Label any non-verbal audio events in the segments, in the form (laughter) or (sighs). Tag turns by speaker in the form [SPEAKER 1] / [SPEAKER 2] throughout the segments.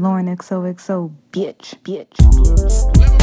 [SPEAKER 1] Lauren XOXO, bitch, bitch, bitch.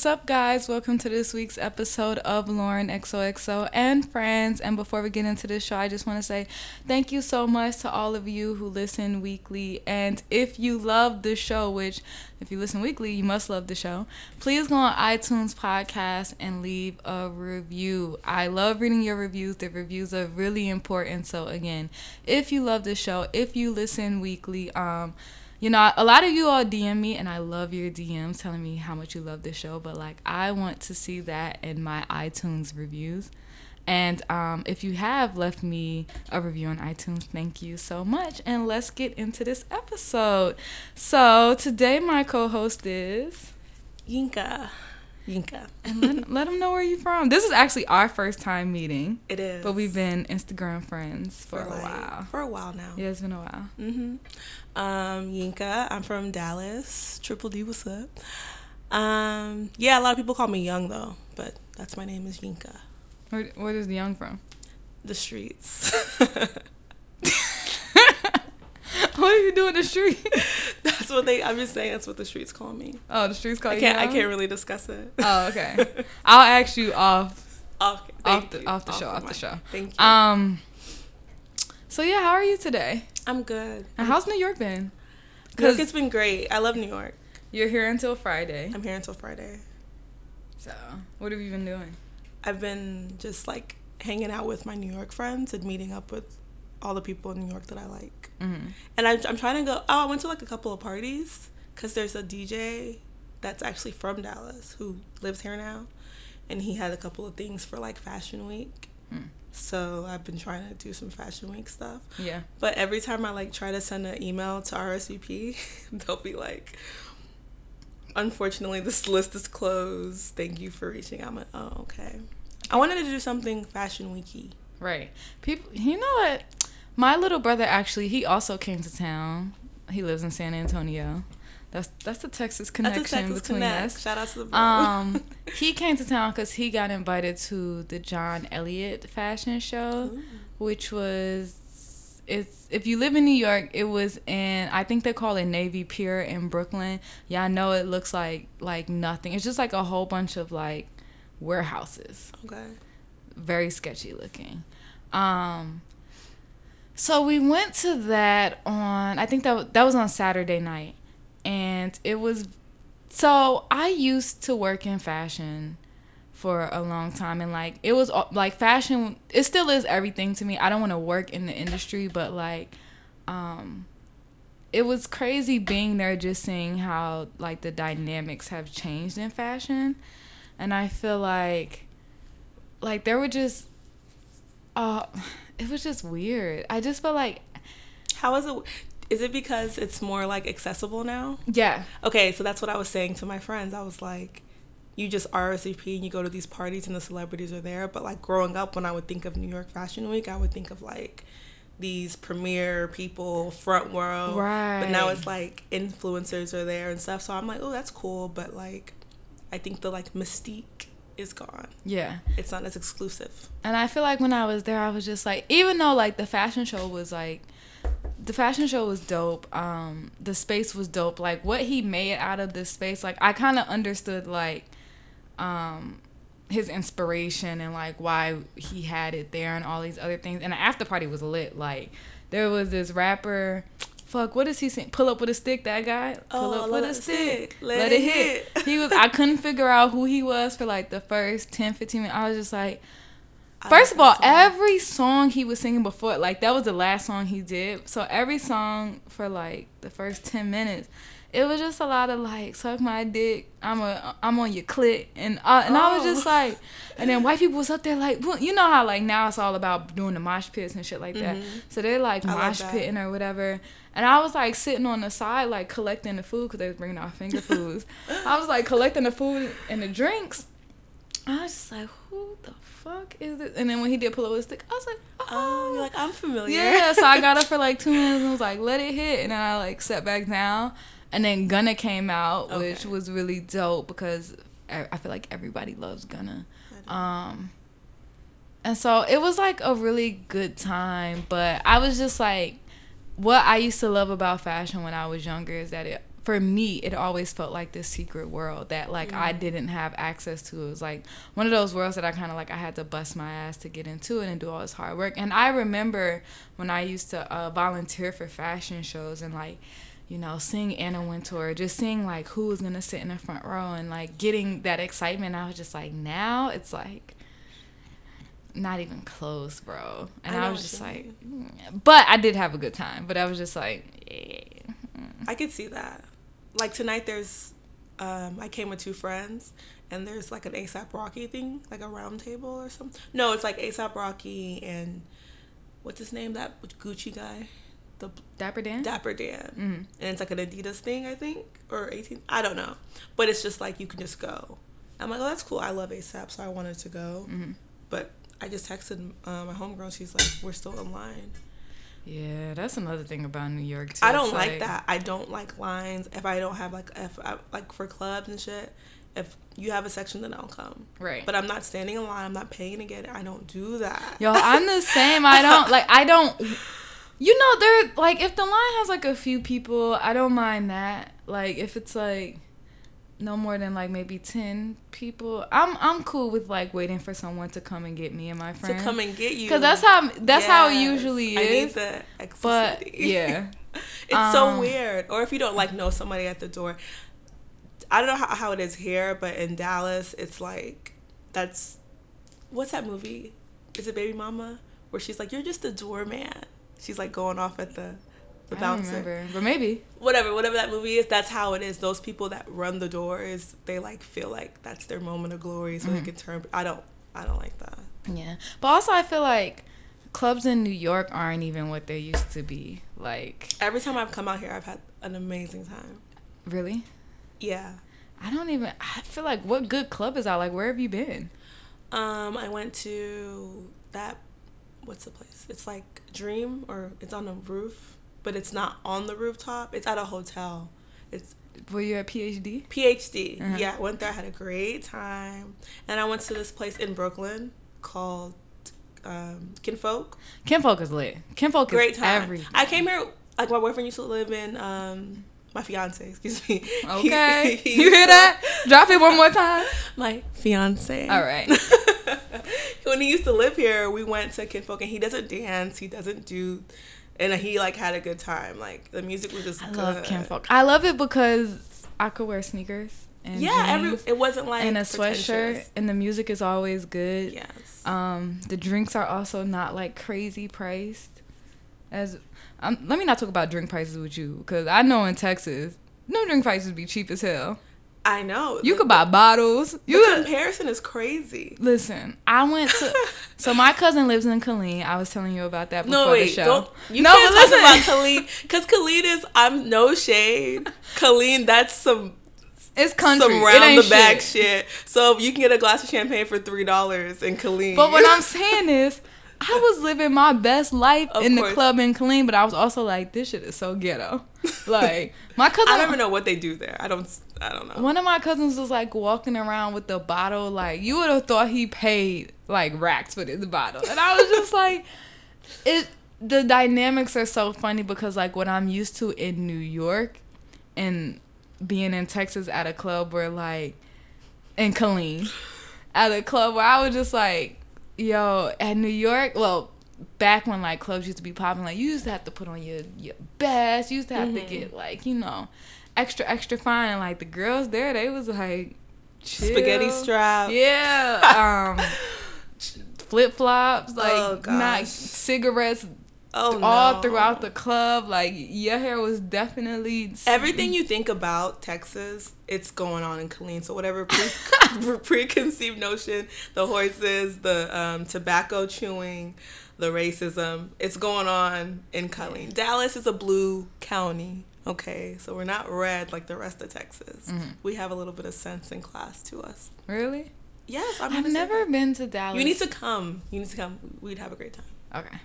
[SPEAKER 2] What's up, guys? Welcome to this week's episode of Lauren XOXO and Friends. And before we get into this show, I just want to say thank you so much to all of you who listen weekly. And if you love the show, which if you listen weekly, you must love the show, please go on iTunes podcast and leave a review. I love reading your reviews. The reviews are really important. So again, if you love the show, if you listen weekly, um, you know, a lot of you all DM me, and I love your DMs telling me how much you love the show. But like, I want to see that in my iTunes reviews. And um, if you have left me a review on iTunes, thank you so much. And let's get into this episode. So today, my co-host is,
[SPEAKER 3] Yinka. Yinka.
[SPEAKER 2] and let, (laughs) let them know where you're from. This is actually our first time meeting,
[SPEAKER 3] It is.
[SPEAKER 2] but we've been Instagram friends for, a
[SPEAKER 3] like-
[SPEAKER 2] while.
[SPEAKER 3] For a while now.
[SPEAKER 2] Yeah, it's been a while.
[SPEAKER 3] hmm Um, Yinka. I'm from Dallas. Triple D, what's up? Um, yeah, a lot of people call me Young though, but that's my name is Yinka.
[SPEAKER 2] Where, where is the young from?
[SPEAKER 3] The streets. (laughs)
[SPEAKER 2] what are you doing the street? (laughs)
[SPEAKER 3] that's what they. I'm just saying. That's what the streets call me.
[SPEAKER 2] Oh, the streets call
[SPEAKER 3] I can't. I
[SPEAKER 2] young?
[SPEAKER 3] can't really discuss it.
[SPEAKER 2] Oh, okay. (laughs) I'll ask you off.
[SPEAKER 3] Okay,
[SPEAKER 2] Off the-
[SPEAKER 3] you.
[SPEAKER 2] off the show, off the show.
[SPEAKER 3] Thank you.
[SPEAKER 2] Um. So yeah, how are you today?
[SPEAKER 3] I'm good.
[SPEAKER 2] And how's New York been? Because
[SPEAKER 3] it's been great. I love New York.
[SPEAKER 2] you're here until Friday.
[SPEAKER 3] I'm here until Friday.
[SPEAKER 2] So what have you been doing?
[SPEAKER 3] I've been just like hanging out with my New York friends and meeting up with all the people in New York that I like.
[SPEAKER 2] Mm-hmm.
[SPEAKER 3] And I'm, I'm trying to go. Oh, I went to like a couple of parties because there's a DJ that's actually from Dallas who lives here now, and he had a couple of things for like Fashion Week.
[SPEAKER 2] Mm.
[SPEAKER 3] So I've been trying to do some Fashion Week stuff.
[SPEAKER 2] Yeah.
[SPEAKER 3] But every time I like try to send an email to RSVP, (laughs) they'll be like, "Unfortunately, this list is closed. Thank you for reaching out." I'm like, "Oh, okay." I wanted to do something Fashion Weeky.
[SPEAKER 2] Right. People. You know what? My little brother actually, he also came to town. He lives in San Antonio. That's that's the Texas connection
[SPEAKER 3] That's a Texas
[SPEAKER 2] between
[SPEAKER 3] connect.
[SPEAKER 2] us.
[SPEAKER 3] Shout out to the bro.
[SPEAKER 2] Um, (laughs) he came to town because he got invited to the John Elliott fashion show,
[SPEAKER 3] Ooh.
[SPEAKER 2] which was it's if you live in New York, it was in I think they call it Navy Pier in Brooklyn. Yeah, I know it looks like like nothing. It's just like a whole bunch of like warehouses
[SPEAKER 3] okay.
[SPEAKER 2] very sketchy looking. Um, so we went to that on I think that that was on Saturday night, and it was. So I used to work in fashion for a long time, and like it was like fashion. It still is everything to me. I don't want to work in the industry, but like, um, it was crazy being there, just seeing how like the dynamics have changed in fashion, and I feel like like there were just uh (sighs) it was just weird i just felt like
[SPEAKER 3] how was it? Is it because it's more like accessible now?
[SPEAKER 2] yeah
[SPEAKER 3] Okay, so that's what I was saying to my friends. I was like, you just RSVP and you go to these parties and the celebrities are there. But like growing up, when I would think of New York Fashion Week, I would think of like these premier people, front row. But now it's like influencers are there and stuff. So I'm like, oh, that's cool. But like, I think the like mystique is gone.
[SPEAKER 2] yeah
[SPEAKER 3] It's not as exclusive.
[SPEAKER 2] and i feel like when i was there i was just like even though like the fashion show was like the fashion show was dope um the space was dope like what he made out of this space like i kind of understood like um his inspiration and like why he had it there and all these other things and the after party was lit like there was this rapper fuck what is he saying pull up with a stick that guy pull
[SPEAKER 3] Oh,
[SPEAKER 2] up
[SPEAKER 3] let
[SPEAKER 2] with a stick
[SPEAKER 3] stick. Let it hit.
[SPEAKER 2] he was i couldn't figure out who he was for like the first 10 15 minutes i was just like First of all, every song he was singing before, like that was the last song he did. So every song for like the first ten minutes, it was just a lot of like suck my dick. I'm a I'm on your clit, and uh, and I was just
[SPEAKER 3] Oh.
[SPEAKER 2] like, and then white people was up there like, well, you know how like now it's all about doing the mosh pits and shit like that.
[SPEAKER 3] Mhm.
[SPEAKER 2] So they're like
[SPEAKER 3] I
[SPEAKER 2] mosh
[SPEAKER 3] that.
[SPEAKER 2] pitting or whatever. And I was like sitting on the side like collecting the food because they was bringing out finger foods. (laughs) I was like collecting the food and the drinks. I was just like, who the fuck is this? And then when he did pull up a stick, I was like, oh,
[SPEAKER 3] you're like, I'm familiar.
[SPEAKER 2] yeah. So I got up for like (laughs) two minutes and was like, let it hit. And then I like sat back down. and then Gunna came out, which was really dope because I feel like everybody loves Gunna. Um, and so it was like a really good time, but I was just like, what I used to love about fashion when I was younger is that it, for me, it always felt like this secret world that like I didn't have access to. It was like one of those worlds that I kind of like I had to bust my ass to get into it and do all this hard work. And I remember when I used to uh, volunteer for fashion shows and like you know, seeing Anna Wintour, just seeing like who was gonna sit in the front row and like getting that excitement. I was just like, now it's like not even close, bro. And
[SPEAKER 3] I
[SPEAKER 2] I, was just like, mm. but I did have a good time. But I was just like, yeah.
[SPEAKER 3] I could see that. Like tonight, there's um, I came with two friends, and there's like an ASAP Rocky thing, like a round table or something. No, it's like ASAP Rocky and what's his name? That Gucci guy, the
[SPEAKER 2] Dapper Dan.
[SPEAKER 3] Dapper Dan,
[SPEAKER 2] Mhm.
[SPEAKER 3] and it's like an Adidas thing, I think, or 18. I don't know, but it's just like you can just go. I'm like, oh, that's cool. I love ASAP, so I wanted to go,
[SPEAKER 2] Mhm.
[SPEAKER 3] but I just texted uh, my homegirl. She's like, we're still in line.
[SPEAKER 2] Yeah, that's another thing about New York too.
[SPEAKER 3] I don't
[SPEAKER 2] It's
[SPEAKER 3] like, that. I don't like lines. If I don't have like if I, like for clubs and shit, if you have a section, then I'll come.
[SPEAKER 2] Right.
[SPEAKER 3] But I'm not standing in line. I'm not paying to get it. I don't do that.
[SPEAKER 2] Yo, I'm the same. I don't like. I don't. You know, there like if the line has like a few people, I don't mind that. Like if it's like no more than like maybe ten people, I'm I'm cool with like waiting for someone to come and get me and my
[SPEAKER 3] friends.
[SPEAKER 2] to
[SPEAKER 3] come and get you.
[SPEAKER 2] Because that's how that's how it
[SPEAKER 3] Yes.
[SPEAKER 2] usually
[SPEAKER 3] I need
[SPEAKER 2] is.
[SPEAKER 3] the
[SPEAKER 2] But yeah, (laughs)
[SPEAKER 3] it's so
[SPEAKER 2] Um,
[SPEAKER 3] weird. Or if you don't like know somebody at the door, I don't know how, how it is here, but in Dallas, it's like that's what's that movie? Is it Baby Mama? Where she's like, "You're just a doorman." She's like going off at the the bouncer.
[SPEAKER 2] but maybe.
[SPEAKER 3] whatever whatever that movie is that's how it is those people that run the doors they like feel like that's their moment of glory so
[SPEAKER 2] Mm-hmm.
[SPEAKER 3] they can turn i don't i don't like that
[SPEAKER 2] Yeah, but also I feel like clubs in New York aren't even what they used to be. Like,
[SPEAKER 3] every time i've come out here i've had an amazing time
[SPEAKER 2] really.
[SPEAKER 3] yeah
[SPEAKER 2] I don't even. I feel like what good club is out? Like, where have you been?
[SPEAKER 3] um i went to that what's the place it's like dream or it's on a roof but it's not on the rooftop it's at a hotel it's
[SPEAKER 2] Were you at PhD?
[SPEAKER 3] phd
[SPEAKER 2] Uh-huh.
[SPEAKER 3] yeah i went there i had a great time and i went to this place in brooklyn called um, kinfolk
[SPEAKER 2] Kinfolk is lit. Kinfolk
[SPEAKER 3] great
[SPEAKER 2] is
[SPEAKER 3] time.
[SPEAKER 2] everything.
[SPEAKER 3] I came here like my boyfriend used to live in um my fiance, excuse me. (laughs)
[SPEAKER 2] Okay,
[SPEAKER 3] He- (laughs) he
[SPEAKER 2] you hear
[SPEAKER 3] to-
[SPEAKER 2] that? Drop it one more time. (laughs)
[SPEAKER 3] My fiance.
[SPEAKER 2] All right.
[SPEAKER 3] when he used to live here, we went to Kinfolk and he doesn't dance, he doesn't do and he like had a good time. Like the music was just
[SPEAKER 2] I
[SPEAKER 3] good.
[SPEAKER 2] love Kinfolk. I love it because I could wear sneakers and
[SPEAKER 3] Yeah, every it wasn't like
[SPEAKER 2] in a sweatshirt, and the music is always good.
[SPEAKER 3] Yes.
[SPEAKER 2] Um, the drinks are also not like crazy priced. As um, let me not talk about drink prices with you because I know in Texas, no drink prices be cheap as hell.
[SPEAKER 3] I know.
[SPEAKER 2] You
[SPEAKER 3] the,
[SPEAKER 2] could buy bottles.
[SPEAKER 3] the
[SPEAKER 2] You could,
[SPEAKER 3] comparison is crazy.
[SPEAKER 2] listen. I went to. (laughs) so my cousin lives in Killeen. I was telling you about that before
[SPEAKER 3] No
[SPEAKER 2] the show.
[SPEAKER 3] don't you
[SPEAKER 2] no,
[SPEAKER 3] can't talk about. Killeen because Killeen is I'm no shade. (laughs) Killeen, that's some
[SPEAKER 2] It's country.
[SPEAKER 3] some round the back
[SPEAKER 2] shit.
[SPEAKER 3] shit. So you can get a glass of champagne for three dollars in Killeen.
[SPEAKER 2] But what I'm (laughs) saying is, I was living my best life
[SPEAKER 3] Of
[SPEAKER 2] in
[SPEAKER 3] course.
[SPEAKER 2] the club in Killeen, but I was also like, this shit is so ghetto. Like my cousin.
[SPEAKER 3] I don't even know what they do there. I don't. I don't know.
[SPEAKER 2] One of my cousins was like walking around with the bottle, like you would have thought he paid like racks for this bottle, and I was just like, (laughs) it. The dynamics are so funny because like what I'm used to in New York, and being in Texas at a club where like, in Killeen, at a club where I was just like, yo, at New York, well. Back when like clubs used to be popping, like you used to have to put on your your best. You used to have to mm-hmm. get like you know, extra extra fine. And like the girls there, they was like chill.
[SPEAKER 3] Spaghetti strap.
[SPEAKER 2] Yeah. Um, (laughs) flip flops, like
[SPEAKER 3] Oh,
[SPEAKER 2] not cigarettes
[SPEAKER 3] Oh
[SPEAKER 2] all
[SPEAKER 3] no.
[SPEAKER 2] throughout the club. Like your hair was definitely
[SPEAKER 3] Everything you think about Texas, it's going on in Killeen. So whatever pre- (laughs) preconceived notion, the horses, the um, tobacco chewing, the racism, it's going on in Killeen. Dallas is a blue county. Okay, so we're not red like the rest of Texas.
[SPEAKER 2] Mm-hmm.
[SPEAKER 3] We have a little bit of sense and class to us.
[SPEAKER 2] Really?
[SPEAKER 3] Yes, I'm
[SPEAKER 2] I've
[SPEAKER 3] gonna say
[SPEAKER 2] never been to Dallas.
[SPEAKER 3] You need to come. You need to come. We'd have a great time.
[SPEAKER 2] Okay.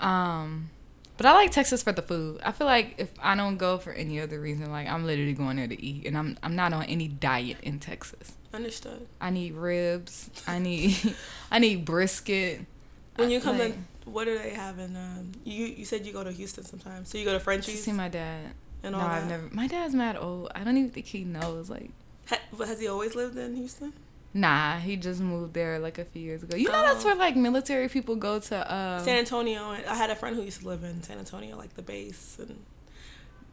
[SPEAKER 2] Um, But I like Texas for the food. I feel like if I don't go for any other reason, like I'm literally going there to eat, and I'm I'm not on any diet in Texas.
[SPEAKER 3] Understood.
[SPEAKER 2] I need ribs. I need (laughs) I need brisket.
[SPEAKER 3] When you come
[SPEAKER 2] Like,
[SPEAKER 3] in, what do they have in? Um, you you said you go to Houston sometimes, so you go to
[SPEAKER 2] to
[SPEAKER 3] Frenchy's
[SPEAKER 2] see my dad.
[SPEAKER 3] and
[SPEAKER 2] no,
[SPEAKER 3] all
[SPEAKER 2] I've never. My dad's mad old. I don't even think he knows. Like,
[SPEAKER 3] Ha, has he always lived in Houston?
[SPEAKER 2] nah, he just moved there like a few years ago. You know, that's
[SPEAKER 3] Oh.
[SPEAKER 2] where like military people go to. Um,
[SPEAKER 3] San Antonio. I had a friend who used to live in San Antonio, like the base and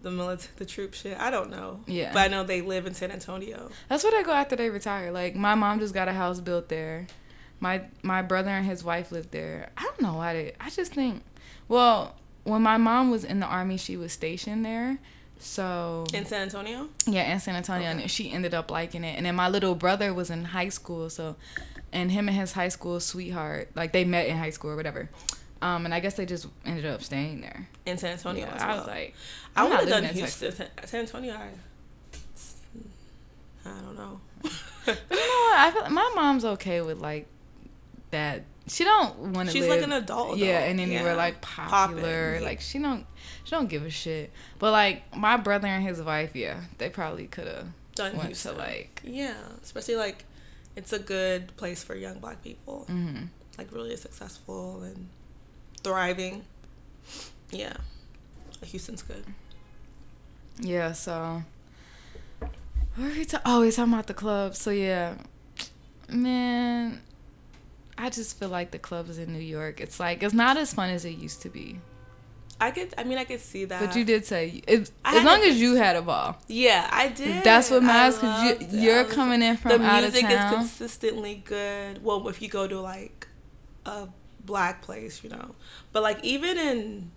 [SPEAKER 3] the military, the troop shit. I don't know.
[SPEAKER 2] Yeah.
[SPEAKER 3] But I know they live in San Antonio.
[SPEAKER 2] That's where they go after they retire. Like my mom just got a house built there. My my brother and his wife lived there. I don't know why they. I just think. Well, when my mom was in the army, she was stationed there. So
[SPEAKER 3] In San Antonio?
[SPEAKER 2] yeah, in San Antonio,
[SPEAKER 3] Okay.
[SPEAKER 2] and she ended up liking it. And then my little brother was in high school, so and him and his high school sweetheart, like they met in high school or whatever. Um, and I guess they just ended up staying there.
[SPEAKER 3] In San Antonio
[SPEAKER 2] Yeah,
[SPEAKER 3] as
[SPEAKER 2] I was like,
[SPEAKER 3] I
[SPEAKER 2] I'm
[SPEAKER 3] would have done
[SPEAKER 2] in
[SPEAKER 3] Houston. San San Antonio, I, I don't know.
[SPEAKER 2] But you know what? I feel like my mom's okay with like that. She don't want to.
[SPEAKER 3] She's like an adult,
[SPEAKER 2] Yeah, and then you were
[SPEAKER 3] Yeah.
[SPEAKER 2] like popular.
[SPEAKER 3] Poppin', yeah.
[SPEAKER 2] Like she don't. She don't give a shit. But like my brother and his wife, yeah, they probably could have
[SPEAKER 3] Done
[SPEAKER 2] went
[SPEAKER 3] Houston.
[SPEAKER 2] to like.
[SPEAKER 3] Yeah, especially like it's a good place for young black people.
[SPEAKER 2] hmm
[SPEAKER 3] Like really successful and thriving. Yeah. Houston's good.
[SPEAKER 2] Yeah. So. What were we ta- oh, we talking about the club. So yeah, man. I just feel like the clubs in New York, it's like it's not as fun as it used to be.
[SPEAKER 3] I could I mean I could see that.
[SPEAKER 2] But you did say if, as long as you had a ball.
[SPEAKER 3] Yeah, I did.
[SPEAKER 2] That's what matters because you, you're
[SPEAKER 3] was-
[SPEAKER 2] coming in from out of
[SPEAKER 3] music is consistently good. Well, if you go to like a black place, you know. But like even in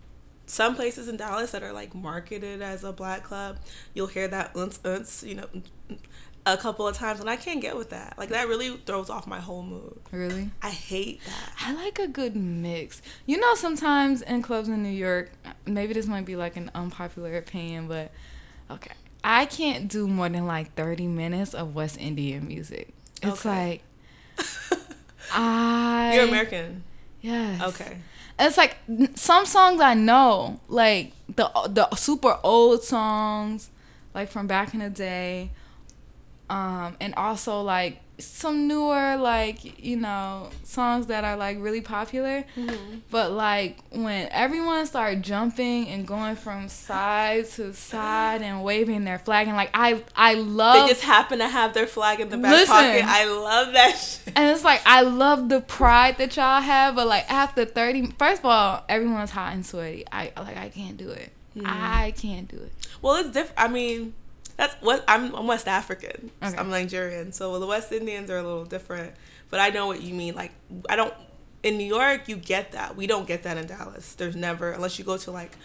[SPEAKER 3] some places in Dallas that are like marketed as a black club, you'll hear that unce unce, you know, a couple of times, and I can't get with that. Like that really throws off my whole mood.
[SPEAKER 2] really?
[SPEAKER 3] I hate that.
[SPEAKER 2] I like a good mix. You know, sometimes in clubs in New York, maybe this might be like an unpopular opinion, but okay. I can't do more than like 30 minutes of West Indian music. It's
[SPEAKER 3] Okay.
[SPEAKER 2] like, (laughs) I.
[SPEAKER 3] You're American.
[SPEAKER 2] Yes.
[SPEAKER 3] Okay.
[SPEAKER 2] It's like some songs I know, like the the super old songs, like from back in the day, um, and also like some newer, like you know, songs that are like really popular. But like when everyone started jumping and going from side to side and waving their flag, and like I I love They
[SPEAKER 3] just happen to have their flag in the back
[SPEAKER 2] Listen.
[SPEAKER 3] pocket. I love that (laughs) shit.
[SPEAKER 2] And it's like I love the pride that y'all have, but like after thirty, first of all, everyone's hot and sweaty. I like I can't do it.
[SPEAKER 3] Hmm.
[SPEAKER 2] I can't do it.
[SPEAKER 3] Well, it's different. I mean, that's what I'm. I'm West African.
[SPEAKER 2] Okay.
[SPEAKER 3] I'm Nigerian, so the West Indians are a little different. But I know what you mean. Like, I don't. In New York, you get that. We don't get that in Dallas. There's never, unless you go to like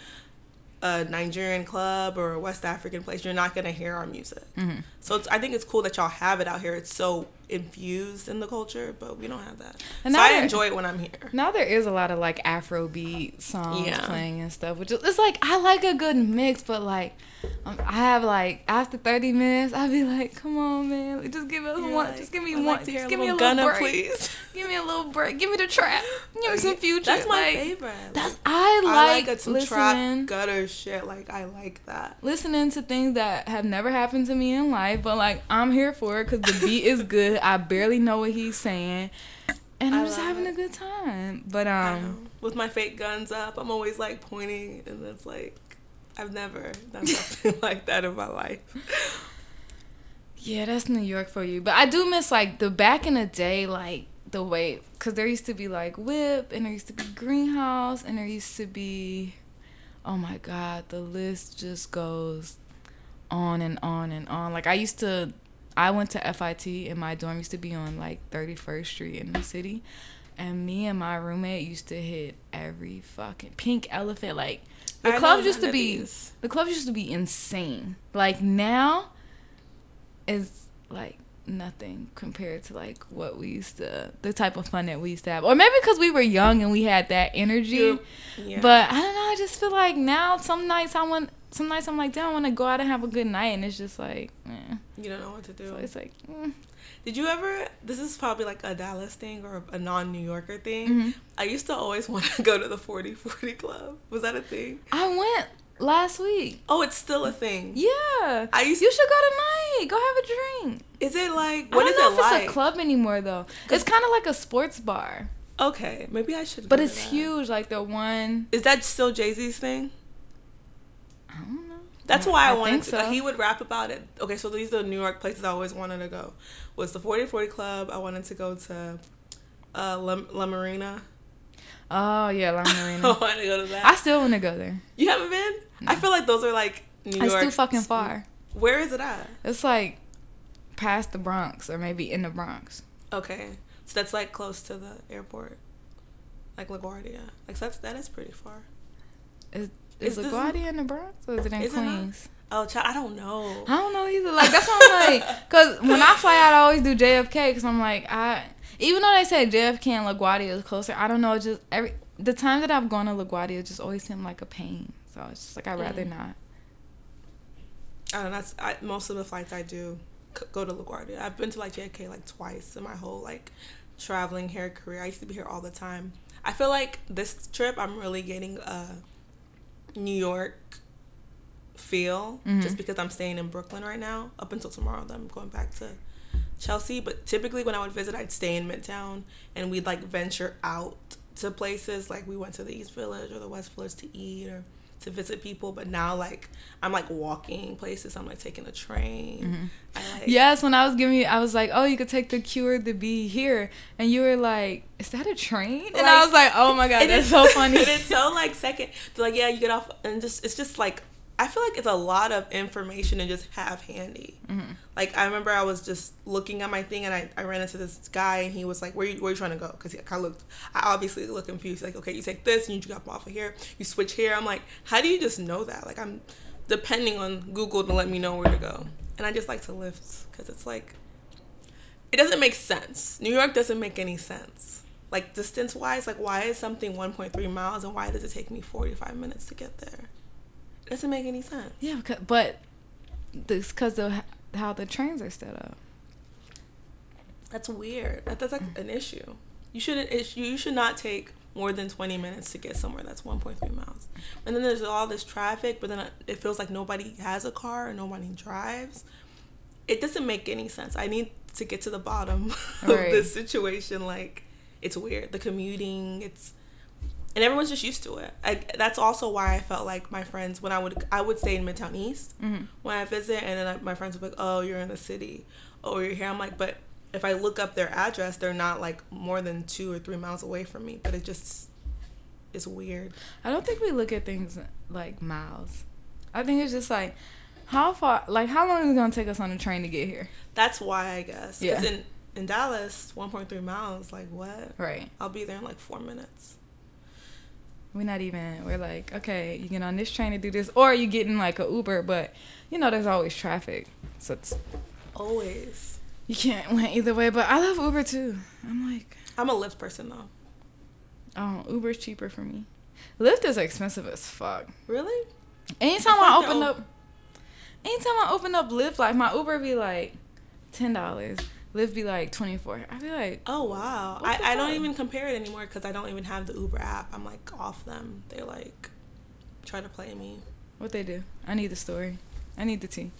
[SPEAKER 3] a Nigerian club or a West African place, you're not gonna hear our music.
[SPEAKER 2] Mm-hmm.
[SPEAKER 3] So it's, I think it's cool that y'all have it out here. It's so infused in the culture, but we don't have that.
[SPEAKER 2] And
[SPEAKER 3] so I
[SPEAKER 2] there-
[SPEAKER 3] enjoy it when I'm here.
[SPEAKER 2] Now there is a lot of like Afrobeat songs
[SPEAKER 3] Yeah.
[SPEAKER 2] playing and stuff, which is it's like I like a good mix, but like um, I have like after thirty minutes, I'd be like, come on, man, like, just give us
[SPEAKER 3] You're
[SPEAKER 2] one,
[SPEAKER 3] like,
[SPEAKER 2] just give me
[SPEAKER 3] I'd
[SPEAKER 2] one,
[SPEAKER 3] like
[SPEAKER 2] just give me a
[SPEAKER 3] little Gunna,
[SPEAKER 2] break,
[SPEAKER 3] please. (laughs)
[SPEAKER 2] give me a little break, give me the trap, give me some future.
[SPEAKER 3] That's my
[SPEAKER 2] like,
[SPEAKER 3] favorite.
[SPEAKER 2] That's
[SPEAKER 3] Like,
[SPEAKER 2] I
[SPEAKER 3] I
[SPEAKER 2] like,
[SPEAKER 3] like a, some
[SPEAKER 2] listening.
[SPEAKER 3] trap gutter shit. Like I like that.
[SPEAKER 2] listening to things that have never happened to me in life, but like I'm here for it because the beat is good. I barely know what he's saying, and I'm just having
[SPEAKER 3] it.
[SPEAKER 2] a good time. But um.
[SPEAKER 3] With my fake guns up, I'm always like pointing, and it's like I've never done (laughs) something (laughs) like that in my life.
[SPEAKER 2] yeah, that's New York for you. But I do miss like the back in the day, like the way because there used to be like Whip, and there used to be Greenhouse, and there used to be, oh my God, the list just goes on and on and on. Like I used to, I went to FIT, and my dorm used to be on like 31st Street in the city, and me and my roommate used to hit every fucking Pink Elephant. Like the
[SPEAKER 3] I
[SPEAKER 2] clubs used to be,
[SPEAKER 3] these.
[SPEAKER 2] the clubs used to be insane. Like now, is like nothing compared to like what we used to the type of fun that we used to have or maybe because we were young and we had that energy
[SPEAKER 3] yeah.
[SPEAKER 2] but i don't know i just feel like now some nights i want some nights I'm like, damn, I want to go out and have a good night, and it's just like, eh.
[SPEAKER 3] You don't know what to do.
[SPEAKER 2] So it's like, mm.
[SPEAKER 3] Did you ever? This is probably like a Dallas thing or a non-New Yorker thing.
[SPEAKER 2] Mhm.
[SPEAKER 3] I used to always (laughs) want to go to the 4040 club. Was that a thing?
[SPEAKER 2] I went last week.
[SPEAKER 3] Oh, it's still a thing.
[SPEAKER 2] Yeah,
[SPEAKER 3] I used.
[SPEAKER 2] you should go tonight. Go have a drink.
[SPEAKER 3] Is it like What I
[SPEAKER 2] don't
[SPEAKER 3] is
[SPEAKER 2] know
[SPEAKER 3] it
[SPEAKER 2] if
[SPEAKER 3] like?
[SPEAKER 2] it's a club anymore though. It's kind of like a sports bar,
[SPEAKER 3] Okay, maybe I should.
[SPEAKER 2] but it's huge. Like the one,
[SPEAKER 3] Is that still Jay Z's thing?
[SPEAKER 2] I don't know.
[SPEAKER 3] That's why I,
[SPEAKER 2] I
[SPEAKER 3] wanted to.
[SPEAKER 2] so.
[SPEAKER 3] He would rap about it. Okay, so these are the New York places I always wanted to go. Was the 4040 Club. I wanted to go to uh, La, La Marina.
[SPEAKER 2] Oh yeah, (laughs)
[SPEAKER 3] I
[SPEAKER 2] Marina.
[SPEAKER 3] wanted to go to that.
[SPEAKER 2] I still want to go there.
[SPEAKER 3] you haven't been? I feel like those are like New York.
[SPEAKER 2] It's too fucking far.
[SPEAKER 3] Where is it at?
[SPEAKER 2] It's like past the Bronx or maybe in the Bronx.
[SPEAKER 3] Okay, so that's like close to the airport, like LaGuardia. Like so that's that is pretty far.
[SPEAKER 2] Is
[SPEAKER 3] Is
[SPEAKER 2] LaGuardia in the Bronx or is it in
[SPEAKER 3] Is it?
[SPEAKER 2] Queens?
[SPEAKER 3] Oh, child, I don't know.
[SPEAKER 2] I don't know either. Like that's what I'm like, (laughs) cause when I fly out, I always do JFK, cause I'm like, I even though they say JFK and LaGuardia is closer, I don't know. Just every the time that I've gone to LaGuardia, just always seemed like a pain. So it's just like I'd rather
[SPEAKER 3] Mm.
[SPEAKER 2] not.
[SPEAKER 3] I don't know. That's I, most of the flights I do c- go to LaGuardia. I've been to like JFK like twice in my whole like traveling hair career. I used to be here all the time. I feel like this trip I'm really getting a New York feel
[SPEAKER 2] Mhm.
[SPEAKER 3] just because I'm staying in Brooklyn right now up until tomorrow. Then I'm going back to Chelsea. But typically when I would visit, I'd stay in Midtown and we'd like venture out to places. Like we went to the East Village or the West Village to eat or to visit people. But now like I'm like walking places. I'm like taking a train. Mm-hmm. I, like,
[SPEAKER 2] Yes, when I was giving you, I was like, oh, you could take the Q or the B here, and you were like, is that a train? And I was like, oh my god,
[SPEAKER 3] It
[SPEAKER 2] that's
[SPEAKER 3] is
[SPEAKER 2] so (laughs) funny.
[SPEAKER 3] it is so like second. They're like, yeah, you get off, and just it's just like I feel like it's a lot of information to just have handy.
[SPEAKER 2] Mm-hmm.
[SPEAKER 3] Like I remember I was just looking at my thing, and I, I ran into this guy, and he was like, "Where you where you trying to go?" Because I looked, I obviously look confused. Like, okay, you take this, and you drop off of here, you switch here. I'm like, how do you just know that? Like I'm depending on Google to let me know where to go, and I just like to lift because it's like it doesn't make sense. New York doesn't make any sense. Like distance wise, like why is something 1.3 miles and why does it take me 45 minutes to get there? It doesn't make any sense.
[SPEAKER 2] yeah, because, but this because of how the trains are set up.
[SPEAKER 3] That's weird. That, that's like an issue. You shouldn't. You should not take more than 20 minutes to get somewhere that's 1.3 miles. And then there's all this traffic, but then uh, it feels like nobody has a car or nobody drives. It doesn't make any sense. I need to get to the bottom (laughs) of this situation. Like, it's weird. The commuting, it's and everyone's just used to it. I, that's also why I felt like my friends when I would I would stay in Midtown East
[SPEAKER 2] Mm-hmm.
[SPEAKER 3] when I visit, and then I, my friends would be like, "Oh, you're in the city. Oh, you're here." I'm like, but if I look up their address, they're not like more than two or three miles away from me. But it just is weird.
[SPEAKER 2] I don't think we look at things like miles. I think it's just like how far, like how long is it gonna take us on the train to get here?
[SPEAKER 3] That's why I guess. Because
[SPEAKER 2] Yeah.
[SPEAKER 3] in in Dallas, 1.3 miles. Like what?
[SPEAKER 2] Right.
[SPEAKER 3] I'll be there in like four minutes.
[SPEAKER 2] We're not even. We're like, okay, you get on this train to do this, or you get in like a Uber, but you know, there's always traffic, so it's
[SPEAKER 3] Always.
[SPEAKER 2] you can't win either way. But I love Uber too. I'm like,
[SPEAKER 3] I'm a Lyft person though.
[SPEAKER 2] oh, Uber's cheaper for me. Lyft is expensive as fuck.
[SPEAKER 3] Really?
[SPEAKER 2] Anytime
[SPEAKER 3] I
[SPEAKER 2] I, (laughs)
[SPEAKER 3] oh.
[SPEAKER 2] open
[SPEAKER 3] they're
[SPEAKER 2] up, anytime I open up Lyft, like my Uber be like ten dollars, Lyft be like twenty four. I be like,
[SPEAKER 3] Oh wow! I, I don't even compare it anymore because I don't even have the Uber app. I'm like off them. They like try to play me.
[SPEAKER 2] what they do? I need the story. I need the tea.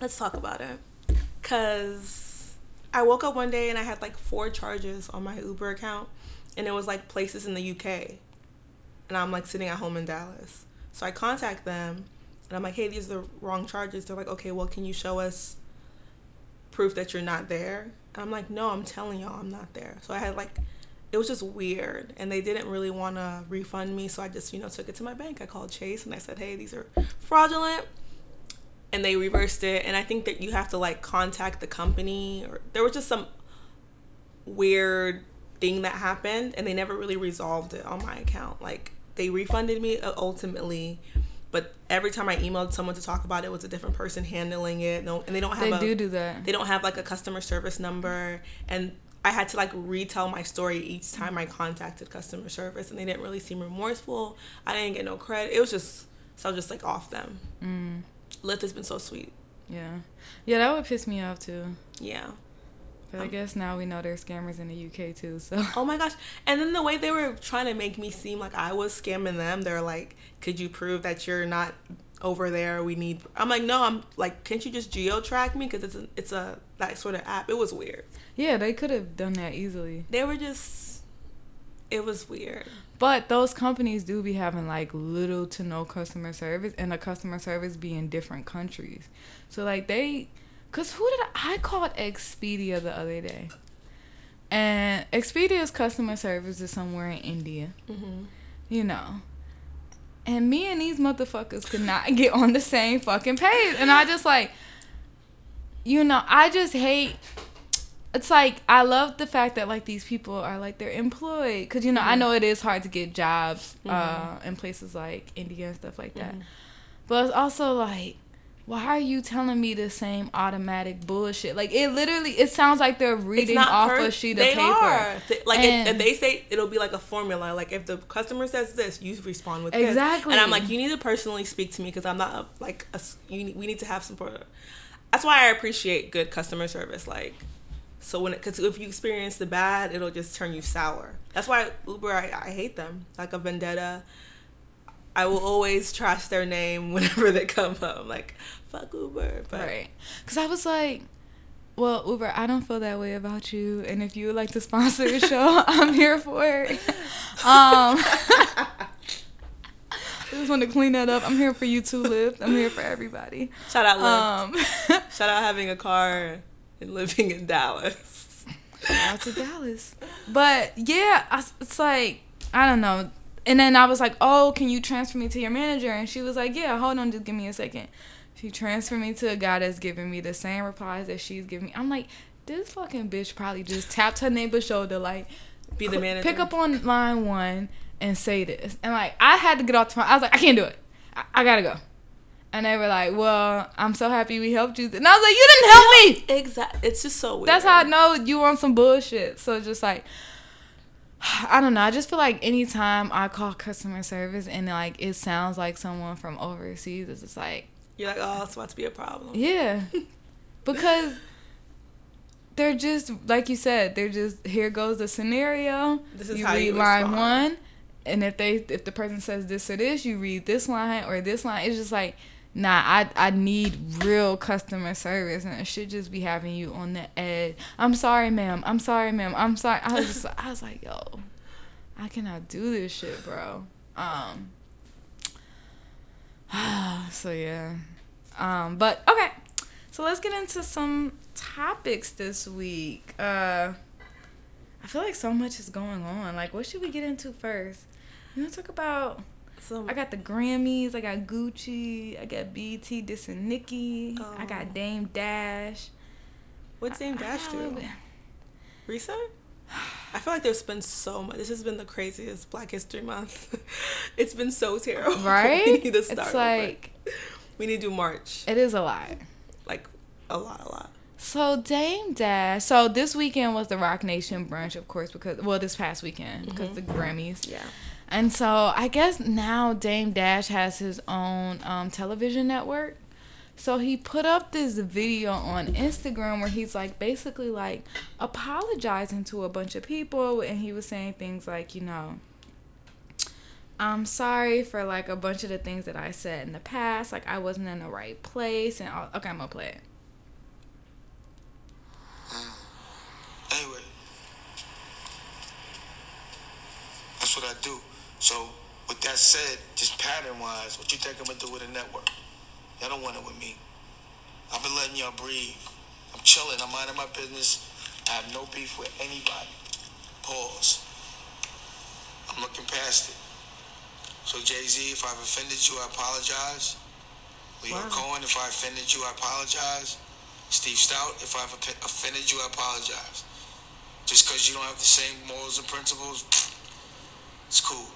[SPEAKER 3] Let's talk about it. Cause I woke up one day and I had like four charges on my Uber account, and it was like places in the UK, and I'm like sitting at home in Dallas. So I contact them, and I'm like, "Hey, these are the wrong charges." They're like, "Okay, well, can you show us proof that you're not there?" And I'm like, "No, I'm telling y'all, I'm not there." So I had like, it was just weird, and they didn't really want to refund me, so I just you know took it to my bank. I called Chase and I said, "Hey, these are fraudulent." and they reversed it and i think that you have to like contact the company or there was just some weird thing that happened and they never really resolved it on my account like they refunded me uh, ultimately but every time i emailed someone to talk about it, it was a different person handling it no and they don't have
[SPEAKER 2] They
[SPEAKER 3] a,
[SPEAKER 2] do do that.
[SPEAKER 3] they don't have like a customer service number and i had to like retell my story each time i contacted customer service and they didn't really seem remorseful i didn't get no credit it was just So I was just like off them.
[SPEAKER 2] Mm.
[SPEAKER 3] Lyft has been so sweet.
[SPEAKER 2] Yeah. Yeah, that would piss me off too.
[SPEAKER 3] Yeah.
[SPEAKER 2] But I
[SPEAKER 3] Um,
[SPEAKER 2] guess now we know there's scammers in the UK too. So
[SPEAKER 3] Oh my gosh. And then the way they were trying to make me seem like I was scamming them, they're like, could you prove that you're not over there? We need. I'm like, no, I'm like, can't you just geo track me? Because it's a, it's a, that sort of app. It was weird.
[SPEAKER 2] yeah, they could have done that easily.
[SPEAKER 3] They were just, it was weird.
[SPEAKER 2] But those companies do be having like little to no customer service, and the customer service be in different countries. So like they, cause who did I, I called Expedia the other day, and Expedia's customer service is somewhere in India,
[SPEAKER 3] Mm-hmm.
[SPEAKER 2] you know. And me and these motherfuckers could not (laughs) get on the same fucking page, and I just like, you know, I just hate it's like I love the fact that like these people are like they're employed. Because you know I know it is hard to get jobs uh, in places like India and stuff like that, but it's also like why are you telling me the same automatic bullshit? Like it literally it sounds like they're reading off
[SPEAKER 3] per-
[SPEAKER 2] a sheet of
[SPEAKER 3] they
[SPEAKER 2] paper.
[SPEAKER 3] Are. Like if, if
[SPEAKER 2] And-
[SPEAKER 3] they say it'll be like a formula. Like if the customer says this, you respond with this.
[SPEAKER 2] Exactly.
[SPEAKER 3] And I'm like, you need to personally speak to me because I'm not a, like a, you. need- We need to have some. That's why I appreciate good customer service. Like. So when because if you experience the bad, it'll just turn you sour. That's why Uber, I, I hate them like a vendetta. I will always trash their name (laughs) whenever they come up. I'm like, fuck Uber. But
[SPEAKER 2] Right. Because I was like, well, Uber, I don't feel that way about you. And if you would like to sponsor a show, (laughs) I'm here for it. Um, (laughs) I just want to clean that up. I'm here for you too, Lyft. I'm here for everybody.
[SPEAKER 3] shout out Lyft.
[SPEAKER 2] Um, (laughs)
[SPEAKER 3] shout out having a car and living in Dallas.
[SPEAKER 2] out to Dallas. But yeah, I, it's like, I don't know. And then I was like, oh, can you transfer me to your manager? And she was like, yeah, hold on, just give me a second. She transferred me to a guy that's giving me the same replies that she's giving me. I'm like, this fucking bitch probably just tapped her neighbor's shoulder, like,
[SPEAKER 3] Be the manager.
[SPEAKER 2] pick up on line one and say this. And like, I had to get off the phone. I was like, I can't do it. I, I gotta go. And they were like, well, I'm so happy we helped you. And I was like, you didn't help me.
[SPEAKER 3] Exactly. It's just so weird.
[SPEAKER 2] That's how I know you on some bullshit. So just like (sighs) I don't know. I just feel like anytime I call customer service and like it sounds like someone from overseas, it's just like,
[SPEAKER 3] You're like, oh, it's about to be a problem.
[SPEAKER 2] yeah. (laughs) because they're just like you said, they're just here goes the scenario.
[SPEAKER 3] This is
[SPEAKER 2] you
[SPEAKER 3] how
[SPEAKER 2] read
[SPEAKER 3] you
[SPEAKER 2] line
[SPEAKER 3] respond.
[SPEAKER 2] one. And if they if the person says this or this, you read this line or this line. It's just like Nah, I I need real customer service, and it should just be having you on the edge. I'm sorry, ma'am. I'm sorry, ma'am. I'm sorry. I was just, I was like, yo, I cannot do this shit, bro. Um. (sighs) so yeah, um. But okay, so let's get into some topics this week. Uh, I feel like so much is going on. Like, what should we get into first? You want to talk about?
[SPEAKER 3] So
[SPEAKER 2] I got the Grammys. I got Gucci. I got BT dissing Nicki. I
[SPEAKER 3] Oh.
[SPEAKER 2] got Dame Dash.
[SPEAKER 3] what's Dame Dash
[SPEAKER 2] I
[SPEAKER 3] do?
[SPEAKER 2] don't know.
[SPEAKER 3] Recent? I feel like there's been so much. This has been the craziest Black History Month. (laughs) it's been so terrible. (laughs)
[SPEAKER 2] Right?
[SPEAKER 3] we need to start.
[SPEAKER 2] it's
[SPEAKER 3] over.
[SPEAKER 2] like
[SPEAKER 3] we need to do March.
[SPEAKER 2] it is a lot.
[SPEAKER 3] Like a lot, a lot.
[SPEAKER 2] So Dame Dash. So this weekend was the Roc Nation brunch, of course, because well, this past weekend because the Grammys.
[SPEAKER 3] Yeah.
[SPEAKER 2] And so I guess now Dame Dash has his own um, television network. So he put up this video on Instagram where he's like basically like apologizing to a bunch of people and he was saying things like, you know, I'm sorry for like a bunch of the things that I said in the past, like I wasn't in the right place and all, okay, I'm gonna play it.
[SPEAKER 4] Anyway, that's what I do. So, with that said, just pattern wise, what you think I'm gonna do with a network? Y'all don't want it with me. I've been letting y'all breathe. I'm chilling. I'm minding my business. I have no beef with anybody. Pause. I'm looking past it. So, Jay Z, if I've offended you, I apologize. Lyor
[SPEAKER 3] Wow.
[SPEAKER 4] Cohen, if I offended you, I apologize. Steve Stoute, if I've offended you, I apologize. Just because you don't have the same morals and principles, it's cool.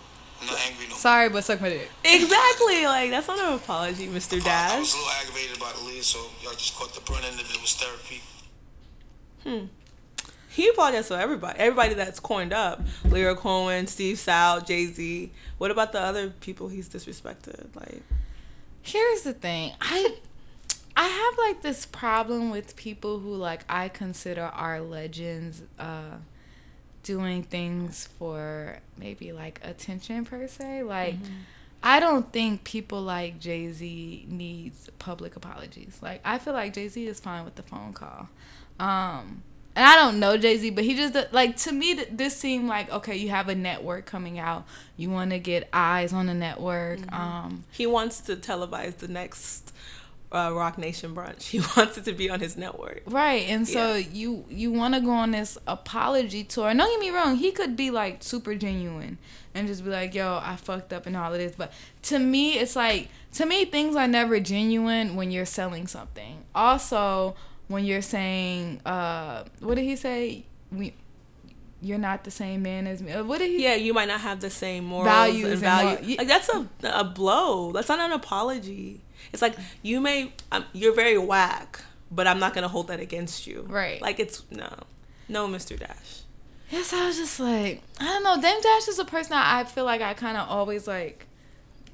[SPEAKER 4] I'm not angry no more.
[SPEAKER 2] Sorry, but suck my dick.
[SPEAKER 3] Exactly. Like that's not an apology, Mr.
[SPEAKER 4] I, I was a little aggravated about Aaliyah, so y'all just caught the brunt end of it. It was therapy. Hmm.
[SPEAKER 3] He apologized to everybody. Everybody that's coined up. Lyor Cohen, Steve Sal, Jay Z. What about the other people he's disrespected? Like
[SPEAKER 2] Here's the thing. I I have like this problem with people who like I consider are legends uh doing things for maybe like attention per se. Like I don't think people like Jay Z needs public apologies. Like I feel like Jay Z is fine with the phone call. Um and I don't know Jay Z, but he just like to me this seemed like okay, you have a network coming out. You want to get eyes on the network. Um
[SPEAKER 3] He wants to televise the next uh, Roc Nation brunch. (laughs) He wants it to be on his network.
[SPEAKER 2] Right, and so
[SPEAKER 3] Yeah.
[SPEAKER 2] you you want to go on this apology tour. And don't get me wrong, he could be like super genuine and just be like, "Yo, I fucked up and all of this." But to me, it's like to me things are never genuine when you're selling something. Also, when you're saying, uh, what did he say? We, you're not the same man as me. Uh, What did he?
[SPEAKER 3] Yeah, you might not have the same morals
[SPEAKER 2] Values
[SPEAKER 3] and
[SPEAKER 2] and
[SPEAKER 3] value.
[SPEAKER 2] mor-
[SPEAKER 3] like that's a a blow. That's not an apology. It's like you may um, you're very whack, but I'm not gonna hold that against you.
[SPEAKER 2] Right.
[SPEAKER 3] Like it's no, no, Mr. Dash.
[SPEAKER 2] Yes, I was just like, I don't know. Dame Dash is a person I feel like I kind of always like,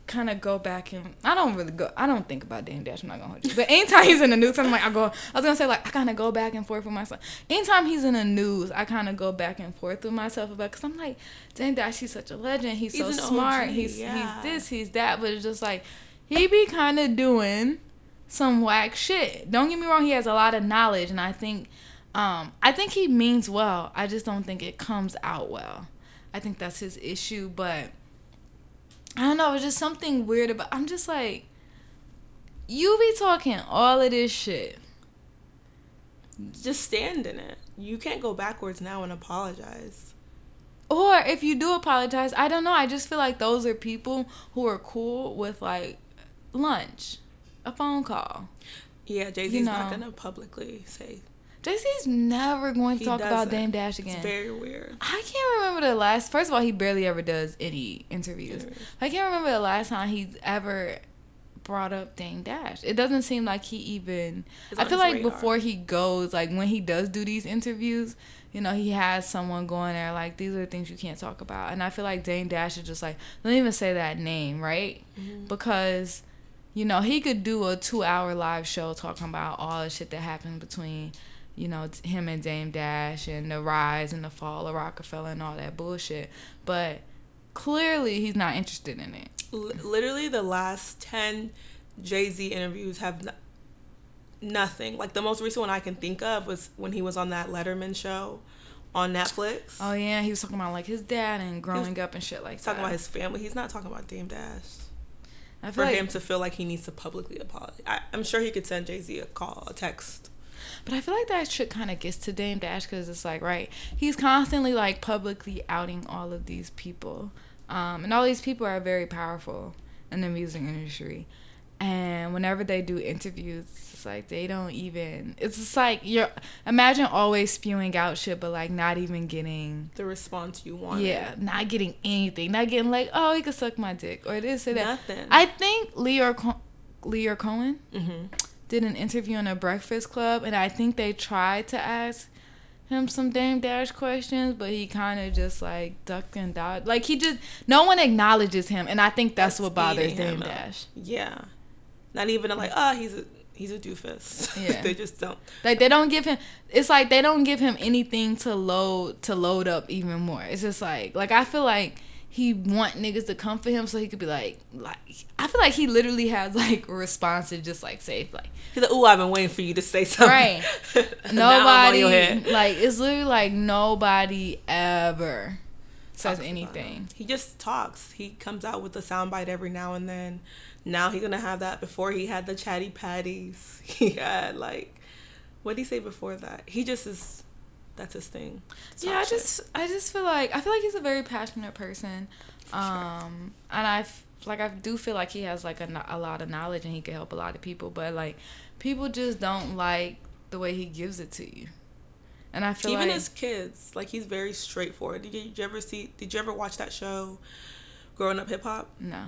[SPEAKER 2] kind of go back and I don't really go. I don't think about Dame Dash. I'm not gonna hold you. But anytime he's in the news, I'm like, I go. I was gonna say like I kind of go back and forth with myself. Anytime he's in the news, I kind of go back and forth with myself about because I'm like, Dame Dash, he's such a legend. He's,
[SPEAKER 3] He's
[SPEAKER 2] so smart.
[SPEAKER 3] OG,
[SPEAKER 2] he's
[SPEAKER 3] yeah.
[SPEAKER 2] he's this, he's that. But it's just like he be kind of doing some whack shit. Don't get me wrong. He has a lot of knowledge, and I think. Um, I think he means well. I just don't think it comes out well. I think that's his issue, but I don't know. It's just something weird about. I'm just like, you be talking all of this shit.
[SPEAKER 3] Just stand in it. You can't go backwards now and apologize.
[SPEAKER 2] Or if you do apologize, I don't know. I just feel like those are people who are cool with like lunch, a phone call.
[SPEAKER 3] Yeah, Jay Z's
[SPEAKER 2] You
[SPEAKER 3] not gonna publicly say.
[SPEAKER 2] Jay Z's never going to
[SPEAKER 3] He
[SPEAKER 2] talk about. Dame Dash
[SPEAKER 3] It's
[SPEAKER 2] again.
[SPEAKER 3] very weird.
[SPEAKER 2] I can't remember the last. First of all, he barely ever does any interviews. I can't remember the last time he's ever brought up Dame Dash. It doesn't seem like he even.
[SPEAKER 3] It's
[SPEAKER 2] I feel like
[SPEAKER 3] radar.
[SPEAKER 2] before he goes, like when he does do these interviews, you know, he has someone going there like these are the things you can't talk about. And I feel like Dame Dash is just like don't even say that name, right?
[SPEAKER 3] Mm-hmm.
[SPEAKER 2] Because. You know, he could do a two hour live show talking about all the shit that happened between you know, him and Dame Dash and the rise and the fall of Rockefeller and all that bullshit. But clearly he's not interested in it.
[SPEAKER 3] L- literally, the last ten Jay Z interviews have n- nothing. Like the most recent one I can think of was when he was on that Letterman show on Netflix.
[SPEAKER 2] Oh yeah, he was talking about like his dad and growing up and shit like
[SPEAKER 3] He's
[SPEAKER 2] that.
[SPEAKER 3] talking about his family. He's not talking about Dame Dash.
[SPEAKER 2] I
[SPEAKER 3] For
[SPEAKER 2] like,
[SPEAKER 3] him to feel like he needs to publicly apologize, I, I'm sure he could send Jay Z a call, a text.
[SPEAKER 2] but I feel like that shit kind of gets to Dame Dash because it's like right, he's constantly like publicly outing all of these people, um, and all these people are very powerful in the music industry. And whenever they do interviews, like they don't even. It's just like you're imagine always spewing out shit, but like not even getting
[SPEAKER 3] The response you want.
[SPEAKER 2] Yeah, not getting anything. Not getting like, oh, he could suck my dick or this or that.
[SPEAKER 3] Nothing.
[SPEAKER 2] I think Lyor Co- Lyor Cohen
[SPEAKER 3] hmm
[SPEAKER 2] did an interview on a Breakfast Club, and I think they tried to ask him some Dame Dash questions, but he kind of just like ducked and dodged. Like he just no one acknowledges him, and I think that's, what bothers Dame. Dash.
[SPEAKER 3] Yeah. Not even like, oh, he's a he's a doofus. (laughs)
[SPEAKER 2] Yeah.
[SPEAKER 3] they just don't.
[SPEAKER 2] Like they don't give him. It's like they don't give him anything to load to load up even more. It's just like like I feel like he want niggas to come for him so he could be like like I feel like he literally has like responses just like safe like
[SPEAKER 3] He's like, oh I've been waiting for you to say something.
[SPEAKER 2] Right. (laughs)
[SPEAKER 3] Now I'm on
[SPEAKER 2] nobody like it's literally like nobody ever says anything.
[SPEAKER 3] He just talks. He comes out with a soundbite every now and then. Now he's gonna have that. Before he had the chatty patties. (laughs) He had like, what did he say before that? He just is. That's his thing.
[SPEAKER 2] Yeah, I
[SPEAKER 3] shit.
[SPEAKER 2] just I just feel like I feel like he's a very passionate person, um, and I like I do feel like he has like a, a lot of knowledge and he can help a lot of people, but like people just don't like the way he gives it to you, and I feel
[SPEAKER 3] even
[SPEAKER 2] like
[SPEAKER 3] his kids. Like he's very straightforward. Did you, did you ever see? Did you ever watch that show, Growing Up Hip Hop?
[SPEAKER 2] no,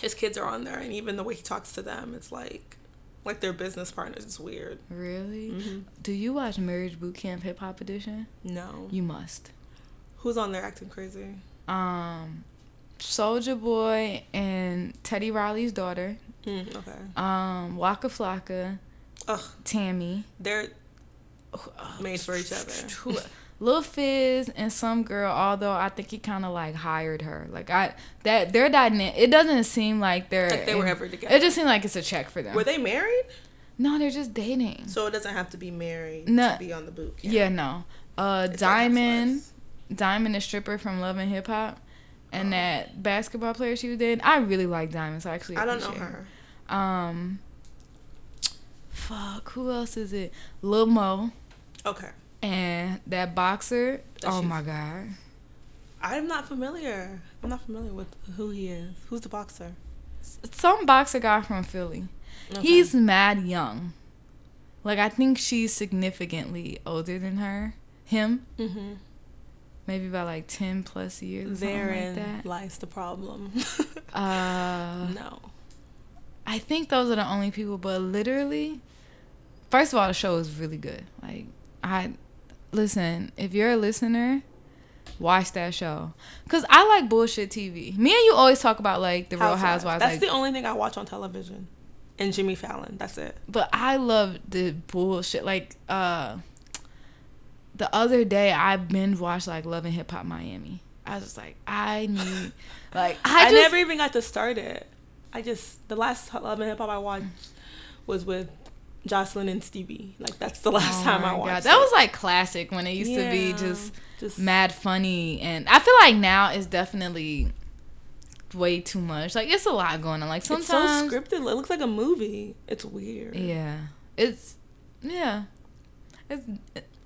[SPEAKER 3] His kids are on there, and even the way he talks to them, it's like, like they're business partners. It's weird.
[SPEAKER 2] really.
[SPEAKER 3] Mm-hmm.
[SPEAKER 2] Do you watch Marriage Boot Camp Hip Hop Edition?
[SPEAKER 3] No.
[SPEAKER 2] You must.
[SPEAKER 3] Who's on there acting crazy?
[SPEAKER 2] Um, Soulja Boy and Teddy Riley's daughter,
[SPEAKER 3] Mm, okay.
[SPEAKER 2] um, Waka Flocka,
[SPEAKER 3] Ugh,
[SPEAKER 2] Tammy,
[SPEAKER 3] they're made for each other.
[SPEAKER 2] Lil Fizz and some girl. Although I think he kind of like hired her. Like I that their dynamic. It doesn't seem like they're
[SPEAKER 3] Like they were
[SPEAKER 2] in-
[SPEAKER 3] ever together.
[SPEAKER 2] It just seemed like it's a check for them.
[SPEAKER 3] Were they married?
[SPEAKER 2] no, they're just dating.
[SPEAKER 3] So it doesn't have to be married
[SPEAKER 2] No.
[SPEAKER 3] to be on the boot camp.
[SPEAKER 2] Yeah, no. Uh,
[SPEAKER 3] It's
[SPEAKER 2] Diamond. Diamond, the stripper from Love and Hip Hop, and that basketball player she was dating. I really like Diamond, so I actually
[SPEAKER 3] I don't know
[SPEAKER 2] appreciate
[SPEAKER 3] her.
[SPEAKER 2] Um, fuck, who else is it? Lil Mo
[SPEAKER 3] Okay.
[SPEAKER 2] And that boxer.
[SPEAKER 3] That
[SPEAKER 2] oh my god,
[SPEAKER 3] I'm not familiar. I'm not familiar with who he is. Who's the boxer?
[SPEAKER 2] some boxer guy from Philly.
[SPEAKER 3] Okay.
[SPEAKER 2] He's mad young. Like I think she's significantly older than her. Him,
[SPEAKER 3] Mm-hmm.
[SPEAKER 2] maybe by like ten plus years.
[SPEAKER 3] Therein
[SPEAKER 2] like that.
[SPEAKER 3] lies the problem. (laughs)
[SPEAKER 2] Uh,
[SPEAKER 3] no.
[SPEAKER 2] I think those are the only people. But literally, first of all, the show is really good. Like I listen. If you're a listener, watch that show. Cause I like bullshit TV. Me and you always talk about like the Real Housewives.
[SPEAKER 3] That's
[SPEAKER 2] like,
[SPEAKER 3] the only thing I watch on television. And Jimmy Fallon. That's it.
[SPEAKER 2] but I love the bullshit. Like uh, the other day I binge watched like Love and Hip Hop Miami. I was just like, I need, (laughs) like I,
[SPEAKER 3] I, never even got to start it. I just the last Love and Hip Hop I watched was with Jocelyn and Stevie. Like that's the last
[SPEAKER 2] Oh
[SPEAKER 3] time I
[SPEAKER 2] God.
[SPEAKER 3] watched.
[SPEAKER 2] That
[SPEAKER 3] it.
[SPEAKER 2] was like classic when it used to be just
[SPEAKER 3] just
[SPEAKER 2] mad funny and I feel like now it's definitely way too much. Like it's a lot going on. Like
[SPEAKER 3] It's so
[SPEAKER 2] sometimes
[SPEAKER 3] scripted. It looks like a movie. It's weird.
[SPEAKER 2] Yeah. It's yeah. It's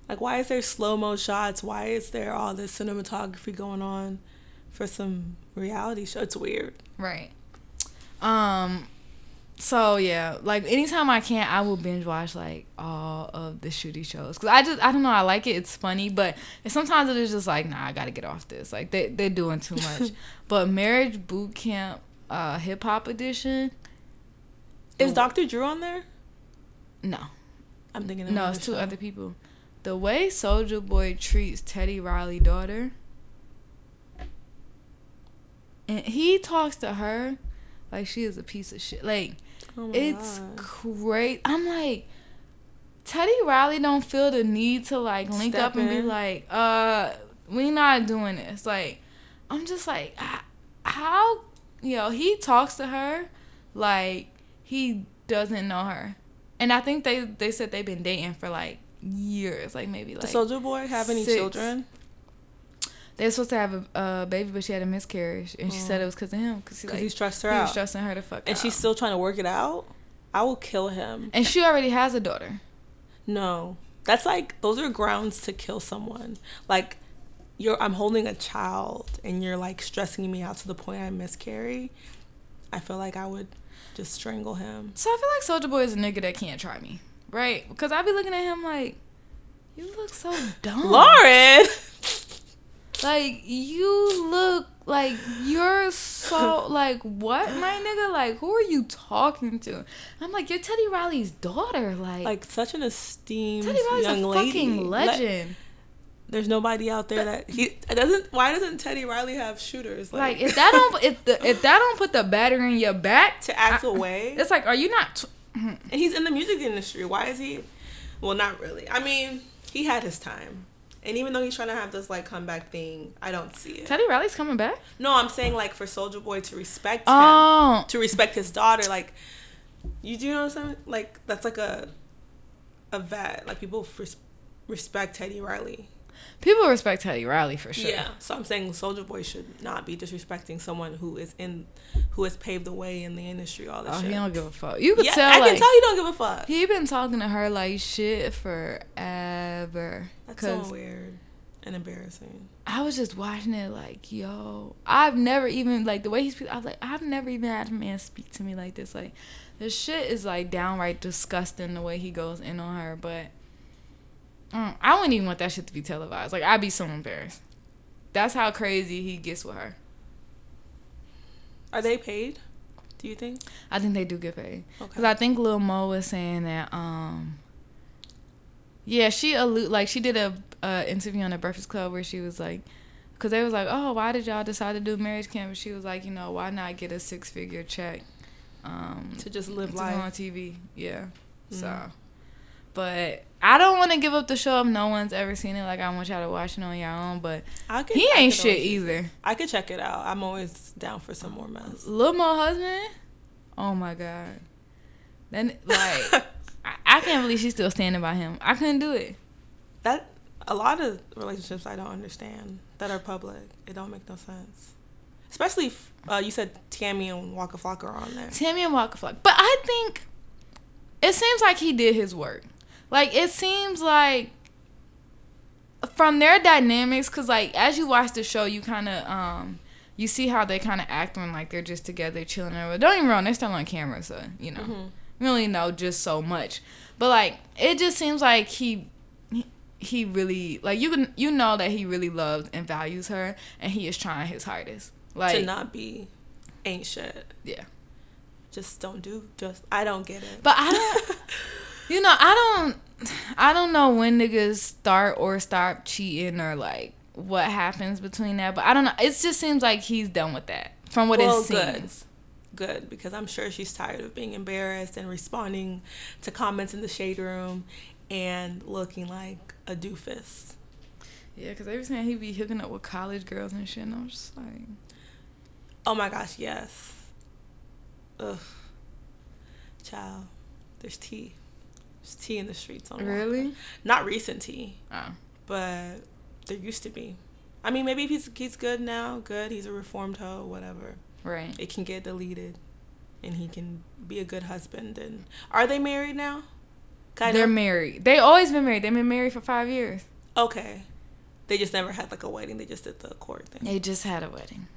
[SPEAKER 3] Like why is there slow mo shots? Why is there all this cinematography going on for some reality show? It's weird.
[SPEAKER 2] right. Um so yeah, like anytime I can, I will binge watch like all of the shooty shows because I just I don't know I like it. It's funny, but sometimes it is just like nah, I gotta get off this. Like they they're doing too much. (laughs) but Marriage Boot Camp, uh, Hip Hop Edition,
[SPEAKER 3] Is Dr. Drew on there?
[SPEAKER 2] no,
[SPEAKER 3] I'm thinking of
[SPEAKER 2] no, it's two
[SPEAKER 3] show.
[SPEAKER 2] other people. The way Soulja Boy treats Teddy Riley daughter, and he talks to her like she is a piece of shit. Like
[SPEAKER 3] Oh
[SPEAKER 2] it's great. I'm like, Teddy Riley don't feel the need to like link
[SPEAKER 3] Step
[SPEAKER 2] up and be like, uh, we not doing this. Like, I'm just like, how, you know, he talks to her like he doesn't know her, and I think they they said they've been dating for like years, like maybe like
[SPEAKER 3] Soulja Boy have any
[SPEAKER 2] six.
[SPEAKER 3] children?
[SPEAKER 2] They were supposed to have a uh, baby, but she had a miscarriage, and she said it was because of him, because he like
[SPEAKER 3] he stressed her
[SPEAKER 2] he was stressing her to fuck
[SPEAKER 3] and
[SPEAKER 2] out.
[SPEAKER 3] she's still trying to work it out? I will kill him.
[SPEAKER 2] and she already has a daughter.
[SPEAKER 3] No. That's like those are grounds to kill someone. Like you're I'm holding a child and you're like stressing me out to the point I miscarry. I feel like I would just strangle him.
[SPEAKER 2] So I feel like Soulja Boy is a nigga that can't try me, right? Because I be looking at him like, you look so (laughs) dumb.
[SPEAKER 3] Lauren
[SPEAKER 2] Like you look like you're so (laughs) like what, my nigga? Like who are you talking to? I'm like you're Teddy Riley's daughter. Like,
[SPEAKER 3] like such an esteemed
[SPEAKER 2] Teddy Riley's
[SPEAKER 3] young
[SPEAKER 2] a
[SPEAKER 3] lady.
[SPEAKER 2] fucking legend.
[SPEAKER 3] there's nobody out there that he doesn't why doesn't Teddy Riley have shooters?
[SPEAKER 2] like if that don't if the if that don't put the battery in your back,
[SPEAKER 3] to act
[SPEAKER 2] I-
[SPEAKER 3] away. (laughs)
[SPEAKER 2] it's like are you not? T- hmm.
[SPEAKER 3] And he's in the music industry. Why is he? Well, not really. I mean, he had his time. And even though he's trying to have this like comeback thing, I don't see it.
[SPEAKER 2] Teddy Riley's coming back.
[SPEAKER 3] No, I'm saying like for Soulja Boy to respect him,
[SPEAKER 2] Oh,
[SPEAKER 3] to respect his daughter. Like, you do know what I'm saying? Like that's like a a vet. Like people res- respect Teddy Riley.
[SPEAKER 2] People respect Teddy Riley for sure.
[SPEAKER 3] Yeah. So I'm saying Soulja Boy should not be disrespecting someone who is in, who has paved the way in the industry. All this
[SPEAKER 2] Oh,
[SPEAKER 3] shit.
[SPEAKER 2] he don't give a fuck. You could
[SPEAKER 3] yeah,
[SPEAKER 2] tell
[SPEAKER 3] I
[SPEAKER 2] like
[SPEAKER 3] can tell you don't give a fuck.
[SPEAKER 2] He been talking to her like shit forever.
[SPEAKER 3] That's so weird and embarrassing.
[SPEAKER 2] I was just watching it like, yo, I've never even like the way he speaks. I was like, I've never even had a man speak to me like this. Like, the shit is like downright disgusting the way he goes in on her. But mm, I wouldn't even want that shit to be televised. Like, I'd be so embarrassed. That's how crazy he gets with her.
[SPEAKER 3] Are they paid? Do you think?
[SPEAKER 2] I think they do get paid. Cause
[SPEAKER 3] Okay.
[SPEAKER 2] I think Lil Mo was saying that um yeah, she allude like she did a uh, interview on the Breakfast Club where she was like Cause they was like, oh, why did y'all decide to do marriage camp? And she was like, you know, why not get a six figure check, um,
[SPEAKER 3] To just live
[SPEAKER 2] to go on. TV? Yeah. So,
[SPEAKER 3] Mm.
[SPEAKER 2] But I don't want to give up the show if no one's ever seen it. Like I want y'all to watch it on your own. But
[SPEAKER 3] I could,
[SPEAKER 2] he ain't shit either.
[SPEAKER 3] I could check it out. I'm always down for some more mess.
[SPEAKER 2] Lil Mo husband. Oh my god. Then like (laughs) I, I can't believe she's still standing by him. I couldn't do it.
[SPEAKER 3] that a lot of relationships I don't understand that are public. It don't make no sense. Especially if uh, you said Tammy and Waka Flocka are on there.
[SPEAKER 2] Tammy and Waka Flock. But I think it seems like he did his work. Like it seems like from their dynamics, cause like as you watch the show, you kind of um you see how they kind of act when like they're just together chilling. Or don't even wrong, they're still on camera, so you know we only know just so much. But like it just seems like he. he- He really like you can you know that he really loves and values her and he is trying his hardest. Like
[SPEAKER 3] to not be ain't shit.
[SPEAKER 2] yeah.
[SPEAKER 3] Just don't do just I don't get it.
[SPEAKER 2] But I don't (laughs) You know, I don't I don't know when niggas start or stop cheating or like what happens between that, but I don't know. It just seems like he's done with that from what
[SPEAKER 3] Well,
[SPEAKER 2] it
[SPEAKER 3] good.
[SPEAKER 2] seems.
[SPEAKER 3] Good because I'm sure she's tired of being embarrassed and responding to comments in the shade room and looking like a doofus.
[SPEAKER 2] Yeah, because were saying he be hooking up with college girls and shit, and I'm just like,
[SPEAKER 3] Oh my gosh, yes. Ugh. Child, there's tea. There's tea in the streets on Waka.
[SPEAKER 2] really?
[SPEAKER 3] Not recent tea,
[SPEAKER 2] Oh,
[SPEAKER 3] but there used to be. I mean, maybe if he's he's good now, good. He's a reformed hoe, whatever.
[SPEAKER 2] right.
[SPEAKER 3] It can get deleted, and he can be a good husband. And are they married now? Kind
[SPEAKER 2] They're
[SPEAKER 3] of.
[SPEAKER 2] married. They always been married. They've been married for five years.
[SPEAKER 3] Okay. They just never had like a wedding. They just did the court thing.
[SPEAKER 2] They just had a wedding.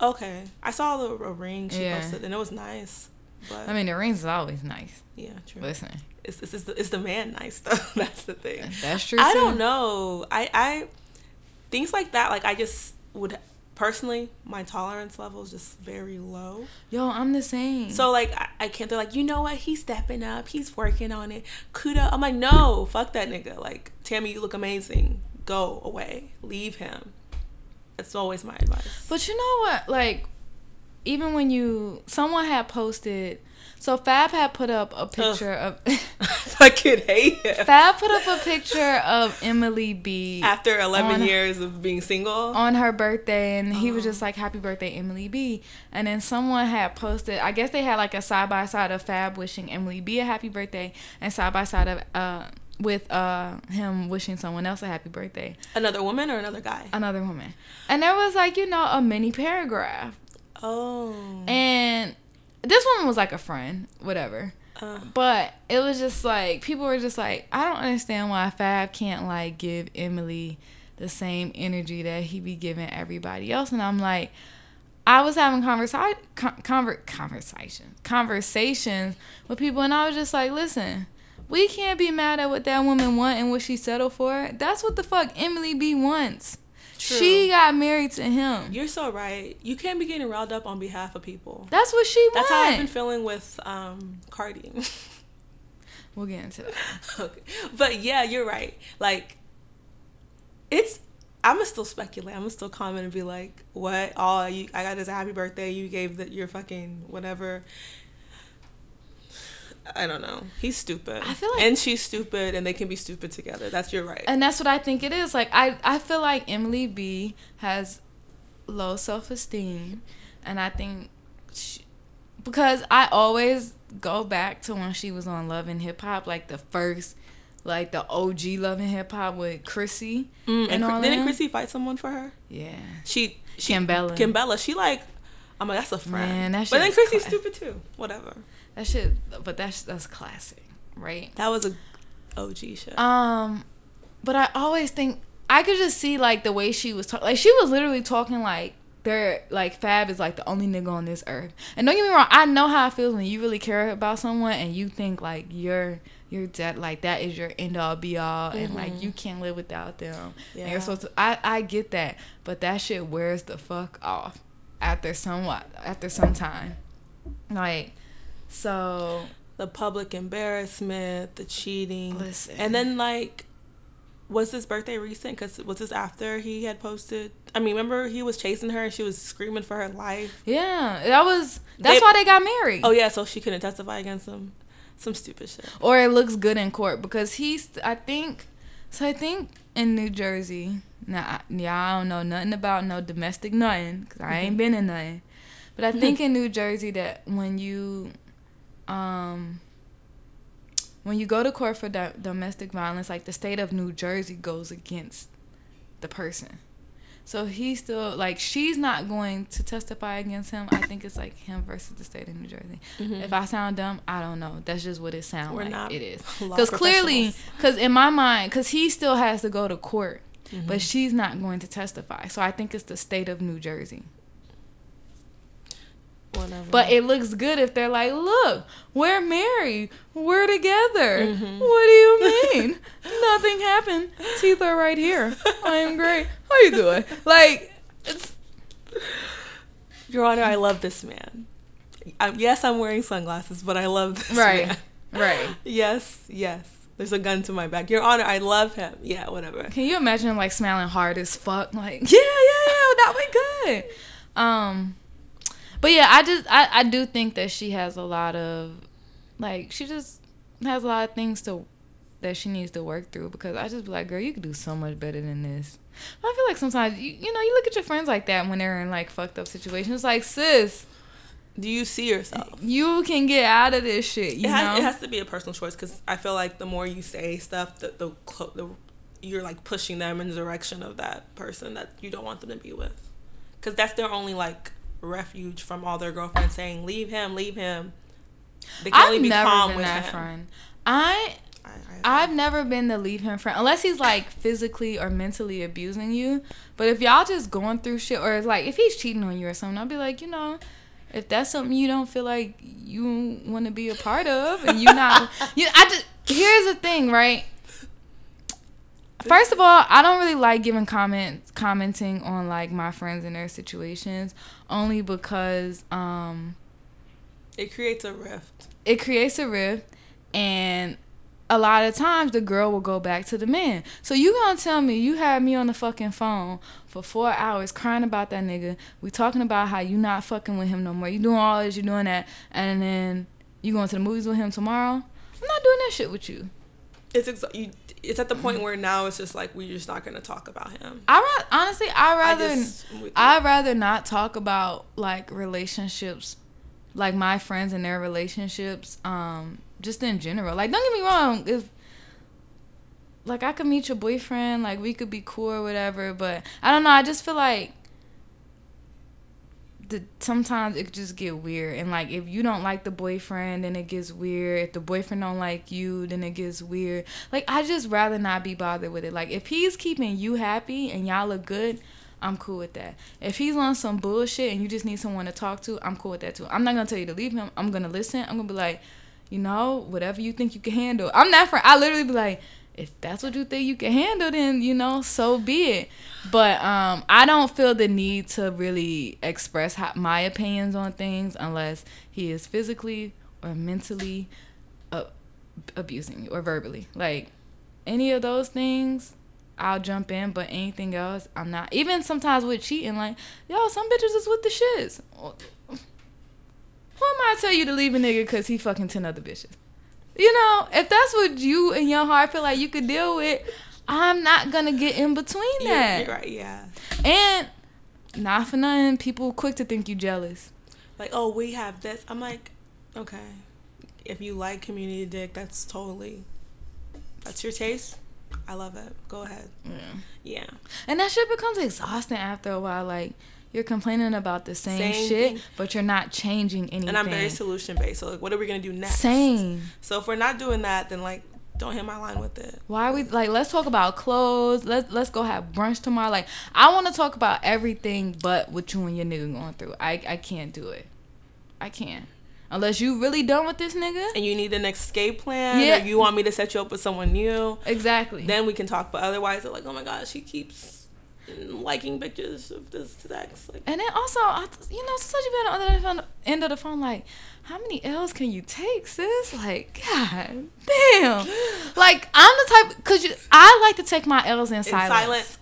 [SPEAKER 3] Okay. I saw the a ring she
[SPEAKER 2] Yeah.
[SPEAKER 3] posted, and it was nice. But
[SPEAKER 2] I mean, the rings is always nice.
[SPEAKER 3] yeah, true.
[SPEAKER 2] Listen,
[SPEAKER 3] Is, is, is, the, is the man nice (laughs) though? That's the thing.
[SPEAKER 2] that's true.
[SPEAKER 3] I
[SPEAKER 2] too.
[SPEAKER 3] don't know. I I things like that. Like I just would personally, my tolerance level is just very low.
[SPEAKER 2] Yo, I'm the same.
[SPEAKER 3] So like I, I can't. They're like, you know what? He's stepping up. He's working on it. Kuda. I'm like, no, fuck that nigga. Like Tammy, you look amazing. Go away. Leave him. That's always my advice.
[SPEAKER 2] But you know what? Like, even when you someone had posted, so Fab had put up a picture of (laughs)
[SPEAKER 3] fucking hate him.
[SPEAKER 2] Fab put up a picture of Emily B
[SPEAKER 3] After 11
[SPEAKER 2] On-
[SPEAKER 3] years of being single.
[SPEAKER 2] on her birthday, and he was
[SPEAKER 3] Uh-huh.
[SPEAKER 2] just like, "Happy birthday, Emily B." And then someone had posted, I guess they had like a side by side of Fab wishing Emily B a happy birthday, and side by side of uh with uh him wishing someone else a happy birthday,
[SPEAKER 3] Another woman or another guy?
[SPEAKER 2] another woman, and there was like you know a mini paragraph
[SPEAKER 3] Oh.
[SPEAKER 2] And this woman was like a friend, whatever.
[SPEAKER 3] Uh,
[SPEAKER 2] But it was just like people were just like, I don't understand why Fab can't like give Emily the same energy that he be giving everybody else. And I'm like, I was having conversa- con- conver- conversation conversations with people, and I was just like, listen. We can't be mad at what that woman want and what she settled for. That's what the fuck Emily B wants.
[SPEAKER 3] True.
[SPEAKER 2] She got married to him.
[SPEAKER 3] You're so right. You can't be getting riled up on behalf of people.
[SPEAKER 2] That's what she
[SPEAKER 3] That's how I've been feeling with um Cardi. (laughs)
[SPEAKER 2] We'll get into that.
[SPEAKER 3] okay. But yeah, you're right. Like it's I'm gonna still speculate. I'm gonna still comment and be like, "What? Oh, you, I got this happy birthday. You gave that your fucking whatever." I don't know. He's stupid.
[SPEAKER 2] I feel like-
[SPEAKER 3] and she's stupid, and they can be stupid together. That's your right.
[SPEAKER 2] and that's what I think it is. Like I, I feel like Emily B has low self esteem, and I think she, because I always go back to when she was on Love and Hip Hop, like the first, like the OG Love and Hip Hop with Chrissy
[SPEAKER 3] Mm, and
[SPEAKER 2] and
[SPEAKER 3] didn't. Chrissy fight someone for her?
[SPEAKER 2] Yeah,
[SPEAKER 3] She, she
[SPEAKER 2] Kimbella.
[SPEAKER 3] Kimbella. She like, I'm like, that's a friend.
[SPEAKER 2] Man, that
[SPEAKER 3] but then Chrissy's
[SPEAKER 2] cla-
[SPEAKER 3] stupid too. Whatever.
[SPEAKER 2] That shit. But that's that's classic, right?
[SPEAKER 3] That was a OG shit.
[SPEAKER 2] Um, but I always think I could just see like the way she was talking. Like she was literally talking like they're like Fab is like the only nigga on this earth. And don't get me wrong, I know how it feels when you really care about someone and you think like you're you're dead like that is your end all be all and like you can't live without them. And
[SPEAKER 3] Yeah.
[SPEAKER 2] you're supposed to, I I get that, but that shit wears the fuck off after somewhat after some time. Like so
[SPEAKER 3] the public embarrassment, the cheating,
[SPEAKER 2] Listen.
[SPEAKER 3] and then like, was this birthday recent? Because was this after he had posted I mean, remember he was chasing her and she was screaming for her life.
[SPEAKER 2] Yeah, that was that's
[SPEAKER 3] They-
[SPEAKER 2] why they got married.
[SPEAKER 3] Oh yeah, so she couldn't testify against him. Some stupid shit.
[SPEAKER 2] or it looks good in court because he's I think so I think in New Jersey now yeah I don't know nothing about no domestic nothing because I ain't mm-hmm. been in nothing but I think (laughs) in New Jersey that when you um when you go to court for do- domestic violence like the state of New Jersey goes against the person so he's still like she's not going to testify against him. I think it's like him versus the state of New Jersey. If I sound dumb, I don't know. That's just what it sounds
[SPEAKER 3] We're
[SPEAKER 2] like. it is (laughs) because clearly, because in my mind, because he still has to go to court,
[SPEAKER 3] Mm-hmm.
[SPEAKER 2] but she's not going to testify. So I think it's the state of New Jersey.
[SPEAKER 3] Whatever.
[SPEAKER 2] But it looks good if they're like, look, we're married, we're together.
[SPEAKER 3] Mm-hmm.
[SPEAKER 2] What do you mean? (laughs) Nothing happened. Teeth are right here. I am great. How you doing? Like, it's
[SPEAKER 3] Your Honor, I love this man. Um, yes, I'm wearing sunglasses, but I love this
[SPEAKER 2] right,
[SPEAKER 3] man.
[SPEAKER 2] right. (laughs)
[SPEAKER 3] Yes, yes. There's a gun to my back. Your Honor, I love him. Yeah, whatever.
[SPEAKER 2] Can you imagine him like smiling hard as fuck? Like, yeah, yeah, yeah, that went good. (laughs) Um, but yeah, I just I, I do think that she has a lot of like she just has a lot of things to that she needs to work through because I just be like, girl, you could do so much better than this. I feel like sometimes you, you know you look at your friends like that when they're in like fucked up situations. Like, sis,
[SPEAKER 3] Do you see yourself?
[SPEAKER 2] you can get out of this shit. You
[SPEAKER 3] it,
[SPEAKER 2] know,
[SPEAKER 3] has, it has to be a personal choice because I feel like the more you say stuff, the, the, clo- the you're like pushing them in the direction of that person that you don't want them to be with. Because that's their only like refuge from all their girlfriends saying, leave him, leave him. They can
[SPEAKER 2] I've
[SPEAKER 3] be
[SPEAKER 2] never
[SPEAKER 3] calm
[SPEAKER 2] been
[SPEAKER 3] with
[SPEAKER 2] that
[SPEAKER 3] him.
[SPEAKER 2] friend. I
[SPEAKER 3] I, I,
[SPEAKER 2] I've never been the leave him friend unless he's like physically or mentally abusing you. But if y'all just going through shit or it's like if he's cheating on you or something, I'll be like, you know, if that's something you don't feel like you want to be a part of and you're not (laughs) you I just here's the thing, right? First of all, I don't really like giving comments commenting on like my friends and their situations only because um
[SPEAKER 3] it creates a rift.
[SPEAKER 2] it creates a rift and a lot of times the girl will go back to the man. So you gonna tell me you had me on the fucking phone for four hours crying about that nigga. We talking about how you not fucking with him no more. You doing all this, you doing that, and then you going to the movies with him tomorrow. I'm not doing that shit with you.
[SPEAKER 3] It's ex- you, it's at the point where now it's just like we're just not gonna talk about him.
[SPEAKER 2] I honestly, I rather. I rather not talk about like relationships, like my friends and their relationships, um, just in general. Like, don't get me wrong, if like I could meet your boyfriend, like we could be cool or whatever, but I don't know. I just feel like the sometimes it just get weird, and like if you don't like the boyfriend, then it gets weird. If the boyfriend don't like you, then it gets weird. Like I just rather not be bothered with it. Like if he's keeping you happy and y'all look good. I'm cool with that. If he's on some bullshit and you just need someone to talk to, I'm cool with that too. I'm not gonna tell you to leave him. I'm gonna listen. I'm gonna be like, you know, whatever you think you can handle. I'm not for. I literally be like, if that's what you think you can handle, then you know, so be it. But um, I don't feel the need to really express how, my opinions on things unless he is physically or mentally uh, abusing me or verbally. Like any of those things, I'll jump in. But anything else, I'm not. Even sometimes with cheating, like yo, some bitches is with the shits. Who am I to tell you to leave a nigga because he fucking ten other bitches? You know, if that's what you and your heart feel like you could deal with, I'm not gonna get in between that.
[SPEAKER 3] you're right, yeah.
[SPEAKER 2] And not for nothing, people quick to think you jealous.
[SPEAKER 3] Like, oh, we have this. I'm like, okay. If you like community dick, that's totally that's your taste. I love it. Go ahead.
[SPEAKER 2] Yeah.
[SPEAKER 3] Yeah.
[SPEAKER 2] And that shit becomes exhausting after a while. Like you're complaining about the same,
[SPEAKER 3] Same
[SPEAKER 2] shit,
[SPEAKER 3] thing.
[SPEAKER 2] but you're not changing anything.
[SPEAKER 3] And I'm very solution based. So like, what are we gonna do next?
[SPEAKER 2] same.
[SPEAKER 3] So if we're not doing that, then like, don't hit my line with it.
[SPEAKER 2] Why are we like? Let's talk about clothes. Let's let's go have brunch tomorrow. Like I want to talk about everything, but what you and your nigga going through. I I can't do it. I can't unless you really done with this nigga.
[SPEAKER 3] And you need an escape plan,
[SPEAKER 2] Yeah.
[SPEAKER 3] or you want me to set you up with someone new.
[SPEAKER 2] Exactly.
[SPEAKER 3] Then we can talk. But otherwise, they're like, oh my god, she keeps liking pictures of this sex. Like,
[SPEAKER 2] And then also, I, you know, since you've been on the other end of the phone, like, how many L's can you take, sis? Like, god damn. Like, I'm the type, cause you, I like to take my L's in
[SPEAKER 3] in
[SPEAKER 2] silence.
[SPEAKER 3] silence.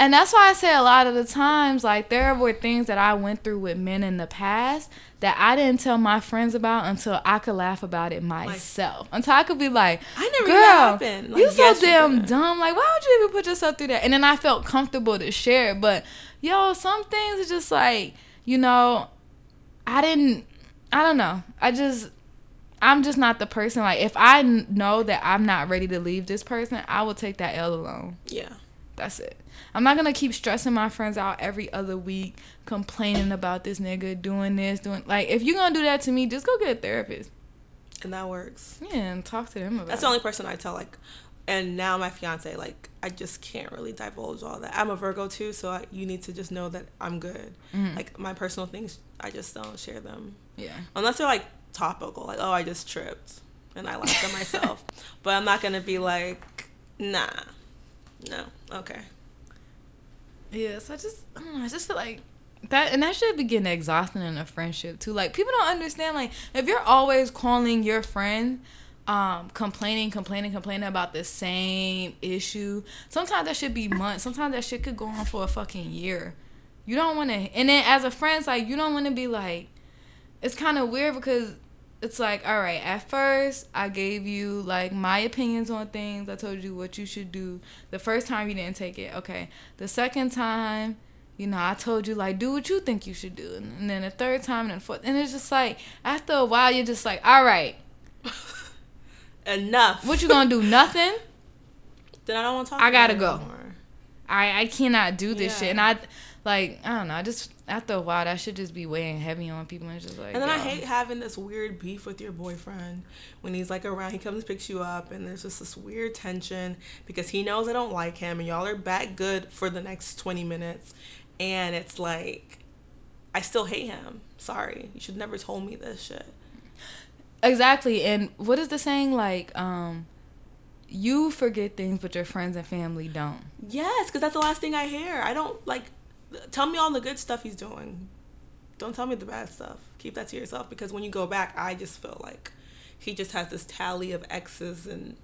[SPEAKER 2] And that's why I say a lot of the times, like there were things that I went through with men in the past that I didn't tell my friends about until I could laugh about it myself. Until I could be like,
[SPEAKER 3] I never
[SPEAKER 2] girl,
[SPEAKER 3] happened." Like,
[SPEAKER 2] you so
[SPEAKER 3] yes,
[SPEAKER 2] damn dumb. Like, why would you even put yourself through that? And then I felt comfortable to share. it. But yo, some things are just like, you know, I didn't. I don't know. I just. I'm just not the person. Like, if I know that I'm not ready to leave this person, I will take that L alone.
[SPEAKER 3] Yeah.
[SPEAKER 2] That's it. I'm not gonna keep stressing my friends out every other week, complaining about this nigga doing this, doing like. If you're gonna do that to me, just go get a therapist.
[SPEAKER 3] And that works.
[SPEAKER 2] Yeah, and talk to them about. It.
[SPEAKER 3] That's the only person I tell like and now my fiance like I just can't really divulge all that. I'm a Virgo too, so I, you need to just know that I'm good. Mm-hmm. Like my personal things, I just don't share them
[SPEAKER 2] Yeah.
[SPEAKER 3] unless they're like topical, like oh I just tripped and I laughed at myself. (laughs) But I'm not gonna be like nah, no, okay.
[SPEAKER 2] Yeah, so I just, I don't know, I just feel like that, and that should be getting exhausting in a friendship too. Like people don't understand. Like if you're always calling your friend, um, complaining, complaining, complaining about the same issue, sometimes that should be months. Sometimes that shit could go on for a fucking year. You don't want to, and then as a friend, like you don't want to be like. It's kind of weird because it's like, all right, at first I gave you like my opinions on things. I told you what you should do. The first time you didn't take it, okay. The second time, you know, I told you like do what you think you should do, and then the third time and the fourth, and it's just like after a while you're just like, all right, (laughs)
[SPEAKER 3] Enough.
[SPEAKER 2] what you gonna do? (laughs) Nothing.
[SPEAKER 3] Then I don't want to talk.
[SPEAKER 2] I gotta go.
[SPEAKER 3] anymore.
[SPEAKER 2] I I cannot do this
[SPEAKER 3] Yeah.
[SPEAKER 2] shit, and I like I don't know. I just after a while that should just be weighing heavy on people, and just like.
[SPEAKER 3] And then I hate having this weird beef with your boyfriend when he's like around. He comes and picks you up, and there's just this weird tension because he knows I don't like him, and y'all are back good for the next twenty minutes, and it's like I still hate him. Sorry, you should never told me this shit.
[SPEAKER 2] Exactly. And what is the saying like um you forget things but your friends and family don't.
[SPEAKER 3] Yes, because that's the last thing I hear. I don't like. Tell me all the good stuff he's doing. Don't tell me the bad stuff. Keep that to yourself because when you go back, I just feel like he just has this tally of exes and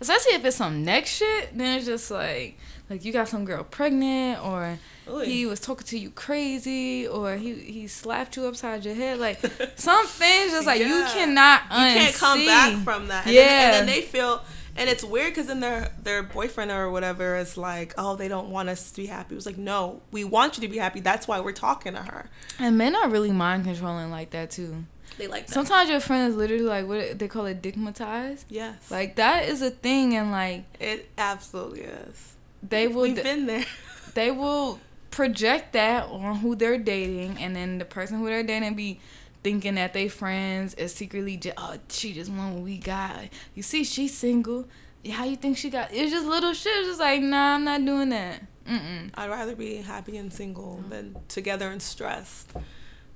[SPEAKER 2] Especially if it's some next shit, then it's just like like you got some girl pregnant or
[SPEAKER 3] Oy.
[SPEAKER 2] he was talking to you crazy or he he slapped you upside your head like some things just like you (laughs)
[SPEAKER 3] Yeah.
[SPEAKER 2] cannot
[SPEAKER 3] you can't come
[SPEAKER 2] unsee.
[SPEAKER 3] back from that. And
[SPEAKER 2] yeah.
[SPEAKER 3] Then, and then they feel, and it's weird because then their their boyfriend or whatever is like, oh, they don't want us to be happy. It was like, no, we want you to be happy. That's why we're talking to her.
[SPEAKER 2] and men are really mind controlling like that too.
[SPEAKER 3] They like that.
[SPEAKER 2] Sometimes your friend is literally like what they call it digmatized.
[SPEAKER 3] yes,
[SPEAKER 2] Like that is a thing and like
[SPEAKER 3] it absolutely is.
[SPEAKER 2] they will
[SPEAKER 3] We've been there. (laughs)
[SPEAKER 2] they will project that on who they're dating, and then the person who they're dating be thinking that they friends is secretly just oh she just want what we got. You see, she's single. How you think she got? It's just little shit. It's just like nah, I'm not doing that. Mm-mm.
[SPEAKER 3] I'd rather be happy and single no. than together and stressed.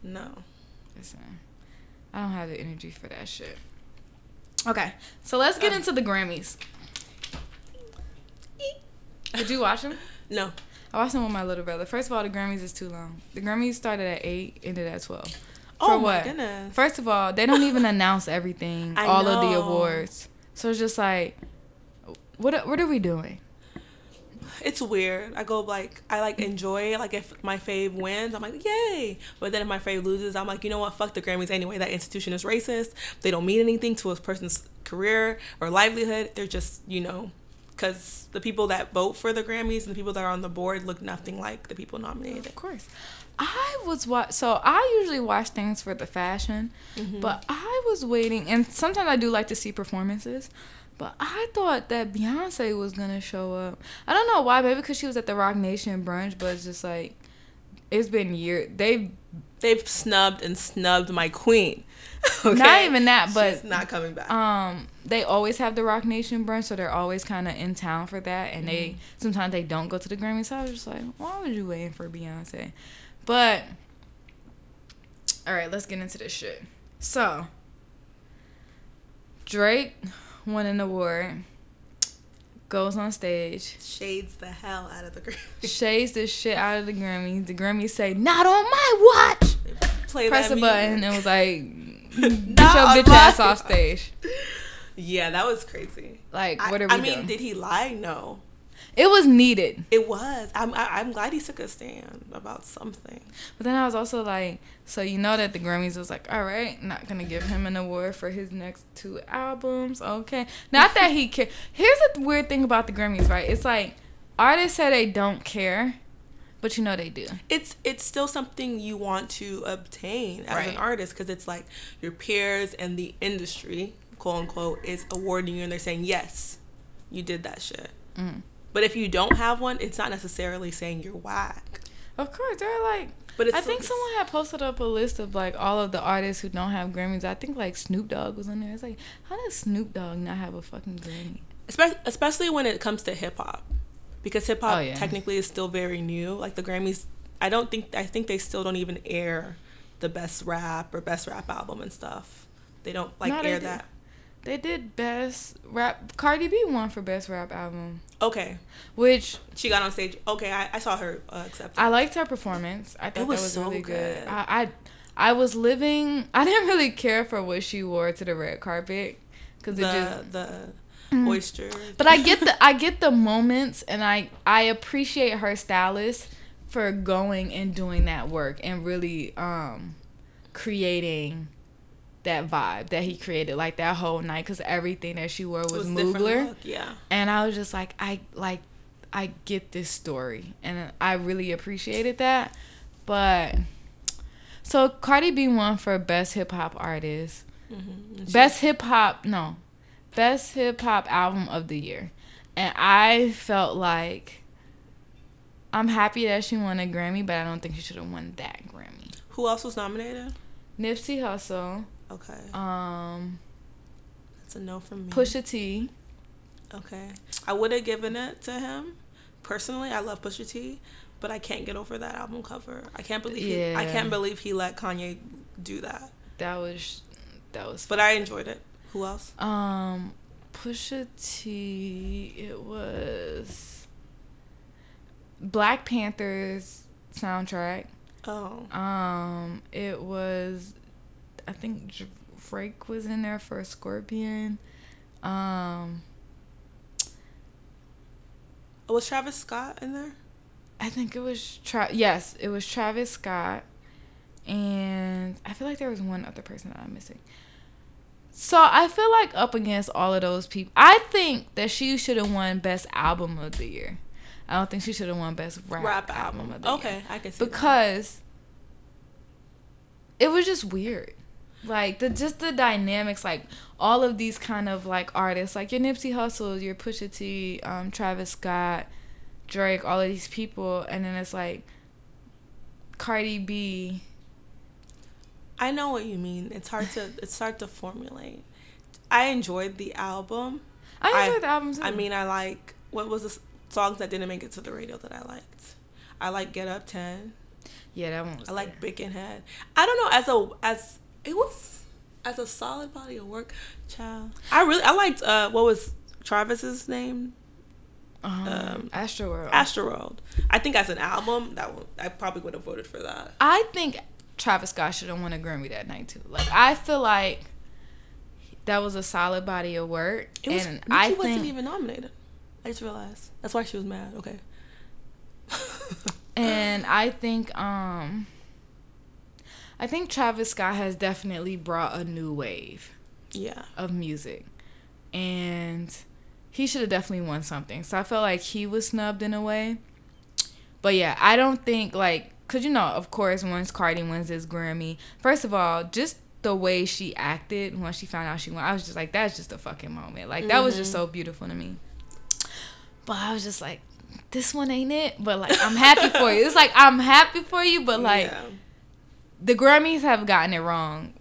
[SPEAKER 3] No.
[SPEAKER 2] Listen, I don't have the energy for that shit. Okay, so let's get
[SPEAKER 3] um,
[SPEAKER 2] into the Grammys. Did you watch them? (laughs)
[SPEAKER 3] no.
[SPEAKER 2] I watched them with my little brother. First of all, the Grammys is too long. The Grammys started at 8, ended at 12.
[SPEAKER 3] Oh
[SPEAKER 2] for
[SPEAKER 3] my
[SPEAKER 2] what?
[SPEAKER 3] goodness.
[SPEAKER 2] First of all, they don't even announce everything, (laughs)
[SPEAKER 3] I
[SPEAKER 2] all of the awards. So it's just like, what what are we doing?
[SPEAKER 3] It's weird. I go like I like enjoy. Like if my fave wins, I'm like yay. But then if my fave loses, I'm like you know what? Fuck the Grammys anyway. That institution is racist. They don't mean anything to a person's career or livelihood. They're just you know, because the people that vote for the Grammys and the people that are on the board look nothing like the people nominated.
[SPEAKER 2] Of course. I was watch so I usually watch things for the fashion,
[SPEAKER 3] Mm-hmm.
[SPEAKER 2] but I was waiting and sometimes I do like to see performances. But I thought that Beyonce was gonna show up. I don't know why, maybe because she was at the Roc Nation brunch, but it's just like it's been years. They
[SPEAKER 3] They've snubbed and snubbed my queen. (laughs) Okay?
[SPEAKER 2] Not even that, but-
[SPEAKER 3] She's not coming back.
[SPEAKER 2] um they always have the Roc Nation brunch, so they're always kind of in town for that. And they sometimes they don't go to the Grammys. So I was just like, why would you waiting for Beyonce? But all right, let's get into this shit. So Drake won an award, goes on stage,
[SPEAKER 3] Shades the hell out of the Grammys. (laughs)
[SPEAKER 2] shades the shit out of the Grammys. The Grammys say, "Not on my watch."
[SPEAKER 3] Play
[SPEAKER 2] Press
[SPEAKER 3] that
[SPEAKER 2] a
[SPEAKER 3] music.
[SPEAKER 2] button and it was like, (laughs) "Get
[SPEAKER 3] Not
[SPEAKER 2] your bitch ass off (laughs) stage."
[SPEAKER 3] Yeah, that was crazy.
[SPEAKER 2] Like, what are we
[SPEAKER 3] I mean,
[SPEAKER 2] doing?
[SPEAKER 3] did he lie? No.
[SPEAKER 2] It was needed.
[SPEAKER 3] It was. I'm I, I'm glad he took a stand about something.
[SPEAKER 2] But then I was also like, so you know that the Grammys was like, all right, not gonna give him an award for his next two albums. Okay, not that he care. Here's the weird thing about the Grammys, right? It's like artists say they don't care, but you know they do.
[SPEAKER 3] It's it's still something you want to obtain as
[SPEAKER 2] Right.
[SPEAKER 3] an artist because it's like your peers and the industry, quote unquote, is awarding you and they're saying yes, you did that shit.
[SPEAKER 2] Mm.
[SPEAKER 3] But if you don't have one, it's not necessarily saying you're whack.
[SPEAKER 2] Of course, they're like.
[SPEAKER 3] But
[SPEAKER 2] I think
[SPEAKER 3] it's-
[SPEAKER 2] someone had posted up a list of like all of the artists who don't have Grammys. I think like Snoop Dogg was in there. It's like, how does Snoop Dogg not have a fucking Grammy?
[SPEAKER 3] Especially when it comes to hip hop, because hip hop
[SPEAKER 2] Oh, yeah.
[SPEAKER 3] technically is still very new. Like the Grammys, I don't think I think they still don't even air the best rap or best rap album and stuff. They don't like
[SPEAKER 2] No,
[SPEAKER 3] air
[SPEAKER 2] do.
[SPEAKER 3] that.
[SPEAKER 2] They did best rap. Cardi B won for best rap album,
[SPEAKER 3] Okay,
[SPEAKER 2] which
[SPEAKER 3] she got on stage. Okay, I, I saw her uh, accept.
[SPEAKER 2] I liked her performance. I thought
[SPEAKER 3] was
[SPEAKER 2] that was
[SPEAKER 3] so
[SPEAKER 2] really good.
[SPEAKER 3] good.
[SPEAKER 2] I, I I was living. (laughs) I didn't really care for what she wore to the red carpet because it just.
[SPEAKER 3] the
[SPEAKER 2] Mm.
[SPEAKER 3] oyster.
[SPEAKER 2] But I get the (laughs) I get the moments, and I I appreciate her stylist for going and doing that work and really um creating that vibe that he created like that whole night because everything that she wore
[SPEAKER 3] It
[SPEAKER 2] was, Mugler.
[SPEAKER 3] Yeah.
[SPEAKER 2] and I was just like, I like, I get this story, and I really appreciated that. But so Cardi B won for best hip hop artist,
[SPEAKER 3] Mm-hmm.
[SPEAKER 2] best hip hop no, best hip hop album of the year, and I felt like I'm happy that she won a Grammy, but I don't think she should have won that Grammy.
[SPEAKER 3] Who else was nominated?
[SPEAKER 2] Nipsey Hussle,
[SPEAKER 3] Okay,
[SPEAKER 2] um,
[SPEAKER 3] that's a no from me.
[SPEAKER 2] Pusha T.
[SPEAKER 3] Okay, I would have given it to him. Personally, I love Pusha T, but I can't get over that album cover. I can't believe he, I can't believe he let Kanye do that.
[SPEAKER 2] That was that was
[SPEAKER 3] But I enjoyed it. Who else?
[SPEAKER 2] Um, Pusha T. It was Black Panther's soundtrack.
[SPEAKER 3] Oh,
[SPEAKER 2] Um, it was, I think Dr- Drake was in there for Scorpion. Um,
[SPEAKER 3] was Travis Scott in there?
[SPEAKER 2] I think it was Tra- yes, it was Travis Scott, and I feel like there was one other person that I'm missing. So I feel like up against all of those people, I think that she should have won Best Album of the Year. I don't think she should have won Best Rap,
[SPEAKER 3] Rap
[SPEAKER 2] Album
[SPEAKER 3] album.
[SPEAKER 2] of the Year
[SPEAKER 3] Okay, I can see that.
[SPEAKER 2] because it was just weird. Like the just the dynamics, like all of these kind of like artists, like your Nipsey Hussle, your Pusha T, um, Travis Scott, Drake, all of these people, and then it's like Cardi B.
[SPEAKER 3] I know what you mean. It's hard to it's hard to formulate. I enjoyed the album.
[SPEAKER 2] I enjoyed the album too.
[SPEAKER 3] I mean, I like what was the songs that didn't make it to the radio that I liked. I like Get Up Ten.
[SPEAKER 2] yeah, that one was.
[SPEAKER 3] I like Bickenhead. I don't know as a as it was as a solid body of work, child. I really I liked uh what was Travis's name?
[SPEAKER 2] um,
[SPEAKER 3] um,
[SPEAKER 2] Astro World.
[SPEAKER 3] Astroworld. I think as an album that one, I probably would have voted for that.
[SPEAKER 2] I think Travis Scott should have won a Grammy that night too. Like I feel like that was a solid body of work,
[SPEAKER 3] It was
[SPEAKER 2] and
[SPEAKER 3] Nicki
[SPEAKER 2] I
[SPEAKER 3] wasn't
[SPEAKER 2] think
[SPEAKER 3] even nominated. I just realized that's why she was mad. Okay. (laughs)
[SPEAKER 2] and I think um I think Travis Scott has definitely brought a new wave
[SPEAKER 3] yeah.
[SPEAKER 2] of music. And he should have definitely won something. So I felt like he was snubbed in a way. But yeah, I don't think like cuz you know, of course, once Cardi wins this Grammy, first of all, just the way she acted when she found out she won, I was just like that's just a fucking moment. Like that was just so mm-hmm. beautiful to me. But I was just like this one ain't it, but like I'm (laughs) happy for you. It's like I'm happy for you, but like
[SPEAKER 3] yeah.
[SPEAKER 2] The Grammys have gotten it wrong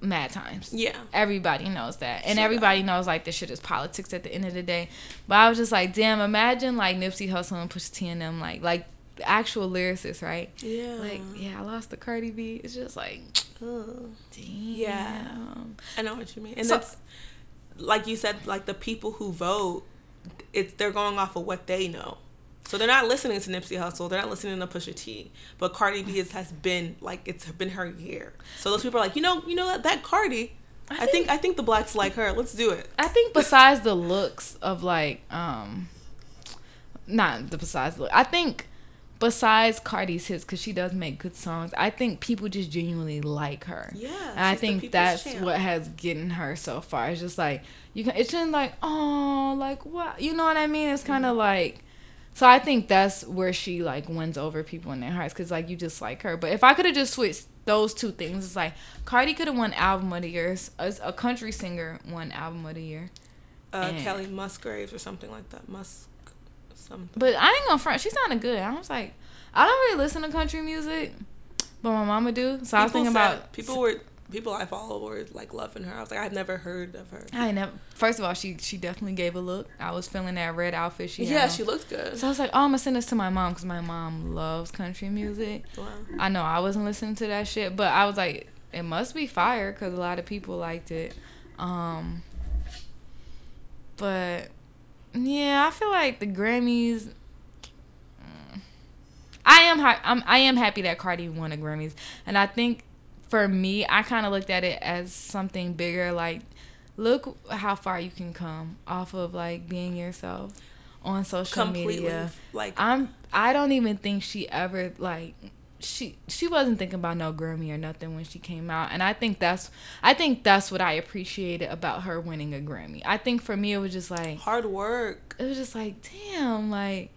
[SPEAKER 2] mad times.
[SPEAKER 3] Yeah.
[SPEAKER 2] Everybody knows that. And
[SPEAKER 3] Sure.
[SPEAKER 2] everybody knows like this shit is politics at the end of the day. But I was just like, damn, imagine like Nipsey Hussle and Pusha T and them like like actual lyricists, right?
[SPEAKER 3] Yeah.
[SPEAKER 2] Like, yeah, I lost the Cardi B. It's just like,
[SPEAKER 3] Ugh.
[SPEAKER 2] damn.
[SPEAKER 3] Yeah. I know what you mean. And
[SPEAKER 2] So-
[SPEAKER 3] that's like you said, like the people who vote, it's they're going off of what they know. So they're not listening to Nipsey Hussle. They're not listening to Pusha T. But Cardi B is, has been like it's been her year. So those people are like, you know, you know that that Cardi. I, think,
[SPEAKER 2] think-
[SPEAKER 3] I think the blacks like her. Let's do it.
[SPEAKER 2] I think besides the looks of like um not the besides look. I think besides Cardi's hits, because she does make good songs. I think people just genuinely like her.
[SPEAKER 3] Yeah,
[SPEAKER 2] and I think that's
[SPEAKER 3] champ.
[SPEAKER 2] what has gotten her so far. It's just like you can. It's just like oh, like what you know what I mean? It's kind of
[SPEAKER 3] Mm-hmm.
[SPEAKER 2] like. So I think that's where she like wins over people in their hearts because like you just like her. But if I could have just switched those two things, it's like Cardi could have won album of the year. As a country singer won album of the year.
[SPEAKER 3] uh, Kelly Musgraves or something like that. Musk, something.
[SPEAKER 2] But I ain't gonna front. She sounded good. I was like, I don't really listen to country music, but my mama do. So I was thinking
[SPEAKER 3] said-
[SPEAKER 2] about
[SPEAKER 3] people were people I follow were like loving her. I was like, I've never heard of her.
[SPEAKER 2] I never. First of all, she she definitely gave a look. I was feeling that red outfit she had.
[SPEAKER 3] yeah, she looked good.
[SPEAKER 2] So I was like, oh, I'm gonna send this to my mom because my mom loves country music.
[SPEAKER 3] Wow.
[SPEAKER 2] I know I wasn't listening to that shit, but I was like, it must be fire because a lot of people liked it. Um, but yeah, I feel like the Grammys. mm, I am I'm, I am happy that Cardi won the Grammys, and I think for me, I kind of looked at it as something bigger. Like, look how far you can come off of like being yourself on social
[SPEAKER 3] Completely.
[SPEAKER 2] media.
[SPEAKER 3] Like
[SPEAKER 2] I'm I don't even think she ever like she she wasn't thinking about no Grammy or nothing when she came out and I think that's I think that's what I appreciated about her winning a Grammy. I think for me it was just like
[SPEAKER 3] hard work
[SPEAKER 2] it was just like damn like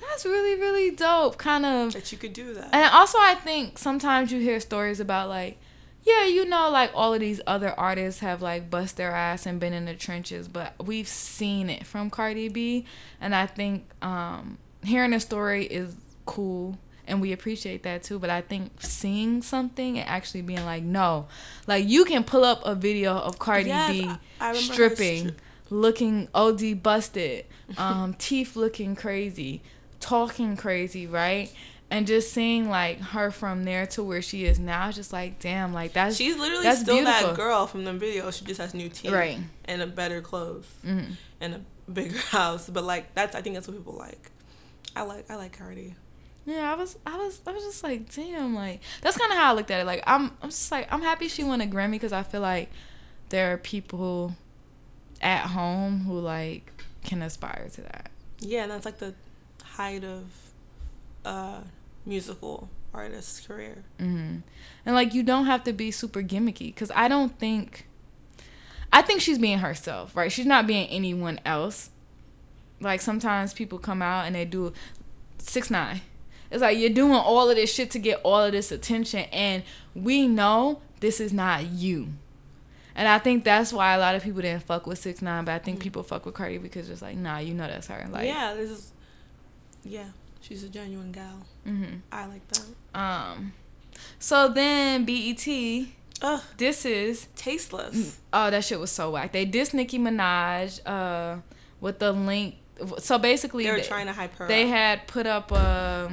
[SPEAKER 2] that's really really dope kind of
[SPEAKER 3] that you could do that.
[SPEAKER 2] and also I think sometimes you hear stories about like yeah, you know, like all of these other artists have like bust their ass and been in the trenches, but we've seen it from Cardi B, and I think um, hearing a story is cool, and we appreciate that too. But I think seeing something and actually being like, no, like you can pull up a video of Cardi
[SPEAKER 3] Yes,
[SPEAKER 2] B
[SPEAKER 3] I- I
[SPEAKER 2] stripping,
[SPEAKER 3] stri-
[SPEAKER 2] looking OD busted, um, teeth looking crazy, talking crazy, right? And just seeing like her from there to where she is now, just like damn, like that's
[SPEAKER 3] She's literally
[SPEAKER 2] that's
[SPEAKER 3] still
[SPEAKER 2] beautiful.
[SPEAKER 3] that girl from the video. She just has new teeth,
[SPEAKER 2] Right.
[SPEAKER 3] and a better clothes,
[SPEAKER 2] Mhm.
[SPEAKER 3] and a bigger (laughs) house. But like that's, I think that's what people like. I like, I like Cardi.
[SPEAKER 2] Yeah, I was, I was, I was just like, damn, like that's kind of how I looked at it. Like, I'm, I'm just like, I'm happy she won a Grammy because I feel like there are people at home who like can aspire to that.
[SPEAKER 3] Yeah, and that's like the height of a musical artist's career.
[SPEAKER 2] hmm And like, you don't have to be super gimmicky because I don't think, I think she's being herself, right? She's not being anyone else. Like sometimes people come out and they do six nine. It's like you're doing all of this shit to get all of this attention, and we know this is not you. And I think that's why a lot of people didn't fuck with six nine, but I think people fuck with Cardi because it's like, nah, you know that's her. Like,
[SPEAKER 3] yeah, this is. Yeah, she's a genuine gal.
[SPEAKER 2] hmm
[SPEAKER 3] I like that.
[SPEAKER 2] Um. So then BET,
[SPEAKER 3] Ugh,
[SPEAKER 2] this is
[SPEAKER 3] tasteless.
[SPEAKER 2] Oh, that shit was so whack. They dissed Nicki Minaj uh, with the link. So basically,
[SPEAKER 3] They were
[SPEAKER 2] they,
[SPEAKER 3] trying to hype her.
[SPEAKER 2] they
[SPEAKER 3] up.
[SPEAKER 2] had put up a.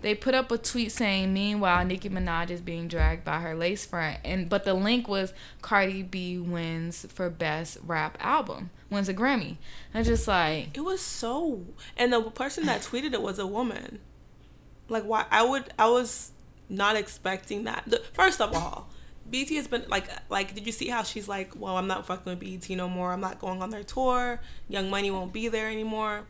[SPEAKER 2] They put up a tweet saying, "Meanwhile, Nicki Minaj is being dragged by her lace front," and but the link was Cardi B wins for best rap album, wins a Grammy. And just like,
[SPEAKER 3] It was so, and the person that tweeted it was a woman. Like, why? I would. I was not expecting that. The, first of all, BET has been like, like, did you see how she's like, well, I'm not fucking with BET no more. I'm not going on their tour. Young Money won't be there anymore.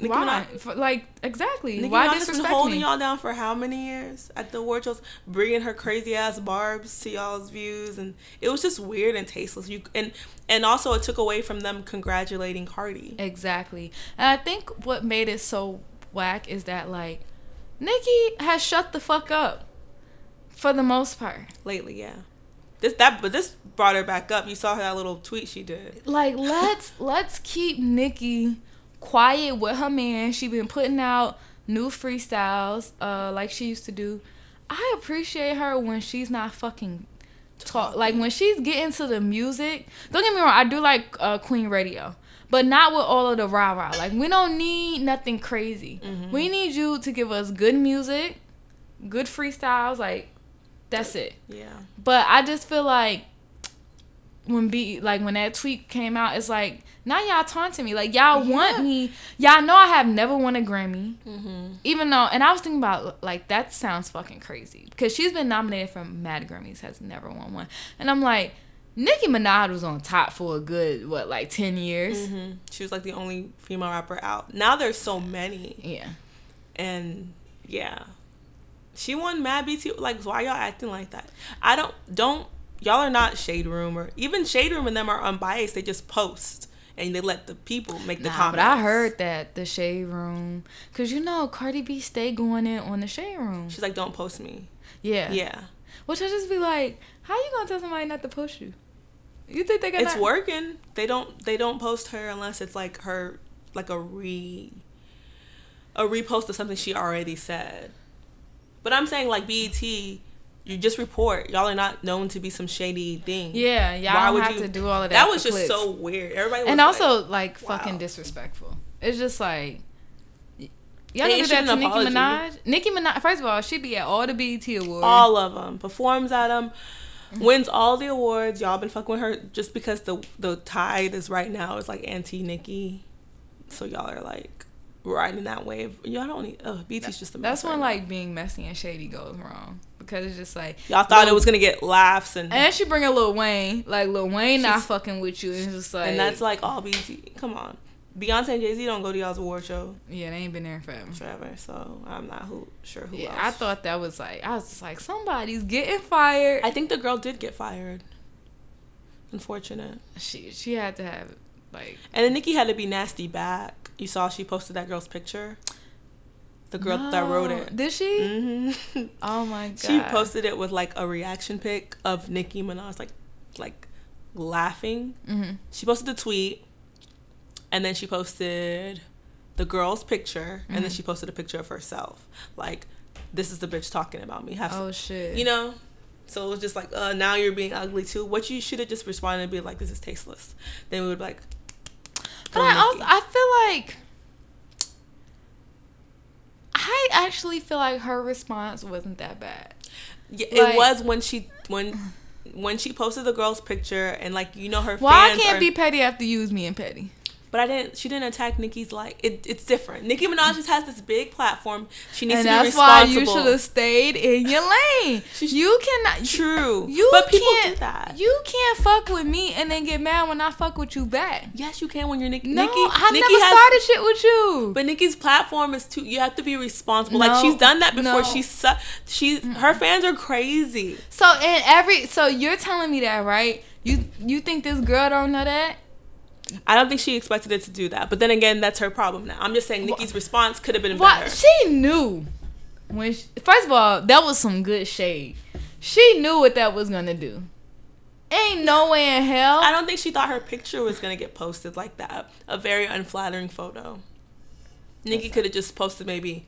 [SPEAKER 3] Nicki
[SPEAKER 2] why?
[SPEAKER 3] Minaj-
[SPEAKER 2] like exactly.
[SPEAKER 3] Nicki
[SPEAKER 2] why
[SPEAKER 3] Minaj has been holding
[SPEAKER 2] me?
[SPEAKER 3] y'all down for how many years at the award shows, bringing her crazy ass barbs to y'all's views, and it was just weird and tasteless. You and and also it took away from them congratulating Cardi.
[SPEAKER 2] Exactly. And I think what made it so whack is that like Nicki has shut the fuck up for the most part.
[SPEAKER 3] lately, yeah. This that but this brought her back up. You saw that little tweet she did.
[SPEAKER 2] Like let's let's keep Nicki quiet with her man. She been putting out new freestyles uh like she used to do. I appreciate her when she's not fucking talk like when she's getting to the music. Don't get me wrong, I do like uh, Queen Radio, but not with all of the rah rah. Like we don't need nothing crazy. We need you to give us good music, good freestyles. Like that's it.
[SPEAKER 3] Yeah.
[SPEAKER 2] But I just feel like when be like when that tweet came out, it's like now y'all taunting me. Like y'all want me. Y'all know I have never won a Grammy.
[SPEAKER 3] Mm-hmm.
[SPEAKER 2] Even though, and I was thinking about like that sounds fucking crazy because she's been nominated for mad Grammys, has never won one, and I'm like, Nicki Minaj was on top for a good what, like ten years.
[SPEAKER 3] hmm She was like the only female rapper out. Now there's so many,
[SPEAKER 2] Yeah.
[SPEAKER 3] and yeah, she won Mad BET. Like, why y'all acting like that? I don't don't y'all are not Shade Room or even Shade Room and them are unbiased. They just post and they let the people make the
[SPEAKER 2] Nah,
[SPEAKER 3] comments.
[SPEAKER 2] but I heard that the shade room, cause you know Cardi B stay going in on the shade room.
[SPEAKER 3] she's like, don't post me.
[SPEAKER 2] Yeah.
[SPEAKER 3] Yeah,
[SPEAKER 2] Which I just be like, how you gonna tell somebody not to post you? You think they got
[SPEAKER 3] it's working. They don't they don't post her unless it's like her like a re a repost of something she already said. But I'm saying like BET, you just report. Y'all are not known to be some shady thing.
[SPEAKER 2] Yeah, y'all
[SPEAKER 3] Why would
[SPEAKER 2] have
[SPEAKER 3] you-
[SPEAKER 2] to do all of that.
[SPEAKER 3] That was just
[SPEAKER 2] clicks.
[SPEAKER 3] so weird. Everybody was
[SPEAKER 2] and also like fucking
[SPEAKER 3] wow.
[SPEAKER 2] disrespectful. It's just like y'all don't that to Nicki
[SPEAKER 3] apology.
[SPEAKER 2] Minaj. Nicki Minaj, first of all, she be at all the BET awards.
[SPEAKER 3] all of them performs at them wins all the awards y'all been fucking with her just because the the tide is right now is like anti Nicki so y'all are like riding that wave. Y'all don't need ugh, BT's just a mess
[SPEAKER 2] That's when
[SPEAKER 3] right now.
[SPEAKER 2] like being messy and shady goes wrong. Because it's just like
[SPEAKER 3] y'all thought
[SPEAKER 2] Lil-
[SPEAKER 3] it was gonna get laughs and
[SPEAKER 2] And she bring a Lil Wayne, like Lil Wayne not fucking with you, and just like
[SPEAKER 3] and that's like all BT come on. Beyonce and Jay Z don't go to y'all's award show.
[SPEAKER 2] Yeah, they ain't been there forever.
[SPEAKER 3] forever so I'm not who sure who
[SPEAKER 2] Yeah,
[SPEAKER 3] else.
[SPEAKER 2] I thought that was like I was just like somebody's getting fired.
[SPEAKER 3] I think the girl did get fired. Unfortunate.
[SPEAKER 2] She she had to have like
[SPEAKER 3] And then Nicki had to be nasty back. You saw she posted that girl's picture. The girl that wrote it.
[SPEAKER 2] Did she?
[SPEAKER 3] hmm (laughs)
[SPEAKER 2] Oh my god.
[SPEAKER 3] She posted it with like a reaction pic of Nicki Minaj, like, like laughing.
[SPEAKER 2] hmm
[SPEAKER 3] She posted the tweet, and then she posted the girl's picture, and
[SPEAKER 2] Mm-hmm.
[SPEAKER 3] then she posted a picture of herself. Like, this is the bitch talking about me. Have
[SPEAKER 2] Oh shit.
[SPEAKER 3] you know. So it was just like, uh, now you're being ugly too. What you should have just responded and be like, this is tasteless. Then we would be like,
[SPEAKER 2] But I also I feel like I actually feel like her response wasn't that bad.
[SPEAKER 3] Yeah,
[SPEAKER 2] Like-
[SPEAKER 3] it was when she when when she posted the girl's picture and like you know her
[SPEAKER 2] Why I can't
[SPEAKER 3] are-
[SPEAKER 2] be petty after you use me and petty?
[SPEAKER 3] But I didn't. She didn't attack Nicki's like. It, it's different. Nicki Minaj just has this big platform. She needs
[SPEAKER 2] And
[SPEAKER 3] to be responsible.
[SPEAKER 2] that's why you should have stayed in your lane. (laughs) You cannot.
[SPEAKER 3] True.
[SPEAKER 2] You
[SPEAKER 3] but people
[SPEAKER 2] can't.
[SPEAKER 3] do that.
[SPEAKER 2] You can't fuck with me and then get mad when I fuck with you back.
[SPEAKER 3] yes, you can when you're Nicki.
[SPEAKER 2] No,
[SPEAKER 3] Nicki,
[SPEAKER 2] I
[SPEAKER 3] Nicki
[SPEAKER 2] never
[SPEAKER 3] has,
[SPEAKER 2] started shit with you.
[SPEAKER 3] But Nicki's platform is too. You have to be responsible.
[SPEAKER 2] No,
[SPEAKER 3] like she's done that before.
[SPEAKER 2] no.
[SPEAKER 3] She's su- she's her fans are crazy.
[SPEAKER 2] So in every so you're telling me that right? You you think this girl don't know that?
[SPEAKER 3] I don't think she expected it to do that. But then again, that's her problem now. I'm just saying Nicki's response could have been
[SPEAKER 2] What
[SPEAKER 3] better.
[SPEAKER 2] she knew when she, first of all that was some good shade. She knew what that was gonna do. Ain't no way in hell.
[SPEAKER 3] I don't think she thought her picture was gonna get posted like that. A very unflattering photo. Nicki could have just posted maybe,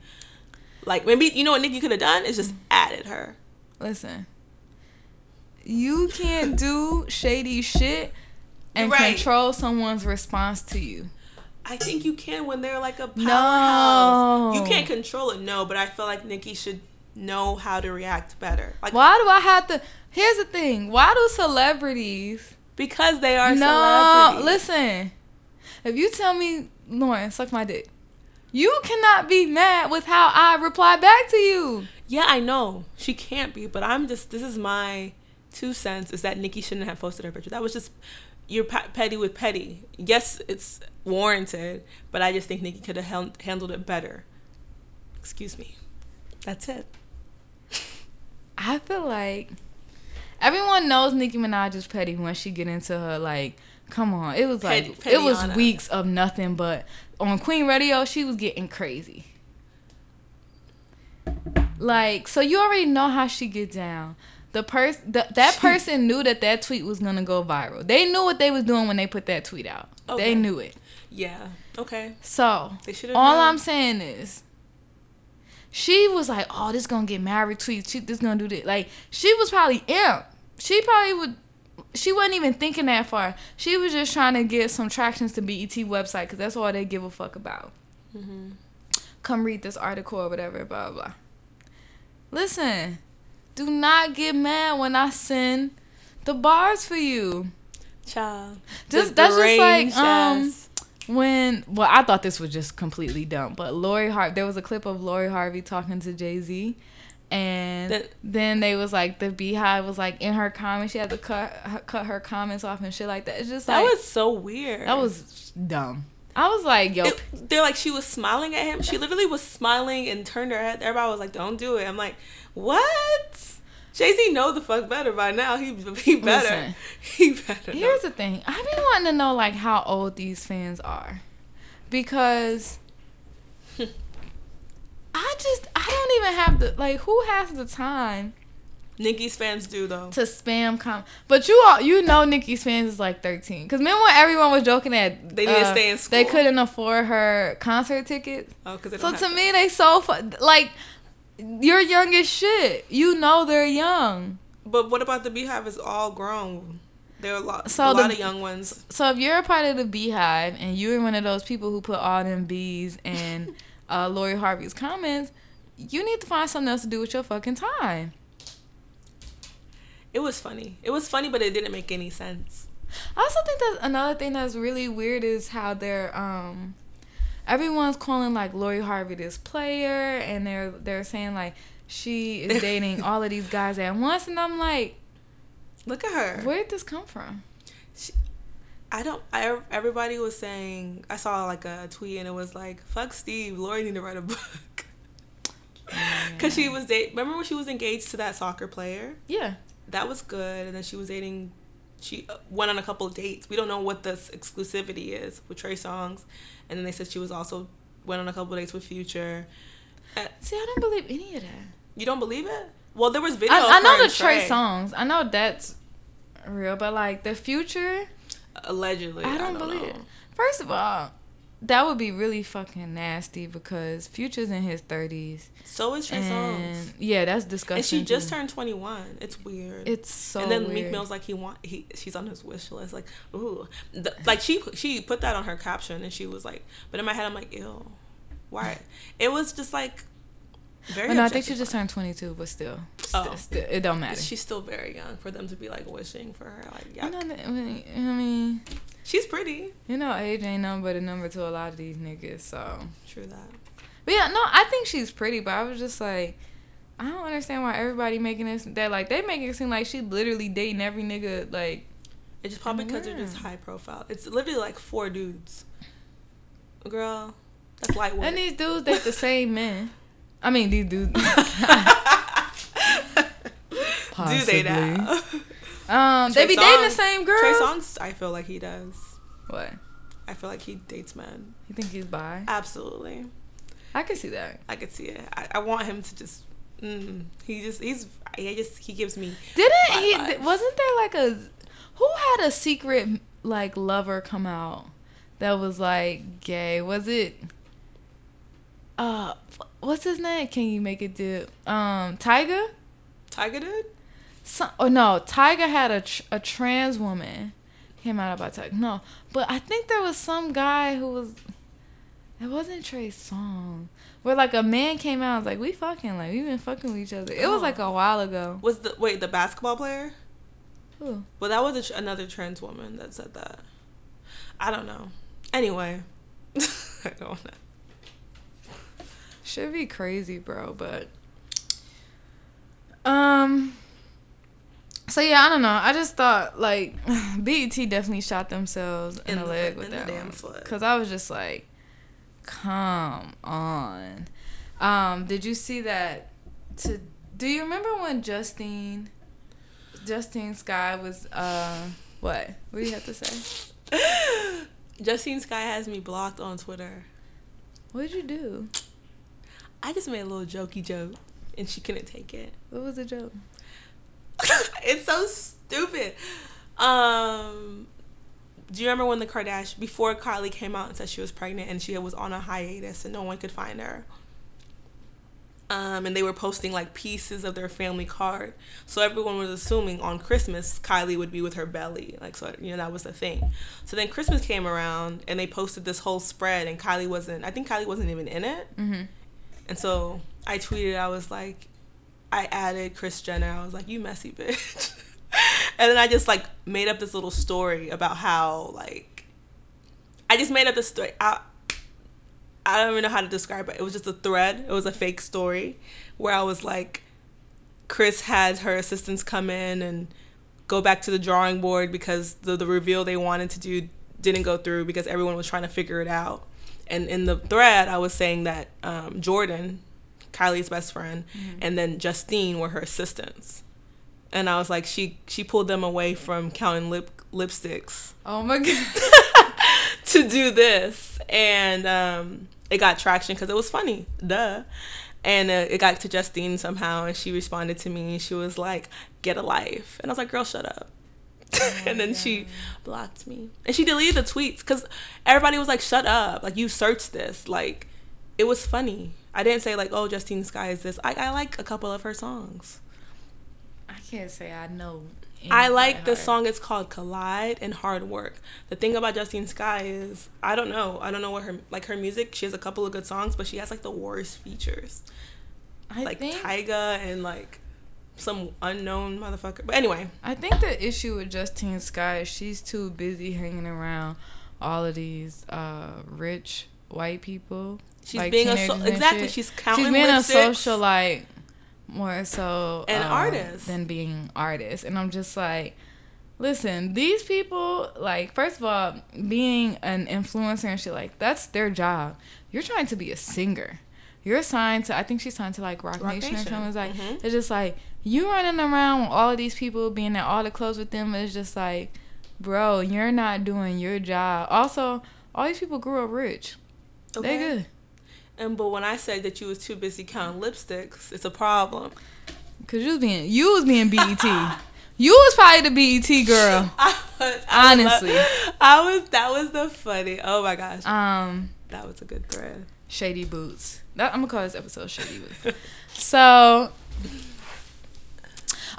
[SPEAKER 3] like maybe you know what Nicki could have done is just mm-hmm. added her.
[SPEAKER 2] Listen, you can't do shady shit and
[SPEAKER 3] right.
[SPEAKER 2] control someone's response to you.
[SPEAKER 3] I think you can when they're like a powerhouse.
[SPEAKER 2] No.
[SPEAKER 3] You can't control it, no. But I feel like Nicki should know how to react better. Like
[SPEAKER 2] Why do I have to? Here's the thing. Why do celebrities?
[SPEAKER 3] because they are
[SPEAKER 2] No, listen. If you tell me, Lauren, suck my dick, you cannot be mad with how I reply back to you.
[SPEAKER 3] Yeah, I know she can't be, but I'm just. This is my two cents. Is that Nicki shouldn't have posted her picture. That was just you're petty with petty. Yes, it's warranted, but I just think Nicki could have hel- handled it better. Excuse me. That's it. (laughs)
[SPEAKER 2] I feel like everyone knows Nicki Minaj is petty when she get into her like. Come on, it was like it was weeks of nothing but on Queen Radio she was getting crazy. Like so, you already know how she get down. The person that person knew that that tweet was gonna go viral. They knew what they was doing when they put that tweet out.
[SPEAKER 3] Okay.
[SPEAKER 2] They knew it.
[SPEAKER 3] Yeah. Okay.
[SPEAKER 2] So
[SPEAKER 3] They
[SPEAKER 2] all
[SPEAKER 3] known.
[SPEAKER 2] I'm saying is, she was like, "Oh, this gonna get married tweets. She this gonna do this." Like she was probably imp. She probably would. She wasn't even thinking that far. She was just trying to get some tractions to BET website because that's all they give a fuck about.
[SPEAKER 3] Mm-hmm.
[SPEAKER 2] Come read this article or whatever. Blah blah. blah. Listen, do not get mad when I send the bars for you.
[SPEAKER 3] Child.
[SPEAKER 2] Just- that's just like, um,
[SPEAKER 3] ass-
[SPEAKER 2] when well i thought this was just completely dumb but lori harvey there was a clip of lori harvey talking to jay-z And
[SPEAKER 3] That-
[SPEAKER 2] then they was like the beehive was like in her comments. She had to cut her- cut her comments off and shit like that. It's just
[SPEAKER 3] That
[SPEAKER 2] like
[SPEAKER 3] was so weird.
[SPEAKER 2] that was dumb. I was like, yo,
[SPEAKER 3] It- they're like she was smiling at him. She literally was smiling and turned her head. Everybody was like, "Don't do it." I'm like, "What?" Jay Z know the fuck better by now. He he better.
[SPEAKER 2] Listen. (laughs)
[SPEAKER 3] he better. know.
[SPEAKER 2] Here's the thing. I've been wanting to know like how old these fans are. Because (laughs) I just I don't even have the like who has the time
[SPEAKER 3] Nicki's fans do though.
[SPEAKER 2] to spam com but you all you know Nicki's fans is like 13 cuz remember when everyone was joking that
[SPEAKER 3] They to
[SPEAKER 2] uh,
[SPEAKER 3] stay in school, they
[SPEAKER 2] couldn't afford her concert tickets
[SPEAKER 3] Oh, because
[SPEAKER 2] so to me they so fu- like you're young as shit you know they're young
[SPEAKER 3] But what about the Beehive? Is all grown. There are a lot,
[SPEAKER 2] So
[SPEAKER 3] a
[SPEAKER 2] the-
[SPEAKER 3] lot of young ones.
[SPEAKER 2] So if you're a part of the Beehive and you're one of those people who put all them bees in (laughs) uh, Lori Harvey's comments, you need to find something else to do with your fucking time.
[SPEAKER 3] It was funny. It was funny, but it didn't make any sense.
[SPEAKER 2] I also think that another thing that's really weird is how they're um everyone's calling like Lori Harvey this player and they're they're saying like she is (laughs) dating all of these guys at once and I'm like,
[SPEAKER 3] Look at her.
[SPEAKER 2] where did this come from?
[SPEAKER 3] I don't. I, everybody was saying. I saw like a tweet and it was like, "Fuck Steve, Lori need to write a book." (laughs) Cause she was date. Remember when she was engaged to that soccer player?
[SPEAKER 2] Yeah.
[SPEAKER 3] That was good, and then she was dating. She uh, went on a couple of dates. We don't know what this exclusivity is with Trey Songz, and then they said she was also went on a couple of dates with Future. Uh,
[SPEAKER 2] See, I don't believe any of that.
[SPEAKER 3] you don't believe it? Well, there was video.
[SPEAKER 2] I, I know the
[SPEAKER 3] and
[SPEAKER 2] Trey Songz. I know that's real, but like the future,
[SPEAKER 3] Allegedly,
[SPEAKER 2] I don't, believe it. First of all, that would be really fucking nasty because Future's in his thirties,
[SPEAKER 3] So is Trey
[SPEAKER 2] and
[SPEAKER 3] Songs,
[SPEAKER 2] yeah, that's disgusting.
[SPEAKER 3] and she just
[SPEAKER 2] too.
[SPEAKER 3] turned twenty one. It's weird.
[SPEAKER 2] It's so.
[SPEAKER 3] and then
[SPEAKER 2] weird.
[SPEAKER 3] Meek Mill's like he want he she's on his wish list like ooh the, like she she put that on her caption and she was like but in my head I'm like ew why it was just like very
[SPEAKER 2] But no, I think she just turned twenty two, but still,
[SPEAKER 3] Oh.
[SPEAKER 2] still, it don't matter.
[SPEAKER 3] she's still very young for them to be like wishing for her like yeah
[SPEAKER 2] you know, I mean, I mean,
[SPEAKER 3] she's pretty
[SPEAKER 2] you know, age ain't nothing but a number to a lot of these niggas. So,
[SPEAKER 3] true that
[SPEAKER 2] but yeah, no, I think she's pretty, but I was just like. I don't understand why everybody making this that like they making it seem like she literally dating every nigga like
[SPEAKER 3] it's just probably because they're just high profile it's literally like four dudes girl that's lightweight
[SPEAKER 2] And these dudes date the same men. I mean, these dudes. (laughs)
[SPEAKER 3] do they now
[SPEAKER 2] Um, they be dating the same girl.
[SPEAKER 3] Trey Songz I feel like he does
[SPEAKER 2] What?
[SPEAKER 3] I feel like he dates men
[SPEAKER 2] You think he's bi?
[SPEAKER 3] absolutely
[SPEAKER 2] I can see that.
[SPEAKER 3] I could see it. I, I want him to just. Mm, he just he's he just he gives me.
[SPEAKER 2] Didn't he? th- Wasn't there like a who had a secret like lover come out that was like gay? Was it? Uh, what's his name? Can you make it do? Um, Tiger.
[SPEAKER 3] Tiger dude.
[SPEAKER 2] Some, oh no, Tiger had a tr- a trans woman came out about Tiger. No, but I think there was some guy who was. It wasn't Trey Song. Where like a man came out and was like, "We fucking like we been fucking with each other." It was
[SPEAKER 3] Oh.
[SPEAKER 2] like a while ago.
[SPEAKER 3] Was the wait the basketball player?
[SPEAKER 2] Ooh.
[SPEAKER 3] Well, that was a tr- another trans woman that said that. I don't know. Anyway, (laughs) I don't know.
[SPEAKER 2] Should be crazy, bro, but um so yeah, I don't know. I just thought like (sighs) BET definitely shot themselves in,
[SPEAKER 3] In
[SPEAKER 2] the
[SPEAKER 3] the
[SPEAKER 2] leg with that
[SPEAKER 3] damn foot.
[SPEAKER 2] Cuz I was just like come on. Um did you see that to do you remember when Justine Justine Skye was uh what? What do you have to say? (laughs)
[SPEAKER 3] Justine Skye has me blocked on Twitter.
[SPEAKER 2] What did you do?
[SPEAKER 3] I just made a little jokey joke, and she couldn't take it.
[SPEAKER 2] What was the joke? (laughs)
[SPEAKER 3] it's so stupid. Um, do you remember when the Kardashian before Kylie came out and said she was pregnant and she was on a hiatus and no one could find her? Um, and they were posting like pieces of their family card, so everyone was assuming on Christmas Kylie would be with her belly, like so you know that was the thing. So then Christmas came around and they posted this whole spread and Kylie wasn't. I think Kylie wasn't even in it.
[SPEAKER 2] Mm-hmm.
[SPEAKER 3] And so I tweeted, I was like, I added Kris Jenner. I was like, you messy bitch. (laughs) and then I just like made up this little story about how like I just made up this story. I, I don't even know how to describe it. It was just a thread. It was a fake story where I was like, Kris had her assistants come in and go back to the drawing board because the, the reveal they wanted to do didn't go through because everyone was trying to figure it out. And in the thread, I was saying that um, Jordan, Kylie's best friend, and then Justine were her assistants. And I was like, she she pulled them away from counting lip lipsticks
[SPEAKER 2] Oh my god. (laughs)
[SPEAKER 3] to do this, and um, it got traction because it was funny, duh. And uh, it got to Justine somehow, and she responded to me. and She was like, "Get a life," and I was like, "Girl, shut up." (laughs) and then she blocked me, and she deleted the tweets because everybody was like, "Shut up!" Like you searched this, like it was funny. I didn't say like, "Oh, Justine Skye is this." I, I like a couple of her songs.
[SPEAKER 2] I can't say I know.
[SPEAKER 3] I like the song. It's called "Collide" and "Hard Work." The thing about Justine Skye is I don't know. I don't know what her like her music. She has a couple of good songs, but she has like the worst features,
[SPEAKER 2] I
[SPEAKER 3] like
[SPEAKER 2] think
[SPEAKER 3] Tyga and like some unknown motherfucker. But anyway,
[SPEAKER 2] I think the issue with Justine Skye is she's too busy hanging around all of these uh, rich white people.
[SPEAKER 3] she's
[SPEAKER 2] like
[SPEAKER 3] being a so- exactly.
[SPEAKER 2] shit.
[SPEAKER 3] She's counting.
[SPEAKER 2] she's being a socialite more so
[SPEAKER 3] An
[SPEAKER 2] uh,
[SPEAKER 3] artist.
[SPEAKER 2] than being artist, and I'm just like. Listen, these people, like, first of all, being an influencer and shit, like, that's their job. You're trying to be a singer. You're signed to, I think she's signed to, like, Roc,
[SPEAKER 3] Roc
[SPEAKER 2] Nation, or something. It's like,
[SPEAKER 3] Mhm.
[SPEAKER 2] it's just like, you running around with all of these people, being at all the clubs with them, it's just like, bro, you're not doing your job. Also, all these people grew up rich. They
[SPEAKER 3] Okay.
[SPEAKER 2] good.
[SPEAKER 3] And but when I said that you was too busy counting lipsticks, it's a problem.
[SPEAKER 2] Cause you was being, you was being BET. (laughs) you was probably the BET girl. (laughs)
[SPEAKER 3] I was, I was-
[SPEAKER 2] Honestly. (laughs)
[SPEAKER 3] I was. That was the funny. Oh my gosh,
[SPEAKER 2] Um,
[SPEAKER 3] that was a good thread.
[SPEAKER 2] Shady Boots. That, I'm gonna call this episode Shady Boots. so,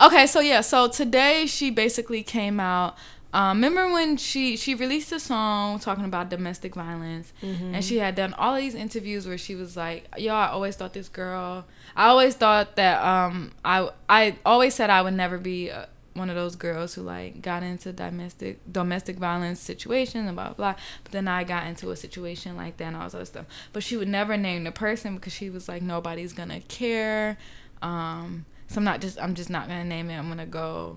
[SPEAKER 2] okay, so yeah, so today she basically came out. Um, remember when she she released a song talking about domestic violence, and she had done all of these interviews where she was like, "Yo, I always thought this girl. I always thought that um I I always said I would never be." Uh, one of those girls who like got into domestic domestic violence situations and blah blah blah. But then I got into a situation like that and all this other stuff. But she would never name the person because she was like nobody's gonna care. Um, so I'm not just I'm just not gonna name it. I'm gonna go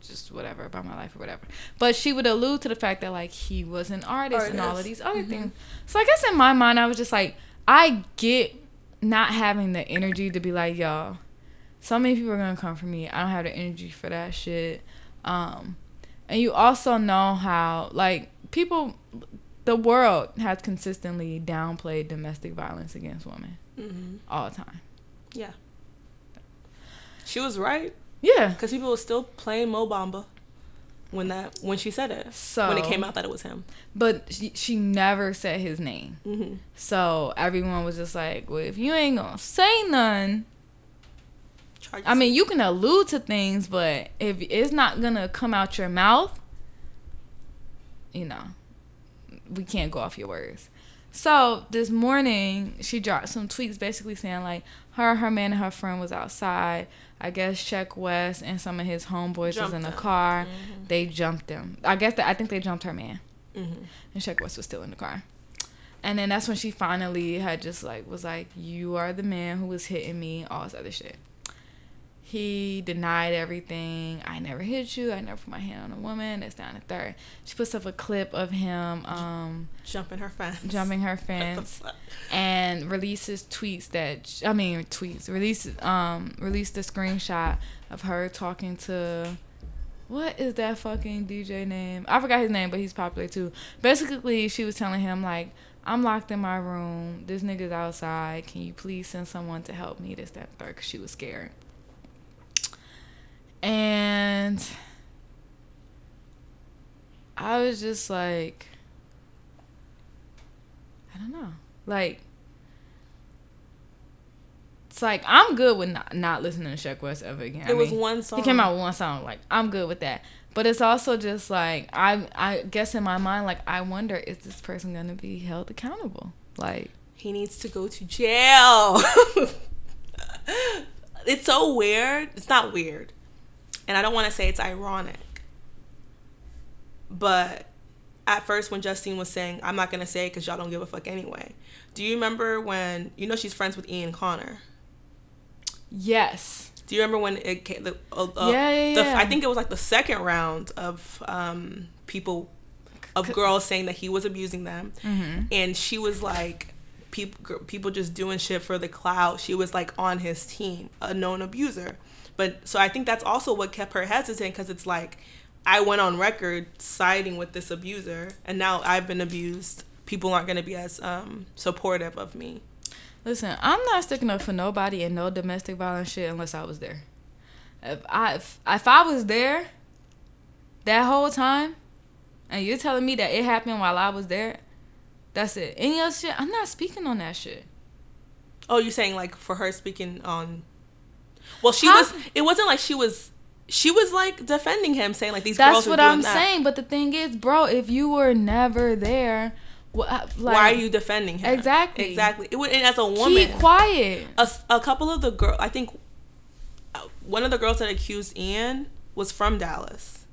[SPEAKER 2] just whatever about my life or whatever. But she would allude to the fact that like he was an artist, and all of these other things. So I guess in my mind I was just like I get not having the energy to be like y'all, so many people are gonna come for me. I don't have the energy for that shit. Um, and you also know how like people, the world has consistently downplayed domestic violence against women
[SPEAKER 3] hmm
[SPEAKER 2] all the time.
[SPEAKER 3] Yeah. She was right
[SPEAKER 2] Yeah.
[SPEAKER 3] because people were still playing Mo Bamba when that when she said it
[SPEAKER 2] So
[SPEAKER 3] when it came out that it was him.
[SPEAKER 2] but she, she never said his name.
[SPEAKER 3] hmm
[SPEAKER 2] So everyone was just like, well, if you ain't gonna say none, I mean, you can allude to things, but if it's not gonna come out your mouth, you know, we can't go off your words. So this morning, she dropped some tweets basically saying like her, her man, and her friend was outside. I guess Sheck West and some of his homeboys was in the car. They jumped him. I guess that I think they jumped her man,
[SPEAKER 3] Mhm.
[SPEAKER 2] and Sheck West was still in the car. And then that's when she finally had just like was like, "You are the man who was hitting me," all this other shit. He denied everything. I never hit you. I never put my hand on a woman. That's down to third. She puts up a clip of him um,
[SPEAKER 3] jumping her fence.
[SPEAKER 2] jumping her fence (laughs) and releases tweets that I mean tweets releases um released a screenshot of her talking to what is that fucking DJ name? I forgot his name, but he's popular too. Basically, she was telling him like, "I'm locked in my room. This nigga's outside. Can you please send someone to help me?" This that third, cause she was scared. And I was just like, I don't know, like. It's like I'm good with not, not listening to Sheck West ever again. I
[SPEAKER 3] It was
[SPEAKER 2] mean,
[SPEAKER 3] one song.
[SPEAKER 2] he came out with one song. Like I'm good with that. But it's also just like I I guess in my mind like I wonder is this person gonna be held accountable? Like
[SPEAKER 3] He needs to go to jail. (laughs) it's so weird. It's not weird. And I don't want to say it's ironic. But at first, when Justine was saying, I'm not going to say it because y'all don't give a fuck anyway. Do you remember when, you know, she's friends with Ian Connor?
[SPEAKER 2] yes,
[SPEAKER 3] Do you remember when it came? The, uh, uh,
[SPEAKER 2] Yeah, yeah,
[SPEAKER 3] the-
[SPEAKER 2] yeah.
[SPEAKER 3] I think it was like the second round of um, people, of girls saying that he was abusing them,
[SPEAKER 2] Mm-hmm.
[SPEAKER 3] and she was like, people people just doing shit for the clout. She was like on his team, a known abuser. But so I think that's also what kept her hesitant because it's like I went on record siding with this abuser, and now I've been abused. People aren't going to be as um, supportive of me.
[SPEAKER 2] Listen, I'm not sticking up for nobody and no domestic violence shit unless I was there. If I if, if I was there that whole time, and you're telling me that it happened while I was there, that's it. Any other shit, I'm not speaking on that shit.
[SPEAKER 3] Oh, you're saying like for her speaking on? Well, she
[SPEAKER 2] How-
[SPEAKER 3] was. It wasn't like she was. She was like defending him, saying like these
[SPEAKER 2] That's
[SPEAKER 3] girls.
[SPEAKER 2] what I'm
[SPEAKER 3] that.
[SPEAKER 2] saying. But the thing is, bro, if you were never there, wh- uh, like,
[SPEAKER 3] Why are you defending him?
[SPEAKER 2] Exactly.
[SPEAKER 3] Exactly. It would, and as a woman,
[SPEAKER 2] keep quiet?
[SPEAKER 3] A couple of the girl, I think uh, one of the girls that accused Ian was from Dallas.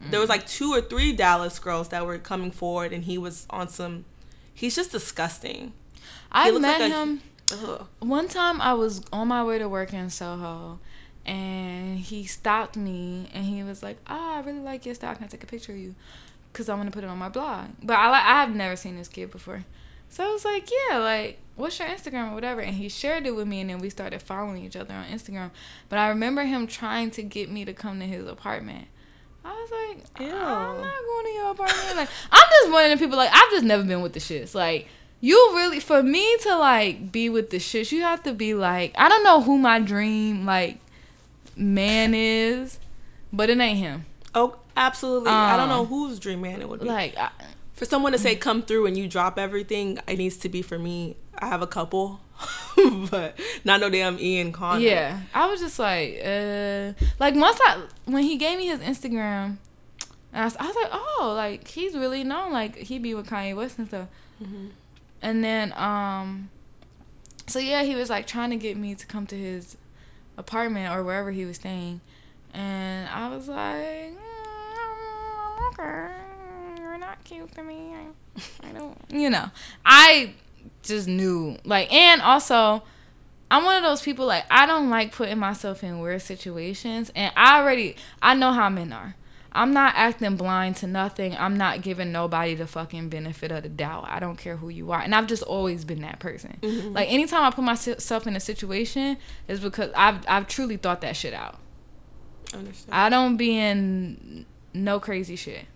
[SPEAKER 3] There was
[SPEAKER 2] Mm.
[SPEAKER 3] like two or three Dallas girls that were coming forward, and he was on some. He's just disgusting.
[SPEAKER 2] I
[SPEAKER 3] He looks
[SPEAKER 2] met
[SPEAKER 3] like a-
[SPEAKER 2] him.
[SPEAKER 3] Ugh.
[SPEAKER 2] One time I was on my way to work in Soho and he stopped me and he was like, "Ah, I really like your style. Can I take a picture of you? Cuz I want to put it on my blog." But I like I have never seen this kid before. So I was like, "Yeah, like what's your Instagram or whatever?" And he shared it with me and then we started following each other on Instagram. But I remember him trying to get me to come to his apartment. I was like,
[SPEAKER 3] Ew.
[SPEAKER 2] I'm not going to your apartment. Like, I'm just one of the people. Like, I've just never been with the shits. Like, you really, for me to like be with the shits, you have to be like, I don't know who my dream like man is, but it ain't him.
[SPEAKER 3] Oh, absolutely. I don't
[SPEAKER 2] Um,
[SPEAKER 3] know whose dream man it would be.
[SPEAKER 2] Like, I,
[SPEAKER 3] for someone to say come through and you drop everything, it needs to be for me. I have a couple, (laughs) but not no damn Ian Connor.
[SPEAKER 2] yeah, I was just like, uh, like once I when he gave me his Instagram, I was, I was like, oh, like he's really known. Like he be with Kanye West and stuff. And then, um, so yeah, he was like trying to get me to come to his apartment or wherever he was staying, and I was like, mm, okay, you're not cute to me. I, I don't, you know, I just knew like, and also. I'm one of those people like I don't like putting myself in weird situations and I already I know how men are. I'm not acting blind to nothing. I'm not giving nobody the fucking benefit of the doubt. I don't care who you are. And I've just always been that person. Mm-hmm. Like anytime I put myself in a situation is because I've I've truly thought that shit out.
[SPEAKER 3] Understand.
[SPEAKER 2] I don't be in no crazy shit.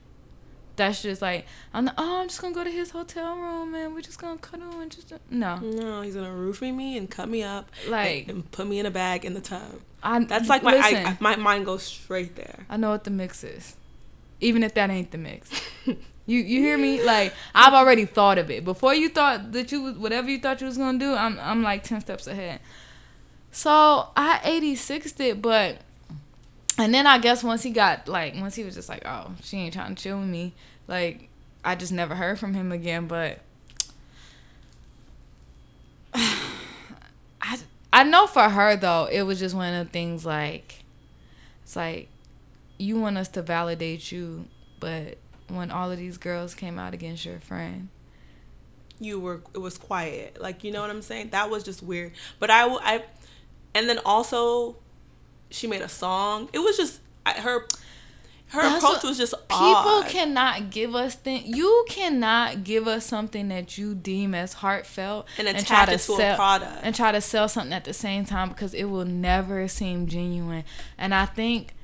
[SPEAKER 2] That's just like I'm like, oh I'm just gonna go to his hotel room and we're just gonna cuddle and just no.
[SPEAKER 3] no, he's gonna roofie me and cut me up,
[SPEAKER 2] Like-
[SPEAKER 3] and, and put me in a bag in the tub.
[SPEAKER 2] I
[SPEAKER 3] That's like my
[SPEAKER 2] listen.
[SPEAKER 3] I, my mind goes straight there.
[SPEAKER 2] I know what the mix is. Even if that ain't the mix. (laughs) You you hear me? Like I've already thought of it. Before you thought that you was whatever you thought you was gonna do, I'm I'm like ten steps ahead. So I 86'd it, but and then I guess once he got like once he was just like, Oh, she ain't trying to chill with me, like I just never heard from him again, but (sighs) I I know for her though, it was just one of the things like it's like you want us to validate you, but when all of these girls came out against your friend,
[SPEAKER 3] You were it was quiet, like you know what I'm saying. That was just weird. But I I and then also, she made a song. It was just I, her. Her
[SPEAKER 2] That's
[SPEAKER 3] approach was just
[SPEAKER 2] people
[SPEAKER 3] odd.
[SPEAKER 2] cannot give us thing. You cannot give us something that you deem as heartfelt
[SPEAKER 3] And attach it to a product.
[SPEAKER 2] and try to sell something at the same time because it will never seem genuine. And I think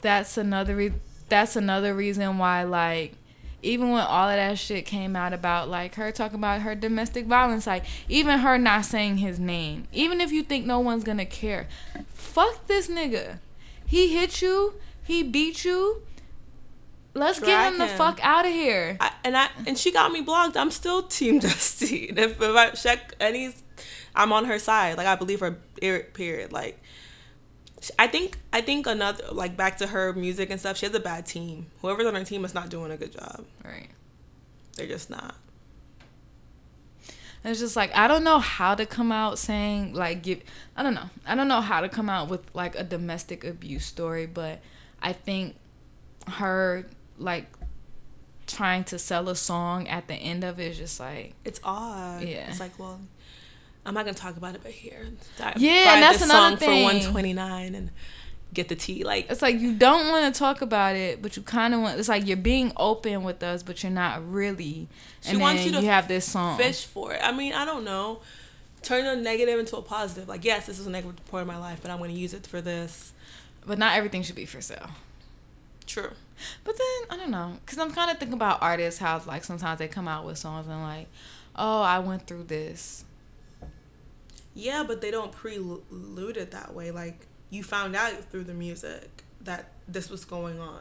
[SPEAKER 2] that's another re- that's another reason why like even when all of that shit came out about like her talking about her domestic violence like even her not saying his name even if you think no one's gonna care fuck this nigga he hit you he beat you let's get
[SPEAKER 3] Drag
[SPEAKER 2] him the fuck out of here
[SPEAKER 3] I, and I and she got me blocked. I'm still (laughs) Team Justine. (laughs) If, if I check any, I'm on her side. Like I believe her. Period. Like I think I think another like back to her music and stuff. She has a bad team. Whoever's on her team is not doing a good job.
[SPEAKER 2] right
[SPEAKER 3] They're just not.
[SPEAKER 2] And it's just like I don't know how to come out saying like give I don't know. I don't know how to come out with like a domestic abuse story, but I think her like trying to sell a song at the end of it is just like
[SPEAKER 3] It's odd.
[SPEAKER 2] Yeah.
[SPEAKER 3] It's like well, I'm not gonna talk about it, but here,
[SPEAKER 2] Yeah, and that's another
[SPEAKER 3] song
[SPEAKER 2] thing.
[SPEAKER 3] for 129 and get the tea. Like
[SPEAKER 2] It's like you don't want to talk about it, but you kind of want. It's like you're being open with us, but you're not really.
[SPEAKER 3] She
[SPEAKER 2] And
[SPEAKER 3] wants you to
[SPEAKER 2] have this song.
[SPEAKER 3] fish for it. I mean, I don't know. Turn a negative into a positive. Like, yes, this is a negative part of my life, but I'm gonna use it for this.
[SPEAKER 2] But not everything should be for sale.
[SPEAKER 3] True.
[SPEAKER 2] But then I don't know, cause I'm kind of thinking about artists how like sometimes they come out with songs and like, oh, I went through this.
[SPEAKER 3] Yeah, but they don't prelude it that way. Like you found out through the music that this was going on.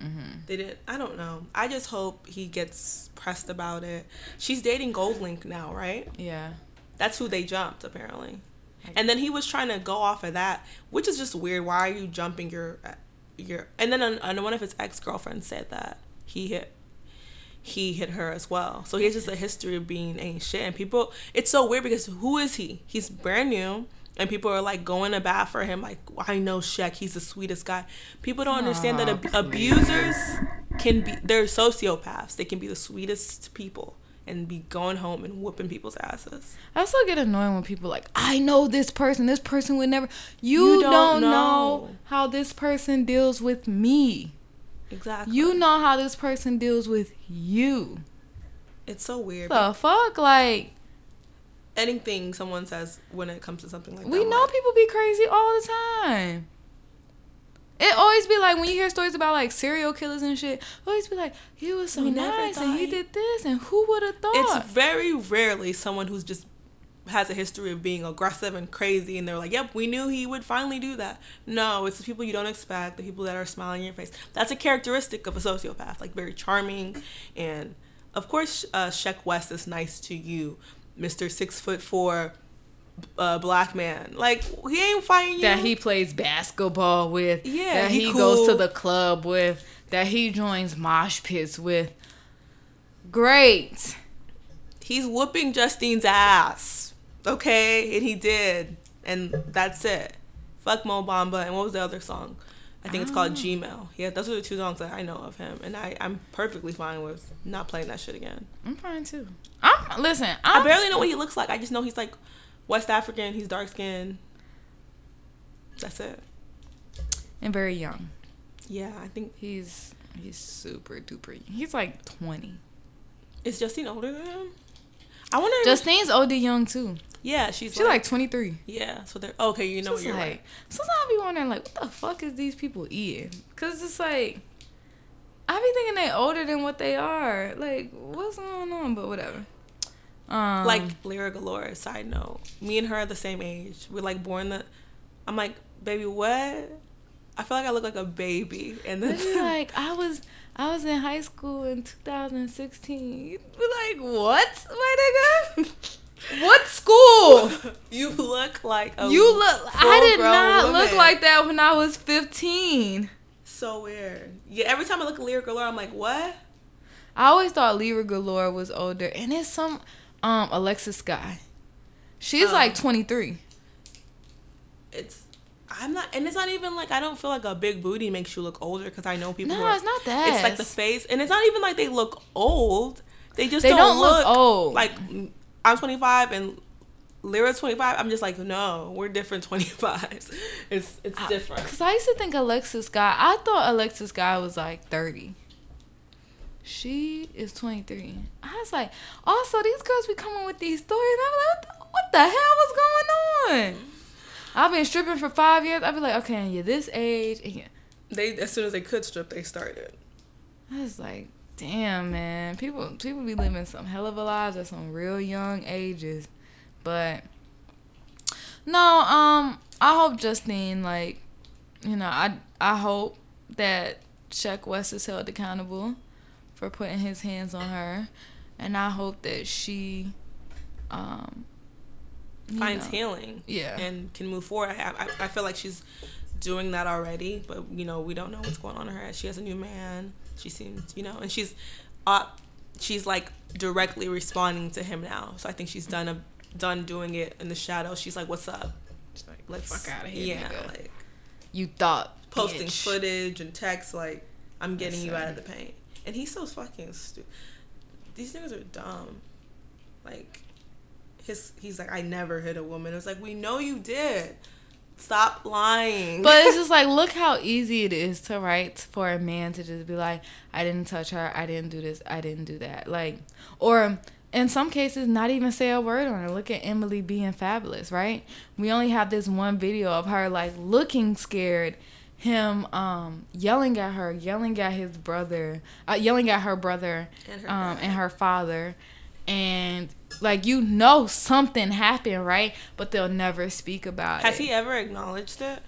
[SPEAKER 2] Mm-hmm.
[SPEAKER 3] They didn't. I don't know. I just hope he gets pressed about it. She's dating Goldlink now, right?
[SPEAKER 2] Yeah.
[SPEAKER 3] That's who they jumped apparently. And then he was trying to go off of that, which is just weird. Why are you jumping your your? And then an, an- one of his ex girlfriends said that he hit he hit her as well. So he has just a history of being ain't shit. And people, it's so weird because who is he? He's brand new. And people are like going to bat for him, like I know Shaq, he's the sweetest guy. People don't understand that ab- abusers can be they're sociopaths. They can be the sweetest people and be going home and whooping people's asses.
[SPEAKER 2] I also get annoying when people like, I know this person. This person would never. You,
[SPEAKER 3] You
[SPEAKER 2] don't,
[SPEAKER 3] don't
[SPEAKER 2] know.
[SPEAKER 3] know.
[SPEAKER 2] how this person deals with me.
[SPEAKER 3] Exactly.
[SPEAKER 2] You know how this person deals with you.
[SPEAKER 3] It's so weird.
[SPEAKER 2] The fuck, like
[SPEAKER 3] Anything someone says when it comes to something like that.
[SPEAKER 2] we know
[SPEAKER 3] like,
[SPEAKER 2] people be crazy all the time. It always be like when you hear stories about like serial killers and shit. Always be like he was so
[SPEAKER 3] We
[SPEAKER 2] nice and he
[SPEAKER 3] thought-
[SPEAKER 2] did this and who would have thought?
[SPEAKER 3] It's very rarely someone who's just has a history of being aggressive and crazy and they're like, yep, we knew he would finally do that. No, it's the people you don't expect, the people that are smiling in your face. That's a characteristic of a sociopath, like very charming. And of course, uh, Sheck West is nice to you, Mr. Six Foot Four uh, black man. Like, he ain't fighting you.
[SPEAKER 2] that he plays basketball with.
[SPEAKER 3] Yeah,
[SPEAKER 2] that
[SPEAKER 3] he
[SPEAKER 2] he, goes to the club with. That he joins mosh pits with. Great.
[SPEAKER 3] He's whooping Justine's ass. Okay? And he did. And that's it. Fuck Mo Bamba. And what was the other song? I think it's called
[SPEAKER 2] Ah.
[SPEAKER 3] Gmail. Yeah, those are the two songs that I know of him. And I, I'm perfectly fine with not playing that shit again.
[SPEAKER 2] I'm fine too. I'm listen.
[SPEAKER 3] I
[SPEAKER 2] I'm,
[SPEAKER 3] barely know what he looks like. I just know he's like West African. He's dark skinned. That's it.
[SPEAKER 2] and very young.
[SPEAKER 3] Yeah, I think.
[SPEAKER 2] He's he's super duper. He's like 20.
[SPEAKER 3] Is Justine older than him? I wonder. if-
[SPEAKER 2] Justine's OD young too.
[SPEAKER 3] yeah, she's,
[SPEAKER 2] She's like 23.
[SPEAKER 3] Yeah, so they're. Okay, you know
[SPEAKER 2] Just
[SPEAKER 3] you're
[SPEAKER 2] like
[SPEAKER 3] right.
[SPEAKER 2] sometimes I be wondering like what the fuck is these people eating? Cause it's like I be thinking they older than what they are. Like what's going on? But whatever. Um,
[SPEAKER 3] like Lira Galore. Side note, me and her are the same age. We're like born the. I'm like, baby, what? I feel like I look like a baby, and then (laughs)
[SPEAKER 2] like, I was I was in high school in 2016. You be like, what, my nigga? what school? (laughs)
[SPEAKER 3] you look like a
[SPEAKER 2] You look. I did not look like that when I was 15.
[SPEAKER 3] so weird. Yeah, every time I look at Lira Galore, I'm like, what?
[SPEAKER 2] I always thought Lira Galore was older, and it's some um Alexis Skyy. She's
[SPEAKER 3] Oh.
[SPEAKER 2] like 23.
[SPEAKER 3] It's. I'm not, and it's not even like I don't feel like a big booty makes you look older because I know people.
[SPEAKER 2] No,
[SPEAKER 3] are-
[SPEAKER 2] it's not that.
[SPEAKER 3] It's like the face, and it's not even like they look old. They just
[SPEAKER 2] They
[SPEAKER 3] don't,
[SPEAKER 2] don't look
[SPEAKER 3] look
[SPEAKER 2] old.
[SPEAKER 3] Like I'm 25 and Lira's 25. I'm just like, no, we're different (laughs) 25s. It's it's different.
[SPEAKER 2] Cause I used to think Alexis Skyy. I thought Alexis Skyy was like 30. She is 23. I was like, also these girls be coming with these stories. I'm like, what the, what the hell was going on? I've been stripping for five years. I'd be like, okay, and you're this age. You're,
[SPEAKER 3] They as soon as they could strip, they started.
[SPEAKER 2] I was like, damn, man. People people be living some hell of a lives at some real young ages. But no, um, I hope Justine like, you know, I I hope that Sheck West is held accountable for putting his hands on her, and I hope that she, um,
[SPEAKER 3] Finds
[SPEAKER 2] know,
[SPEAKER 3] healing.
[SPEAKER 2] Yeah.
[SPEAKER 3] And can move forward. I, I I feel like she's doing that already, but you know we don't know what's going on in her. She has a new man. She seems you know, and she's, uh, she's like directly responding to him now. So I think she's done a done doing it in the shadow. She's like, "What's up?"
[SPEAKER 2] She's like,
[SPEAKER 3] Let's
[SPEAKER 2] fuck out of here,
[SPEAKER 3] Yeah,
[SPEAKER 2] nigga.
[SPEAKER 3] like
[SPEAKER 2] You thought
[SPEAKER 3] posting
[SPEAKER 2] bitch.
[SPEAKER 3] footage and texts like, "I'm getting
[SPEAKER 2] Yes,
[SPEAKER 3] you out of the paint," and he's so fucking stupid. These niggas are dumb. Like, his he's like I never hit a woman. It's like we know you did. Stop lying.
[SPEAKER 2] But it's just (laughs) like, look how easy it is to write for a man to just be like, I didn't touch her, I didn't do this, I didn't do that. Like, or in some cases, not even say a word on her. Look at Emily B and Fabolous, right? We only have this one video of her like looking scared, him um yelling at her, yelling at his brother, uh, yelling at her brother
[SPEAKER 3] And her
[SPEAKER 2] um, and her father, and like you know something happened, right? But they'll never speak about
[SPEAKER 3] Has
[SPEAKER 2] it.
[SPEAKER 3] Has he ever acknowledged it?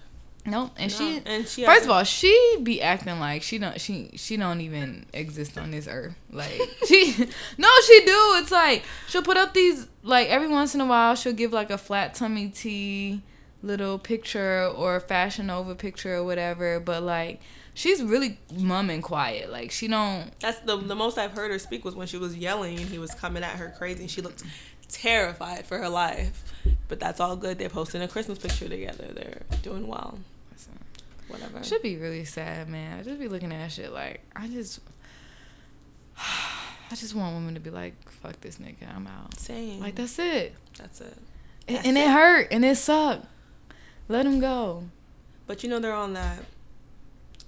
[SPEAKER 2] Nope. And
[SPEAKER 3] No.
[SPEAKER 2] she
[SPEAKER 3] And she
[SPEAKER 2] First of all, she be acting like she don't she she don't even exist on this earth. Like (laughs) she No, she do. It's like she'll put up these like every once in a while she'll give like a flat tummy tea little picture or Fashion Nova picture or whatever, but like she's really mum and quiet. Like she don't
[SPEAKER 3] That's the the most I've heard her speak was when she was yelling and he was coming at her crazy and she looked terrified for her life. But that's all good. They're posting a Christmas picture together. They're doing well. Whatever.
[SPEAKER 2] should be really sad, man. I just be looking at shit like I just (sighs) I just want women to be like, fuck this nigga, I'm out.
[SPEAKER 3] Same.
[SPEAKER 2] Like that's it.
[SPEAKER 3] That's it.
[SPEAKER 2] And,
[SPEAKER 3] That's
[SPEAKER 2] and it hurt and it sucked. Let him go.
[SPEAKER 3] But you know they're on that.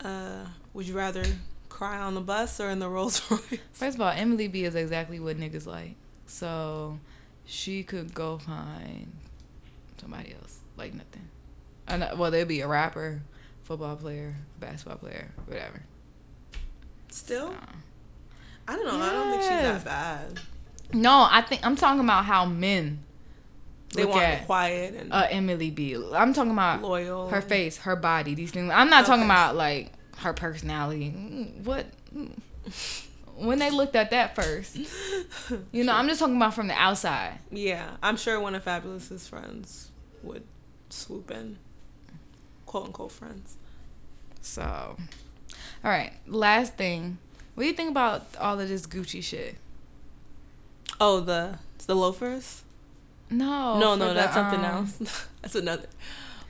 [SPEAKER 3] Uh, would you rather cry on the bus or in the Rolls Royce?
[SPEAKER 2] First of all, Emily B is exactly what niggas like. So she could go find somebody else. Like nothing. And, well, they'd be a rapper, football player, basketball player, whatever.
[SPEAKER 3] Still,
[SPEAKER 2] Uh,
[SPEAKER 3] I don't know. I don't think she's that bad.
[SPEAKER 2] no, I think I'm talking about how men
[SPEAKER 3] They
[SPEAKER 2] look
[SPEAKER 3] quiet and
[SPEAKER 2] uh, Emily B. I'm talking about
[SPEAKER 3] loyal.
[SPEAKER 2] her face, her body, these things. I'm not talking about like her personality. What? When they looked at that first, you know, I'm just talking about from the outside.
[SPEAKER 3] Yeah, I'm sure one of Fabolous's friends would swoop in. Quote unquote friends.
[SPEAKER 2] So, all right, last thing. What do you think about all of this Gucci shit?
[SPEAKER 3] Oh, the the loafers?
[SPEAKER 2] No,
[SPEAKER 3] no, no,
[SPEAKER 2] the,
[SPEAKER 3] that's something
[SPEAKER 2] um,
[SPEAKER 3] else. (laughs) that's another.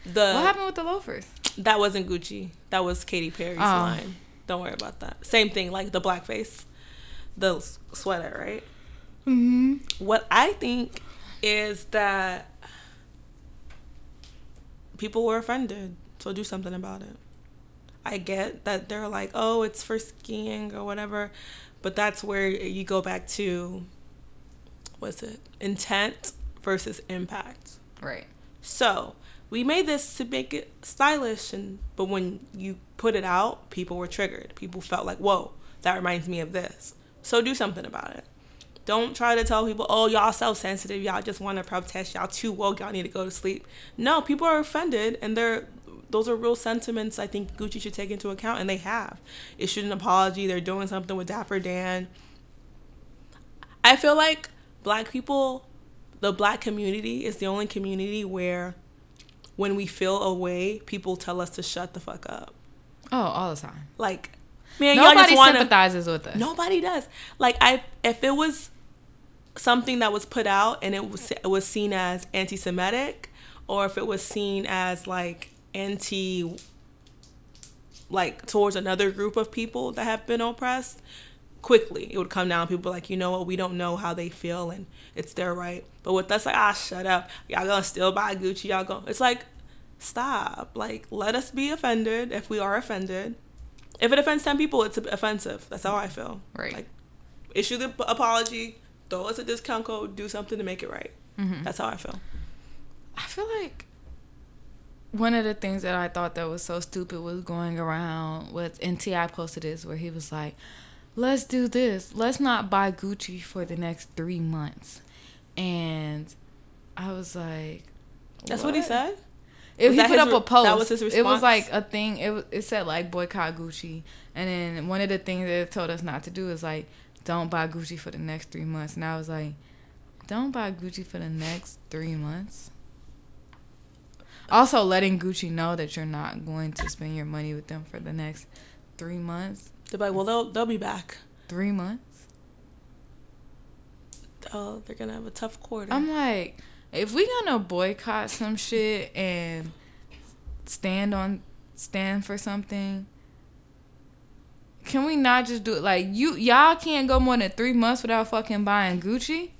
[SPEAKER 3] The
[SPEAKER 2] What happened with the loafers?
[SPEAKER 3] that wasn't Gucci. That was Katy Perry's
[SPEAKER 2] Oh.
[SPEAKER 3] line. Don't worry about that. Same thing, like the blackface, the s- sweater, right?
[SPEAKER 2] Mm-hmm.
[SPEAKER 3] What I think is that people were offended, so do something about it. I get that they're like, oh, it's for skiing or whatever, but that's where you go back to what's it? Intent versus impact.
[SPEAKER 2] Right.
[SPEAKER 3] So we made this to make it stylish, and but when you put it out, people were triggered. People felt like, "Whoa, that reminds me of this." So do something about it. Don't try to tell people, "Oh, y'all self sensitive. Y'all just want to protest. Y'all too woke. Y'all need to go to sleep." No, people are offended, and they're those are real sentiments. I think Gucci should take into account, and they have issued an apology. They're doing something with Dapper Dan. I feel like black people, the black community is the only community where when we feel a way, people tell us to shut the fuck up.
[SPEAKER 2] Oh, all the time.
[SPEAKER 3] Like, man,
[SPEAKER 2] Nobody
[SPEAKER 3] to.
[SPEAKER 2] sympathizes with us.
[SPEAKER 3] Nobody does. Like, I if it was something that was put out and it was it was seen as anti-Semitic, or if it was seen as like anti, like towards another group of people that have been oppressed, quickly it would come down. People like, you know what, we don't know how they feel and it's their right. But with us, like, ah, shut up. Y'all gonna still buy Gucci. Y'all go. It's like, stop. Like, let us be offended if we are offended. If it offends ten people, it's offensive. That's how I feel.
[SPEAKER 2] Right.
[SPEAKER 3] Like, issue the p- apology, throw us a discount code, do something to make it right.
[SPEAKER 2] Mm-hmm.
[SPEAKER 3] That's how I feel.
[SPEAKER 2] I feel like one of the things that I thought that was so stupid was going around was and T.I. posted this where he was like, "Let's do this. Let's not buy Gucci for the next three months," and I was like,
[SPEAKER 3] That's what, he said.
[SPEAKER 2] If
[SPEAKER 3] Was
[SPEAKER 2] he put
[SPEAKER 3] his
[SPEAKER 2] up a post,
[SPEAKER 3] that was his
[SPEAKER 2] it was like a thing. It it said like boycott Gucci, and then one of the things that it told us not to do is like don't buy Gucci for the next three months. And I was like, don't buy Gucci for the next three months. Also, letting Gucci know that you're not going to spend your money with them for the next three months.
[SPEAKER 3] They're like, well, they'll they'll be back.
[SPEAKER 2] Three months.
[SPEAKER 3] Oh, they're gonna have a tough quarter.
[SPEAKER 2] I'm like, if we gonna boycott some shit and stand on stand for something, can we not just do it? Like you, y'all can't go more than three months without fucking buying Gucci.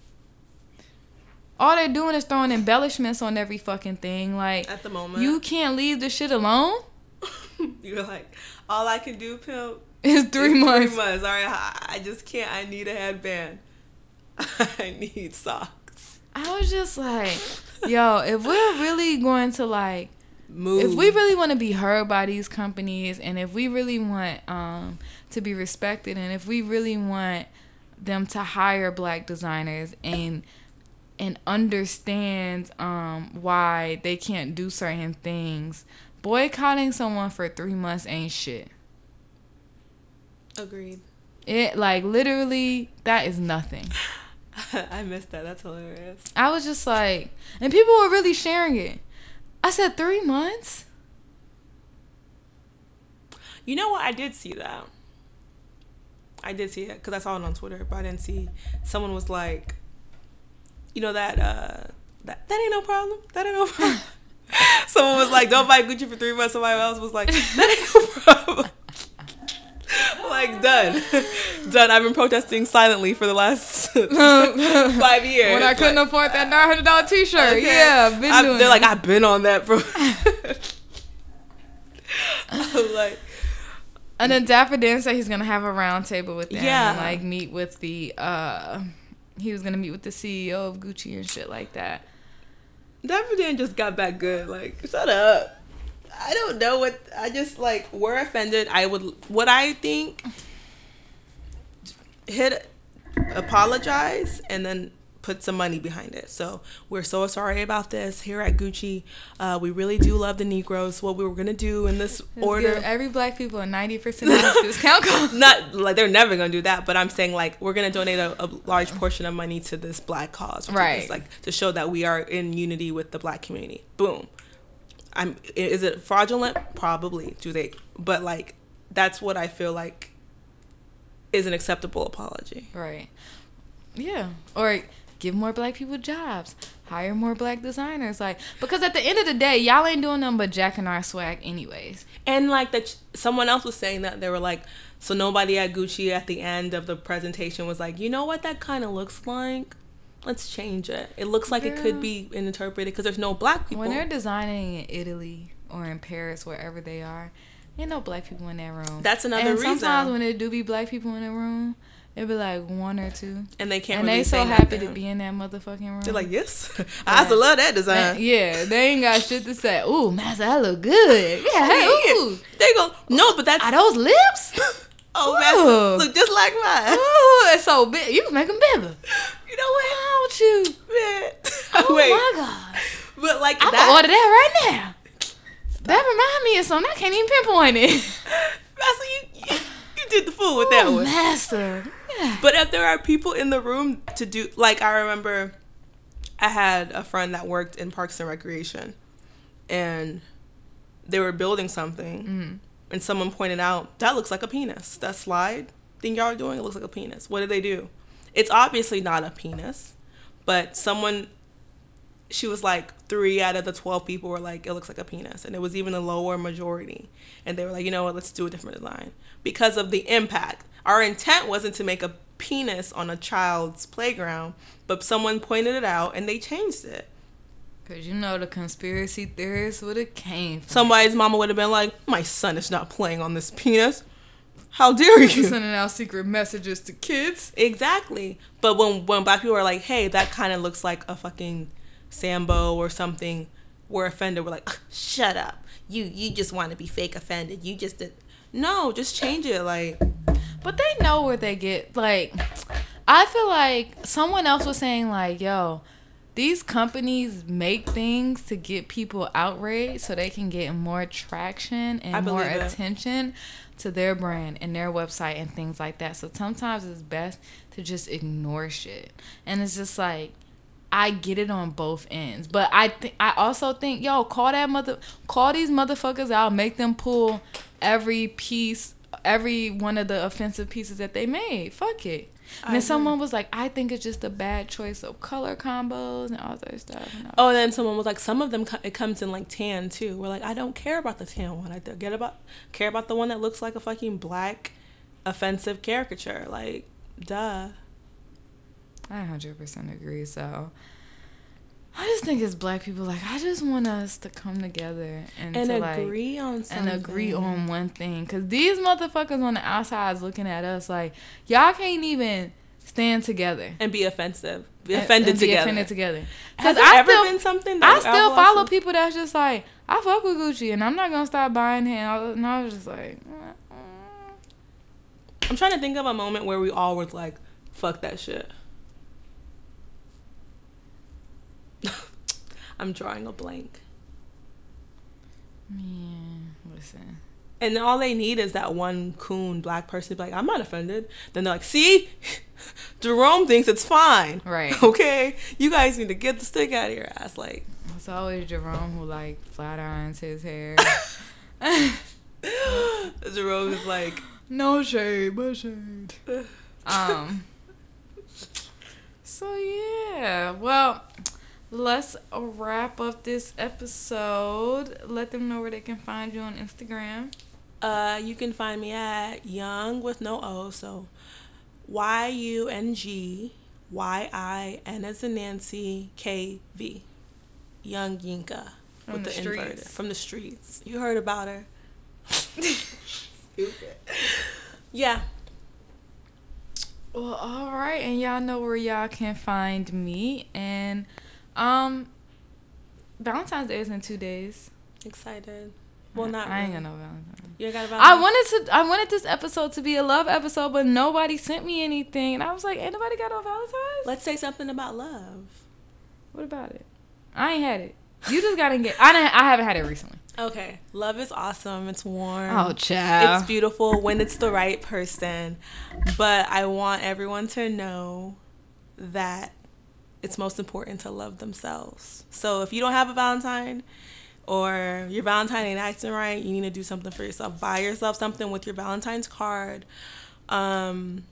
[SPEAKER 2] all they're doing is throwing embellishments on every fucking thing. Like
[SPEAKER 3] At the moment.
[SPEAKER 2] you can't leave the shit alone. (laughs)
[SPEAKER 3] You're like, all I can do, pimp, (laughs)
[SPEAKER 2] It's three
[SPEAKER 3] is
[SPEAKER 2] months.
[SPEAKER 3] Three months. All right, I, I just can't. I need a headband. (laughs) I need socks.
[SPEAKER 2] I was just like, yo, if we're really going to like
[SPEAKER 3] Move.
[SPEAKER 2] if we really want to be heard by these companies and if we really want um, to be respected and if we really want them to hire black designers and and understand um, why they can't do certain things boycotting someone for three months ain't shit
[SPEAKER 3] Agreed.
[SPEAKER 2] it like literally that is nothing (laughs)
[SPEAKER 3] I missed that. That's hilarious.
[SPEAKER 2] i was just like and people were really sharing it i said three months
[SPEAKER 3] You know what? I did see that. I did see it because I saw it on Twitter, but I didn't see. Someone was like, you know that uh that that ain't no problem. That ain't no (laughs) problem. (laughs) Someone was like, "Don't buy Gucci for three months." Somebody else was like, "That ain't no problem." (laughs) like done, (laughs) done. I've been protesting silently for the last (laughs) five years.
[SPEAKER 2] when i couldn't
[SPEAKER 3] Like,
[SPEAKER 2] afford that $900 t-shirt
[SPEAKER 3] okay.
[SPEAKER 2] yeah been
[SPEAKER 3] I've-
[SPEAKER 2] doing
[SPEAKER 3] they're like. I've been on that, bro. I'm like,
[SPEAKER 2] And then Dapper Dan said he's gonna have a round table with them.
[SPEAKER 3] Yeah.
[SPEAKER 2] And like meet with the uh he was gonna meet with the CEO of Gucci and shit like that.
[SPEAKER 3] Dapper Dan just got back good. Like, shut up. I don't know what I just like. We're offended. I would. What I think. Hit, apologize, and then put some money behind it. So we're so sorry about this here at Gucci. Uh, we really do love the Negroes. What we were gonna do in this
[SPEAKER 2] Let's
[SPEAKER 3] order.
[SPEAKER 2] give every black people a ninety percent discount code. (laughs)
[SPEAKER 3] not like they're never gonna do that, but I'm saying like we're gonna donate a, a large portion of money to this black cause,
[SPEAKER 2] Right.
[SPEAKER 3] this, like to show that we are in unity with the black community. Boom. I'm. Is it fraudulent? Probably. Do they? But like, that's what I feel like is an acceptable apology.
[SPEAKER 2] Right. Yeah. Or give more black people jobs. Hire more black designers. Like because at the end of the day, y'all ain't doing nothing but jacking our swag anyways.
[SPEAKER 3] And like that, someone else was saying that they were like, so nobody at Gucci at the end of the presentation was like, you know what that kind of looks like. Let's change it. It looks like it could be interpreted because there's no black people.
[SPEAKER 2] When they're designing in Italy or in Paris, wherever they are, ain't no black people in that room.
[SPEAKER 3] That's another
[SPEAKER 2] and
[SPEAKER 3] reason.
[SPEAKER 2] sometimes when there do be black people in the room, it be like one or two.
[SPEAKER 3] and they can't
[SPEAKER 2] and
[SPEAKER 3] really
[SPEAKER 2] they so
[SPEAKER 3] say
[SPEAKER 2] happy to be in that motherfucking room.
[SPEAKER 3] They're like, yes, (laughs) I also love that design.
[SPEAKER 2] Yeah, they ain't got shit to say. Ooh, master, I look good. (laughs) Yeah, hey, ooh,
[SPEAKER 3] They go, no, but that's
[SPEAKER 2] are those lips? (laughs)
[SPEAKER 3] oh,
[SPEAKER 2] Ooh.
[SPEAKER 3] master, look just like mine.
[SPEAKER 2] Ooh, it's so big. You can make them bigger.
[SPEAKER 3] You know what,
[SPEAKER 2] Why don't you?
[SPEAKER 3] man?
[SPEAKER 2] Oh (laughs)
[SPEAKER 3] Wait,
[SPEAKER 2] my god,
[SPEAKER 3] but like
[SPEAKER 2] I'm gonna order that right now. That remind me of something. I can't even pinpoint it. (laughs)
[SPEAKER 3] master, you, you you did the fool with that one.
[SPEAKER 2] master. Yeah.
[SPEAKER 3] But if there are people in the room to do, like I remember, I had a friend that worked in Parks and Recreation, and they were building something,
[SPEAKER 2] Mm-hmm.
[SPEAKER 3] And someone pointed out that looks like a penis. That slide thing y'all are doing, it looks like a penis. What did they do? It's obviously not a penis, but someone. She was like three out of the twelve people were like, it looks like a penis, and it was even a lower majority. And they were like, you know what, let's do a different design because of the impact. Our intent wasn't to make a penis on a child's playground, but someone pointed it out and they changed it.
[SPEAKER 2] Cause you know the conspiracy theorists would have came. From
[SPEAKER 3] Somebody's mama would have been like, "My son is not playing on this penis. How dare you?"
[SPEAKER 2] sending out secret messages to kids.
[SPEAKER 3] Exactly. But when when black people are like, "Hey, that kind of looks like a fucking Sambo or something," we're offended. We're like, "Shut up! You you just want to be fake offended. You just did." No, just change it. Like,
[SPEAKER 2] But they know where they get like I feel like someone else was saying like, yo, these companies make things to get people outraged so they can get more traction and more
[SPEAKER 3] it.
[SPEAKER 2] attention to their brand and their website and things like that. So sometimes it's best to just ignore shit. And it's just like I get it on both ends, but I think I also think yo call that mother call these motherfuckers out, make them pull every piece, every one of the offensive pieces that they made. Fuck it. And someone was like, I think it's just a bad choice of color combos and all that stuff. And
[SPEAKER 3] oh, and then someone was like, "Some of them it comes in like tan too." We're like, "I don't care about the tan one. I get about care about the one that looks like a fucking black offensive caricature." Like, duh.
[SPEAKER 2] I 100% agree. So think as black people, like I just want us to come together and,
[SPEAKER 3] and
[SPEAKER 2] to,
[SPEAKER 3] agree
[SPEAKER 2] like,
[SPEAKER 3] on something.
[SPEAKER 2] and agree on one thing. Cause these motherfuckers on the outside is looking at us like y'all can't even stand together.
[SPEAKER 3] and be offensive, be offended
[SPEAKER 2] and be
[SPEAKER 3] together.
[SPEAKER 2] offended together.
[SPEAKER 3] Has
[SPEAKER 2] I
[SPEAKER 3] ever
[SPEAKER 2] still,
[SPEAKER 3] been something?
[SPEAKER 2] I still follow people that's just like I fuck with Gucci and I'm not gonna stop buying him. And I was just like, mm, mm.
[SPEAKER 3] I'm trying to think of a moment where we all was like, "Fuck that shit." I'm drawing a blank.
[SPEAKER 2] man, listen.
[SPEAKER 3] And all they need is that one coon black person to be like, I'm not offended. Then they're like, see? (laughs) Jerome thinks it's fine.
[SPEAKER 2] Right. (laughs)
[SPEAKER 3] Okay? You guys need to get the stick out of your ass. Like,
[SPEAKER 2] It's always Jerome who like flat irons his hair. (laughs)
[SPEAKER 3] Jerome is like,
[SPEAKER 2] no shade, but shade. (sighs) Um. So yeah, well, let's wrap up this episode. Let them know where they can find you on Instagram.
[SPEAKER 3] uh, you can find me at Young with no O. So Y U N G Y I N as in Nancy K V. Young Yinka.
[SPEAKER 2] From
[SPEAKER 3] with
[SPEAKER 2] the
[SPEAKER 3] the, inverted.
[SPEAKER 2] streets.
[SPEAKER 3] From the streets. You heard about her. Stupid. Yeah.
[SPEAKER 2] Well, all right, and y'all know where y'all can find me. And um, Valentine's Day is in two days.
[SPEAKER 3] Excited. Well, not
[SPEAKER 2] I ain't
[SPEAKER 3] really.
[SPEAKER 2] got no Valentine's.
[SPEAKER 3] You ain't got about
[SPEAKER 2] I wanted to. I wanted this episode to be a love episode, but nobody sent me anything, and I was like, "Anybody got no Valentine's."
[SPEAKER 3] Let's say something about love.
[SPEAKER 2] What about it? I ain't had it. You just got get. I didn't. I haven't had it recently.
[SPEAKER 3] Okay. Love is awesome. It's warm.
[SPEAKER 2] Oh, child.
[SPEAKER 3] It's beautiful when it's the right person. But I want everyone to know that it's most important to love themselves. So if you don't have a Valentine or your Valentine ain't acting right, you need to do something for yourself. Buy yourself something with your Valentine's card. Um,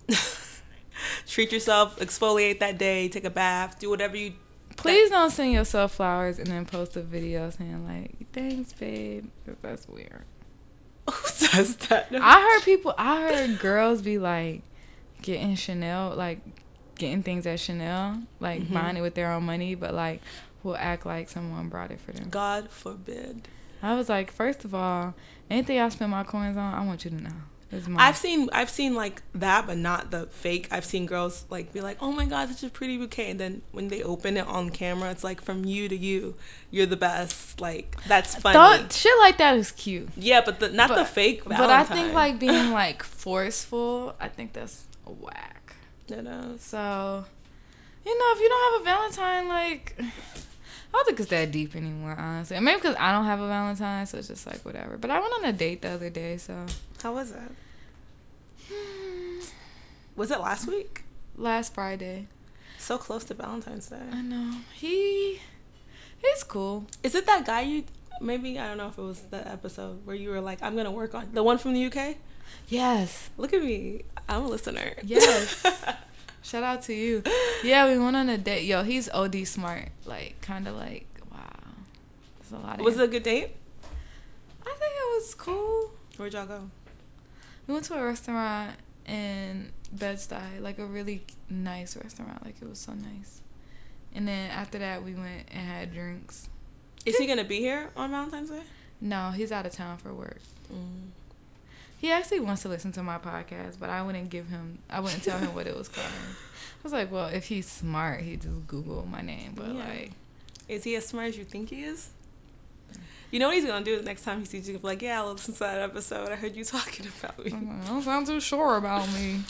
[SPEAKER 3] (laughs) treat yourself, exfoliate that day, take a bath, do whatever you
[SPEAKER 2] Please don't send yourself flowers and then post a video saying like, "Thanks, babe." That's weird. (laughs)
[SPEAKER 3] Who says that?
[SPEAKER 2] I heard people. I heard girls be like getting Chanel, like getting things at Chanel, like
[SPEAKER 3] Mm-hmm.
[SPEAKER 2] buying it with their own money, but like will act like someone brought it for them.
[SPEAKER 3] God forbid.
[SPEAKER 2] I was like, first of all, anything I spend my coins on, I want you to know.
[SPEAKER 3] I've seen I've seen like that, but not the fake. I've seen girls like be like, "Oh my god, such a pretty bouquet," and then when they open it on camera, it's like from you to you, you're the best. Like that's funny.
[SPEAKER 2] Thought shit like that is cute.
[SPEAKER 3] yeah, but the, not the
[SPEAKER 2] But-
[SPEAKER 3] fake.
[SPEAKER 2] But I think like being (laughs) like forceful, I think that's whack.
[SPEAKER 3] You know,
[SPEAKER 2] So, you know, if you don't have a Valentine, like, I don't think it's that deep anymore, honestly. And Maybe because I don't have a Valentine, so it's just like whatever. But I went on a date the other day, so
[SPEAKER 3] how was it? (sighs) Was it last week?
[SPEAKER 2] last Friday.
[SPEAKER 3] So close to Valentine's Day.
[SPEAKER 2] I know he, he's cool.
[SPEAKER 3] Is it that guy you? Maybe I don't know if it was that episode where you were like, "I'm gonna work on the one from the UK."
[SPEAKER 2] Yes,
[SPEAKER 3] Look at me, I'm a listener.
[SPEAKER 2] Yes. (laughs) shout out to you. Yeah, we went on a date. Yo, he's OD smart. Like, kind of like wow. There's a lot of.
[SPEAKER 3] was it a good date?
[SPEAKER 2] I think it was cool.
[SPEAKER 3] Where'd y'all go?
[SPEAKER 2] We went to a restaurant in Bed-Stuy, like a really nice restaurant. Like it was so nice. And then after that, we went and had drinks.
[SPEAKER 3] Is he gonna be here on Valentine's Day?
[SPEAKER 2] No, he's out of town for work.
[SPEAKER 3] Mm.
[SPEAKER 2] He actually wants to listen to my podcast, but I wouldn't give him. I wouldn't tell him what it was called. I was like, well, if he's smart, he just Google my name. But
[SPEAKER 3] Yeah.
[SPEAKER 2] like,
[SPEAKER 3] Is he as smart as you think he is? You know what he's gonna do the next time he sees you? He'll be like, yeah, I listened to that episode. I heard you talking (laughs) about me.
[SPEAKER 2] I'm like, I don't sound too sure about me.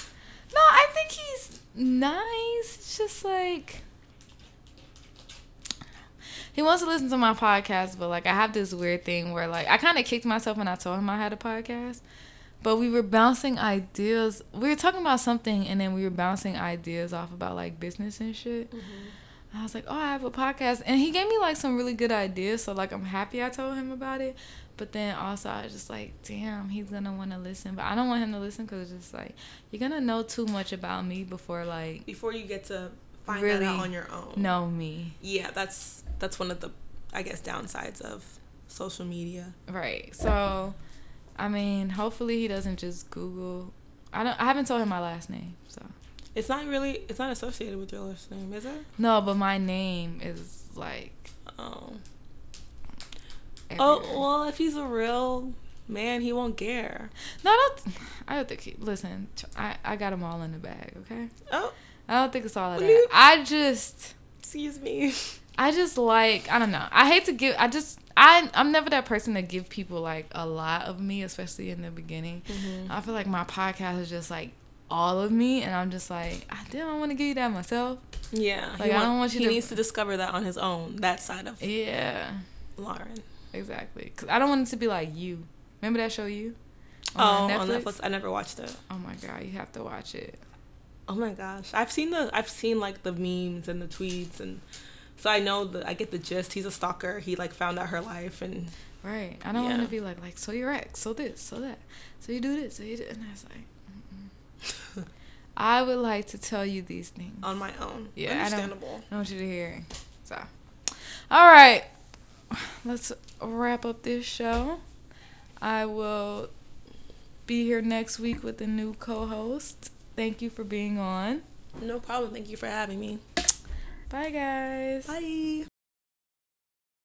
[SPEAKER 2] No, I think he's nice. It's just like he wants to listen to my podcast, but like I have this weird thing where like I kind of kicked myself when I told him I had a podcast. But we were bouncing ideas. We were talking about something, and then we were bouncing ideas off about like business and shit. Mm-hmm. I was like, "Oh, I have a podcast," and he gave me like some really good ideas. So like, I'm happy I told him about it. But then also, I was just like, "Damn, he's gonna want to listen," but I don't want him to listen because it's just like you're gonna know too much about me before like
[SPEAKER 3] Before you get to find
[SPEAKER 2] Really
[SPEAKER 3] that out on your own.
[SPEAKER 2] know me,
[SPEAKER 3] Yeah, that's that's one of the, I guess, downsides of social media.
[SPEAKER 2] right? So, I mean, hopefully he doesn't just Google. I don't. I haven't told him my last name, so
[SPEAKER 3] It's not really, it's not associated with your last name, is it?
[SPEAKER 2] no. But my name is like
[SPEAKER 3] Oh Oh well, if he's a real man, he won't care.
[SPEAKER 2] No, I don't. I don't think. He, listen, I I got them all in the bag. Okay.
[SPEAKER 3] Oh,
[SPEAKER 2] I don't think it's all of that. I just.
[SPEAKER 3] excuse me.
[SPEAKER 2] I just like I don't know. I hate to give. I just I I'm never that person to give people like a lot of me, especially in the beginning.
[SPEAKER 3] Mm-hmm.
[SPEAKER 2] I feel like my podcast is just like all of me, and I'm just like I don't want to give you that myself.
[SPEAKER 3] Yeah,
[SPEAKER 2] Like, I don't want you
[SPEAKER 3] He
[SPEAKER 2] to-
[SPEAKER 3] needs to discover that on his own. That side of
[SPEAKER 2] Yeah,
[SPEAKER 3] Lauren.
[SPEAKER 2] exactly. Cause I don't want it to be like you. Remember that show you?
[SPEAKER 3] oh, on Netflix. I never watched it.
[SPEAKER 2] Oh my god, you have to watch it.
[SPEAKER 3] Oh my gosh, I've seen the I've seen like the memes and the tweets and so I know that I get the gist. He's a stalker. He like found out her life and
[SPEAKER 2] Right. I don't want to be like like so you're ex, so this, so that, so you do this, so you do, and I was like. I would like to tell you these things.
[SPEAKER 3] on my own.
[SPEAKER 2] Yeah, I don't-
[SPEAKER 3] understandable.
[SPEAKER 2] I want you to hear. So, all right, let's wrap up this show. I will be here next week with a new co-host. Thank you for being on.
[SPEAKER 3] No problem. Thank you for having me.
[SPEAKER 2] Bye, guys.
[SPEAKER 3] Bye.